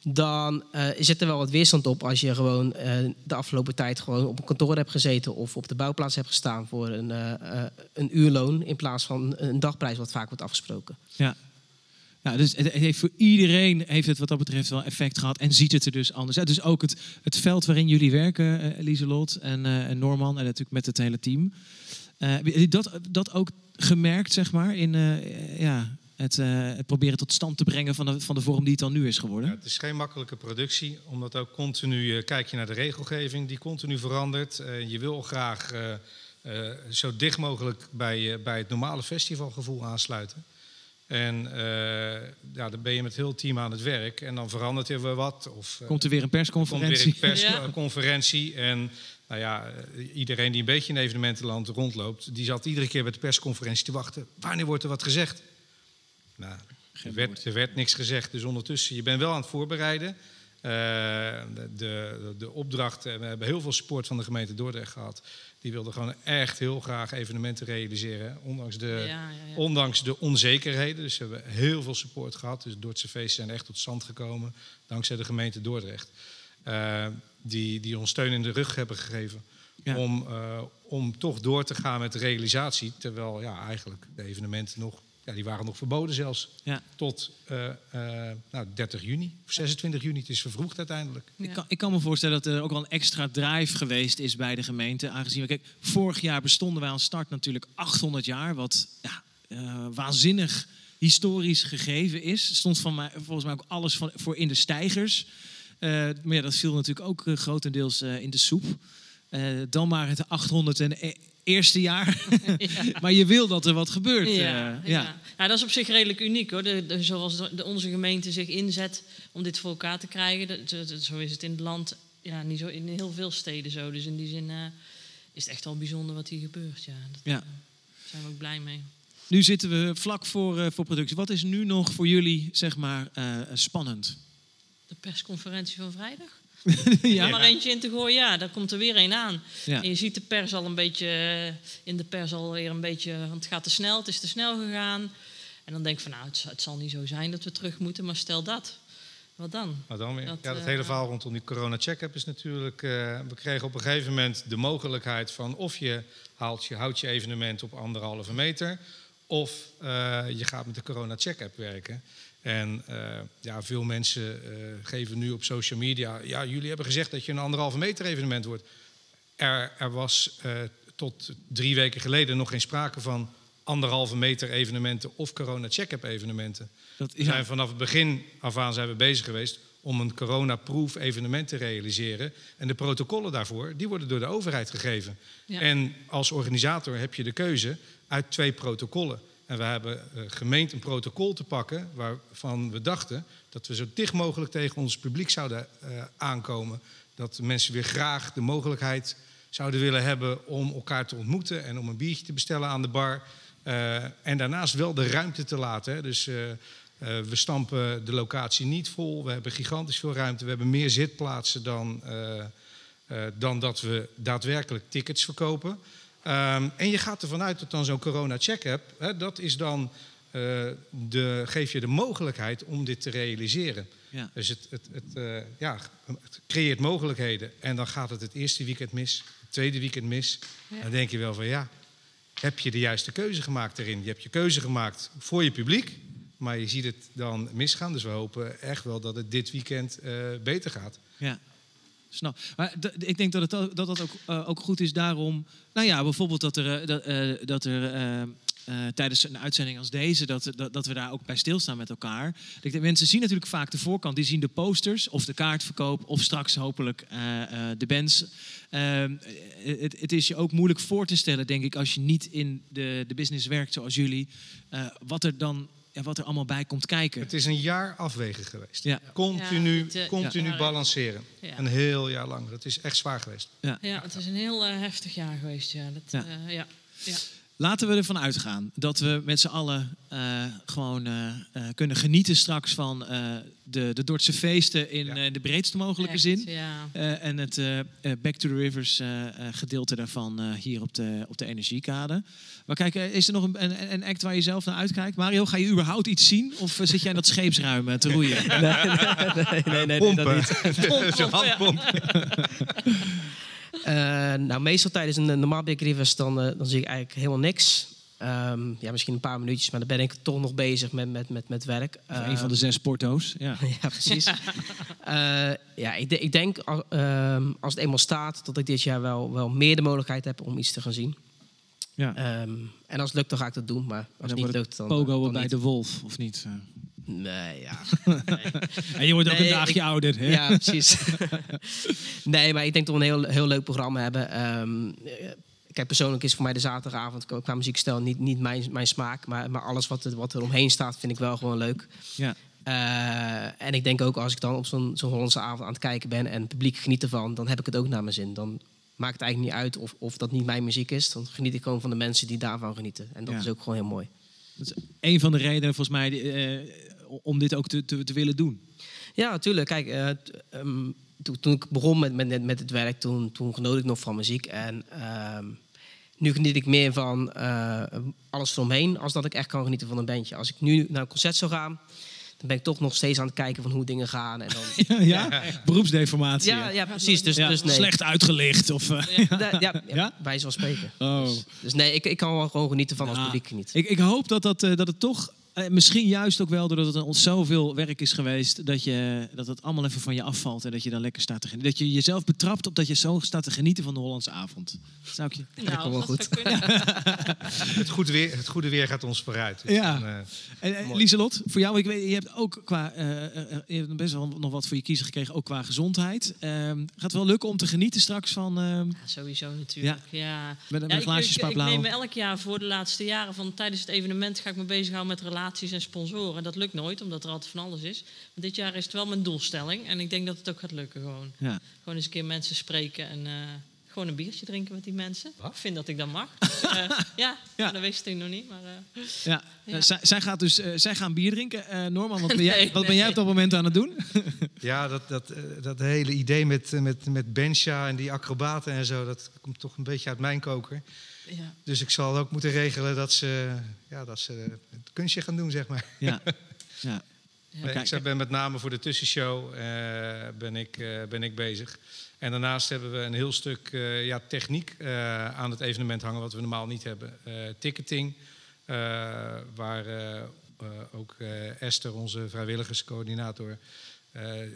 Dan eh, zit er wel wat weerstand op als je gewoon eh, de afgelopen tijd gewoon op een kantoor hebt gezeten of op de bouwplaats hebt gestaan voor een, eh, eh, een uurloon in plaats van een dagprijs wat vaak wordt afgesproken. Ja. Ja, dus het heeft voor iedereen heeft het wat dat betreft wel effect gehad en ziet het er dus anders uit. Dus ook het, het veld waarin jullie werken, eh Lieselot en, eh, en Norman en natuurlijk met het hele team. Dat, dat ook gemerkt, zeg maar, in ja, het, proberen tot stand te brengen van de, van de vorm die het dan nu is geworden? Het is geen makkelijke productie, omdat ook continu kijk je naar de regelgeving die continu verandert. Je wil graag zo dicht mogelijk bij, bij het normale festivalgevoel aansluiten. En eh, ja, dan ben je met heel het team aan het werk en dan verandert er weer wat. Of, eh, Komt er weer een persconferentie? Komt weer een persconferentie. En nou ja, eh, iedereen die een beetje in evenementenland rondloopt, die zat iedere keer bij de persconferentie te wachten. Wanneer wordt er wat gezegd? Nou, er werd, er werd niks gezegd. Dus ondertussen, je bent wel aan het voorbereiden. Eh, de, de, de opdrachten, we hebben heel veel support van de gemeente Dordrecht gehad. Die wilden gewoon echt heel graag evenementen realiseren. Ondanks de, Ja, ja, ja. ondanks de onzekerheden. Dus we hebben heel veel support gehad. Dus Dordtse feesten zijn echt tot stand gekomen. Dankzij de gemeente Dordrecht. Eh, die, die ons steun in de rug hebben gegeven. Ja. Om, eh, om toch door te gaan met de realisatie. Terwijl ja, eigenlijk de evenementen nog... Ja, die waren nog verboden zelfs. Ja. Tot eh, nou, 30 juni. Of 26 juni. Het is vervroegd uiteindelijk. Ik, kan, ik kan me voorstellen dat er ook wel een extra drive geweest is bij de gemeente. Aangezien we, kijk, vorig jaar bestonden wij aan start natuurlijk 800 jaar. Wat ja, eh, waanzinnig historisch gegeven is. Stond van mij, volgens mij ook alles van, voor in de stijgers. Maar ja, dat viel natuurlijk ook grotendeels in de soep. Eh, dan maar het 800 en e- eerste jaar. maar je wil dat er wat gebeurt. eh, Ja, ja. ja. Nou, dat is op zich redelijk uniek hoor. De, de- zoals de, onze gemeente zich inzet om dit voor elkaar te krijgen. Zo is het in het land ja, niet zo, in heel veel steden zo. Dus in die zin eh, is het echt wel bijzonder wat hier gebeurt. Ja. Ja. Daar zijn we ook blij mee. Nu zitten we vlak voor, voor productie. Wat is nu nog voor jullie, zeg maar, spannend? De persconferentie van vrijdag? Ja. Om maar eentje in te gooien, ja, daar komt er weer een aan. Ja. En je ziet de pers al een beetje, eh, in de pers alweer een beetje, want het gaat te snel, het is te snel gegaan. En dan denk ik van, nou, het, zal- het zal niet zo zijn dat we terug moeten, maar stel dat. Wat dan? Nou dan weer. Dat, ja, het eh, hele verhaal rondom die corona-check-up is natuurlijk... eh, we kregen op een gegeven moment de mogelijkheid van... of je, haalt je houdt je evenement op anderhalve meter... of eh, je gaat met de corona-check-up werken. En eh, ja, veel mensen eh, geven nu op social media... ja, jullie hebben gezegd dat je een anderhalve meter evenement wordt. Er, er was eh, tot drie weken geleden nog geen sprake van anderhalve meter evenementen of corona-check-up evenementen. Dat, We zijn vanaf het begin af aan zijn we bezig geweest om een corona-proof evenement te realiseren. En de protocollen daarvoor, die worden door de overheid gegeven. Ja. En als organisator heb je de keuze uit twee protocollen. En we hebben eh, gemeend een protocol te pakken waarvan we dachten dat we zo dicht mogelijk tegen ons publiek zouden eh, aankomen. Dat mensen weer graag de mogelijkheid zouden willen hebben om elkaar te ontmoeten en om een biertje te bestellen aan de bar. Eh, en daarnaast wel de ruimte te laten. Dus we stampen de locatie niet vol. We hebben gigantisch veel ruimte. We hebben meer zitplaatsen dan, dan dat we daadwerkelijk tickets verkopen. Ehm, en je gaat ervan uit dat dan zo'n corona-check-up, hè, dat is dan, eh, de, geef je de mogelijkheid om dit te realiseren. Ja. Dus het, het, het, eh, ja, het creëert mogelijkheden. En dan gaat het het eerste weekend mis, het tweede weekend mis. Ja. Dan denk je wel van ja, heb je de juiste keuze gemaakt erin? Je hebt je keuze gemaakt voor je publiek, maar je ziet het dan misgaan. Dus we hopen echt wel dat het dit weekend eh, beter gaat. Ja. Ik denk dat het, dat, dat ook, eh, ook goed is daarom. Nou ja, bijvoorbeeld dat er, eh, dat, eh, dat er tijdens een uitzending als deze, dat, dat, dat we daar ook bij stilstaan met elkaar. Ik mensen zien natuurlijk vaak de voorkant. Die zien de posters of de kaartverkoop of straks hopelijk de bands. Ehm, eh, het, is je ook moeilijk voor te stellen, denk ik, als je niet in de, de business werkt zoals jullie, wat er dan ja, wat er allemaal bij komt kijken. Het is een jaar afwegen geweest. Ja. Continu, Ja, het, eh, continu ja. balanceren. Ja. Een heel jaar lang. Dat is echt zwaar geweest. Ja. Ja, het is een heel eh, heftig jaar geweest, ja. Dat, Ja. ja. Laten we ervan uitgaan dat we met z'n allen eh, gewoon eh, eh, kunnen genieten straks van eh, de, de Dordtse feesten in eh, de breedste mogelijke Echt, zin. ja. Eh, en het eh, eh, Back to the Rivers eh, eh, gedeelte daarvan eh, hier op de, op de energiekade. Maar kijk, is er nog een, een, een act waar je zelf naar uitkijkt? Mario, ga je überhaupt iets zien? Of zit jij in dat scheepsruim te roeien? Nee, nee, nee, nee, nee, Pompen. dat niet. Pompen, nou, meestal tijdens een eh, normaal Big Rivers dan, eh, dan zie ik eigenlijk helemaal niks. Ehm, ja, misschien een paar minuutjes, maar dan ben ik toch nog bezig met, met, met, met werk. Of een Ehm, van de zes porto's. Ja, ja precies. Eh, ja, ik, ik denk ehm, als het eenmaal staat, dat ik dit jaar wel, wel meer de mogelijkheid heb om iets te gaan zien. Ja. Ehm, en als het lukt, dan ga ik dat doen. Maar als het dan niet lukt, dan. Pogo bij niet. de Wolf, of niet? Nee, ja. En je wordt ook een dagje ik- ouder. Hè? Ja, precies. nee, maar ik denk dat we een heel, heel leuk programma hebben. Ehm, eh, kijk, persoonlijk is voor mij de zaterdagavond qua muziekstijl niet, niet mijn, mijn smaak. Maar, maar alles wat er, wat er omheen staat, vind ik wel gewoon leuk. Ja. Eh, en ik denk ook als ik dan op zo'n zo'n Hollandse avond aan het kijken ben en het publiek geniet ervan, dan heb ik het ook naar mijn zin. Dan maakt het eigenlijk niet uit of, of dat niet mijn muziek is. Dan geniet ik gewoon van de mensen die daarvan genieten. En dat Ja. is ook gewoon heel mooi. Dat is een van de redenen volgens mij eh, om dit ook te, te, te willen doen. Ja, natuurlijk. Kijk, eh, t- ehm, toen, toen ik begon met, met, met het werk, toen, toen genoot ik nog van muziek. En ehm, nu geniet ik meer van eh, alles eromheen, als dat ik echt kan genieten van een bandje. Als ik nu naar een concert zou gaan, dan ben ik toch nog steeds aan het kijken van hoe dingen gaan. En dan, Ja, ja? beroepsdeformatie. Ja, ja, precies. Dus, Ja, dus nee. Slecht uitgelicht. Of, eh, Ja, ja, Ja? spreken. Oh. Dus nee, ik, ik kan wel gewoon genieten van als publiek geniet. Ik, ik hoop dat, dat, dat het toch, eh, misschien juist ook wel doordat het ons zoveel werk is geweest, dat, je, dat het allemaal even van je afvalt en dat je dan lekker staat te genieten. Dat je jezelf betrapt op dat je zo staat te genieten van de Hollandse avond. Zou ik je... Nou, komt wel dat goed. zou kunnen. Het goede weer, het goede weer gaat ons vooruit. Dus Ja. dan, eh, En, en Lieselot, voor jou, ik weet, je hebt ook qua, eh, eh, eh, je hebt best wel nog wat voor je kiezer gekregen, ook qua gezondheid. Ehm, gaat het wel lukken om te genieten straks van... ehm, Ja, sowieso natuurlijk. Ja. Met een Ja, glaasje ik, Spa ik neem me elk jaar voor de laatste jaren van tijdens het evenement ga ik me bezighouden met relaties en sponsoren. Dat lukt nooit, omdat er altijd van alles is. Maar dit jaar is het wel mijn doelstelling en ik denk dat het ook gaat lukken gewoon. Ja. Gewoon eens een keer mensen spreken en eh, Gewoon een biertje drinken met die mensen. Ik vind dat ik dat mag. Dus, eh, ja, ja. dat wist ik nog niet. Maar, eh, Ja, Ja. zij, zij gaat dus, eh, zij gaan bier drinken. Eh, Norman, wat ben, jij, Nee, wat ben jij op dat moment aan het doen? Ja, dat, dat, dat hele idee met, met, met Bensja en die acrobaten en zo, dat komt toch een beetje uit mijn koker. Ja. Dus ik zal ook moeten regelen dat ze, ja, dat ze het kunstje gaan doen, zeg maar. Ja. ja. Ik ben met name voor de tussenshow eh, ben, ik, eh, ben ik bezig. En daarnaast hebben we een heel stuk eh, ja, techniek eh, aan het evenement hangen, wat we normaal niet hebben. Eh, ticketing, eh, waar ook eh, Esther, onze vrijwilligerscoördinator,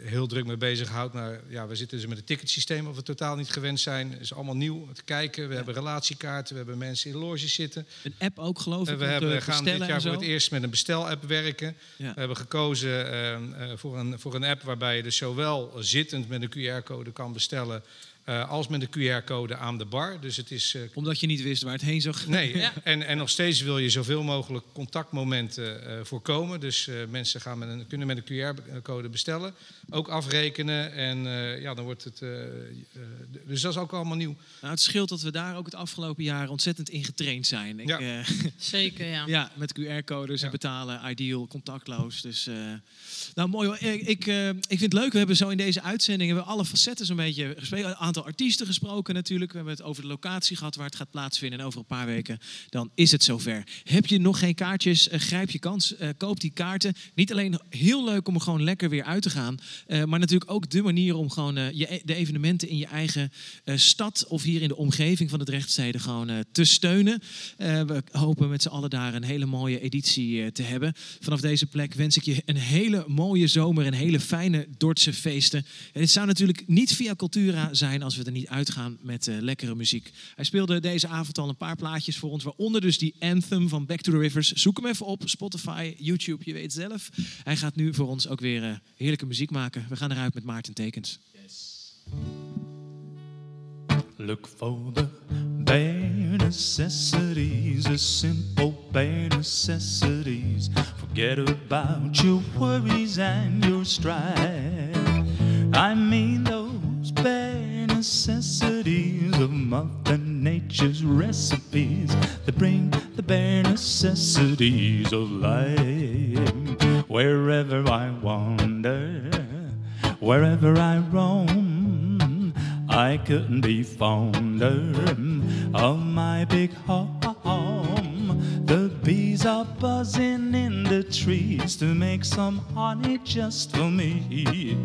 heel druk mee bezighoudt. Nou, ja, we zitten dus met een ticketsysteem wat we totaal niet gewend zijn. Het is allemaal nieuw te kijken. We hebben relatiekaarten, we hebben mensen in loges zitten. Een app ook, geloof ik, En we hebben, gaan dit jaar voor het eerst met een bestel-app werken. Ja. We hebben gekozen eh, eh, voor, een, voor een app waarbij je dus zowel zittend met een QR-code kan bestellen... eh, als met een QR-code aan de bar. Dus het is, eh, Omdat je niet wist waar het heen zou gaan. Nee, en, en nog steeds wil je zoveel mogelijk contactmomenten eh, voorkomen. Dus eh, mensen gaan met een, kunnen met een QR-code bestellen, ook afrekenen. En eh, ja, dan wordt het. eh, eh, dus dat is ook allemaal nieuw. Nou, het scheelt dat we daar ook het afgelopen jaar ontzettend in getraind zijn. Ik, Ja. eh, Zeker, ja. ja, met QR-codes en betalen, ideal, contactloos. Dus, eh, nou, mooi hoor. Ik, ik, eh, ik vind het leuk, we hebben zo in deze uitzending hebben we alle facetten zo'n beetje gesproken. Een aantal artiesten gesproken natuurlijk. We hebben het over de locatie gehad waar het gaat plaatsvinden. En over een paar weken dan is het zover. Heb je nog geen kaartjes, eh, grijp je kans, eh, koop die kaarten. Niet alleen heel leuk om er gewoon lekker weer uit te gaan. eh, maar natuurlijk ook de manier om gewoon je, de evenementen in je eigen stad of hier in de omgeving van de Drechtsteden gewoon te steunen. We hopen met z'n allen daar een hele mooie editie te hebben. Vanaf deze plek wens ik je een hele mooie zomer en hele fijne Dordtse feesten. En het zou natuurlijk niet via Cultura zijn als we er niet uitgaan met eh, lekkere muziek. Hij speelde deze avond al een paar plaatjes voor ons, waaronder dus die anthem van Back to the Rivers. Zoek hem even op, Spotify, YouTube, je weet zelf. Hij gaat nu voor ons ook weer eh, heerlijke muziek maken. We gaan eruit met Maarten Tekens. Look for the bare necessities, the simple bare necessities. Forget about your worries and your strife. I mean those bare necessities of Mother Nature's recipes that bring the bare necessities of life. Wherever I wander, wherever I roam. I couldn't be fonder of my big home. The bees are buzzing in the trees to make some honey just for me.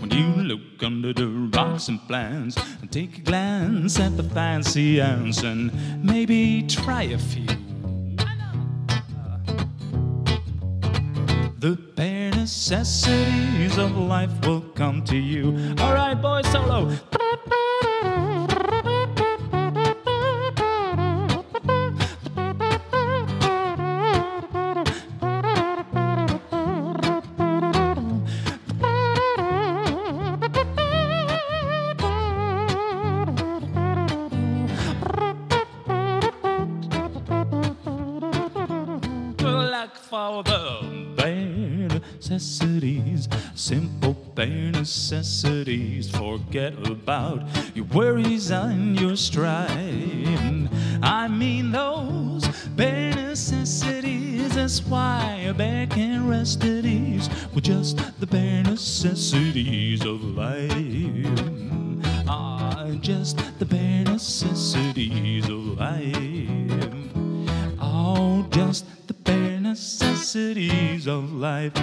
When you look under the rocks and plants and take a glance at the fancy ants and maybe try a few. The bare necessities of life will come to you. All right, boys, solo. Forget about your worries and your strife. I mean those bare necessities. That's why a bear can rest at ease with just the bare necessities of life. Ah, just the bare necessities of life. Oh, just the bare necessities of life.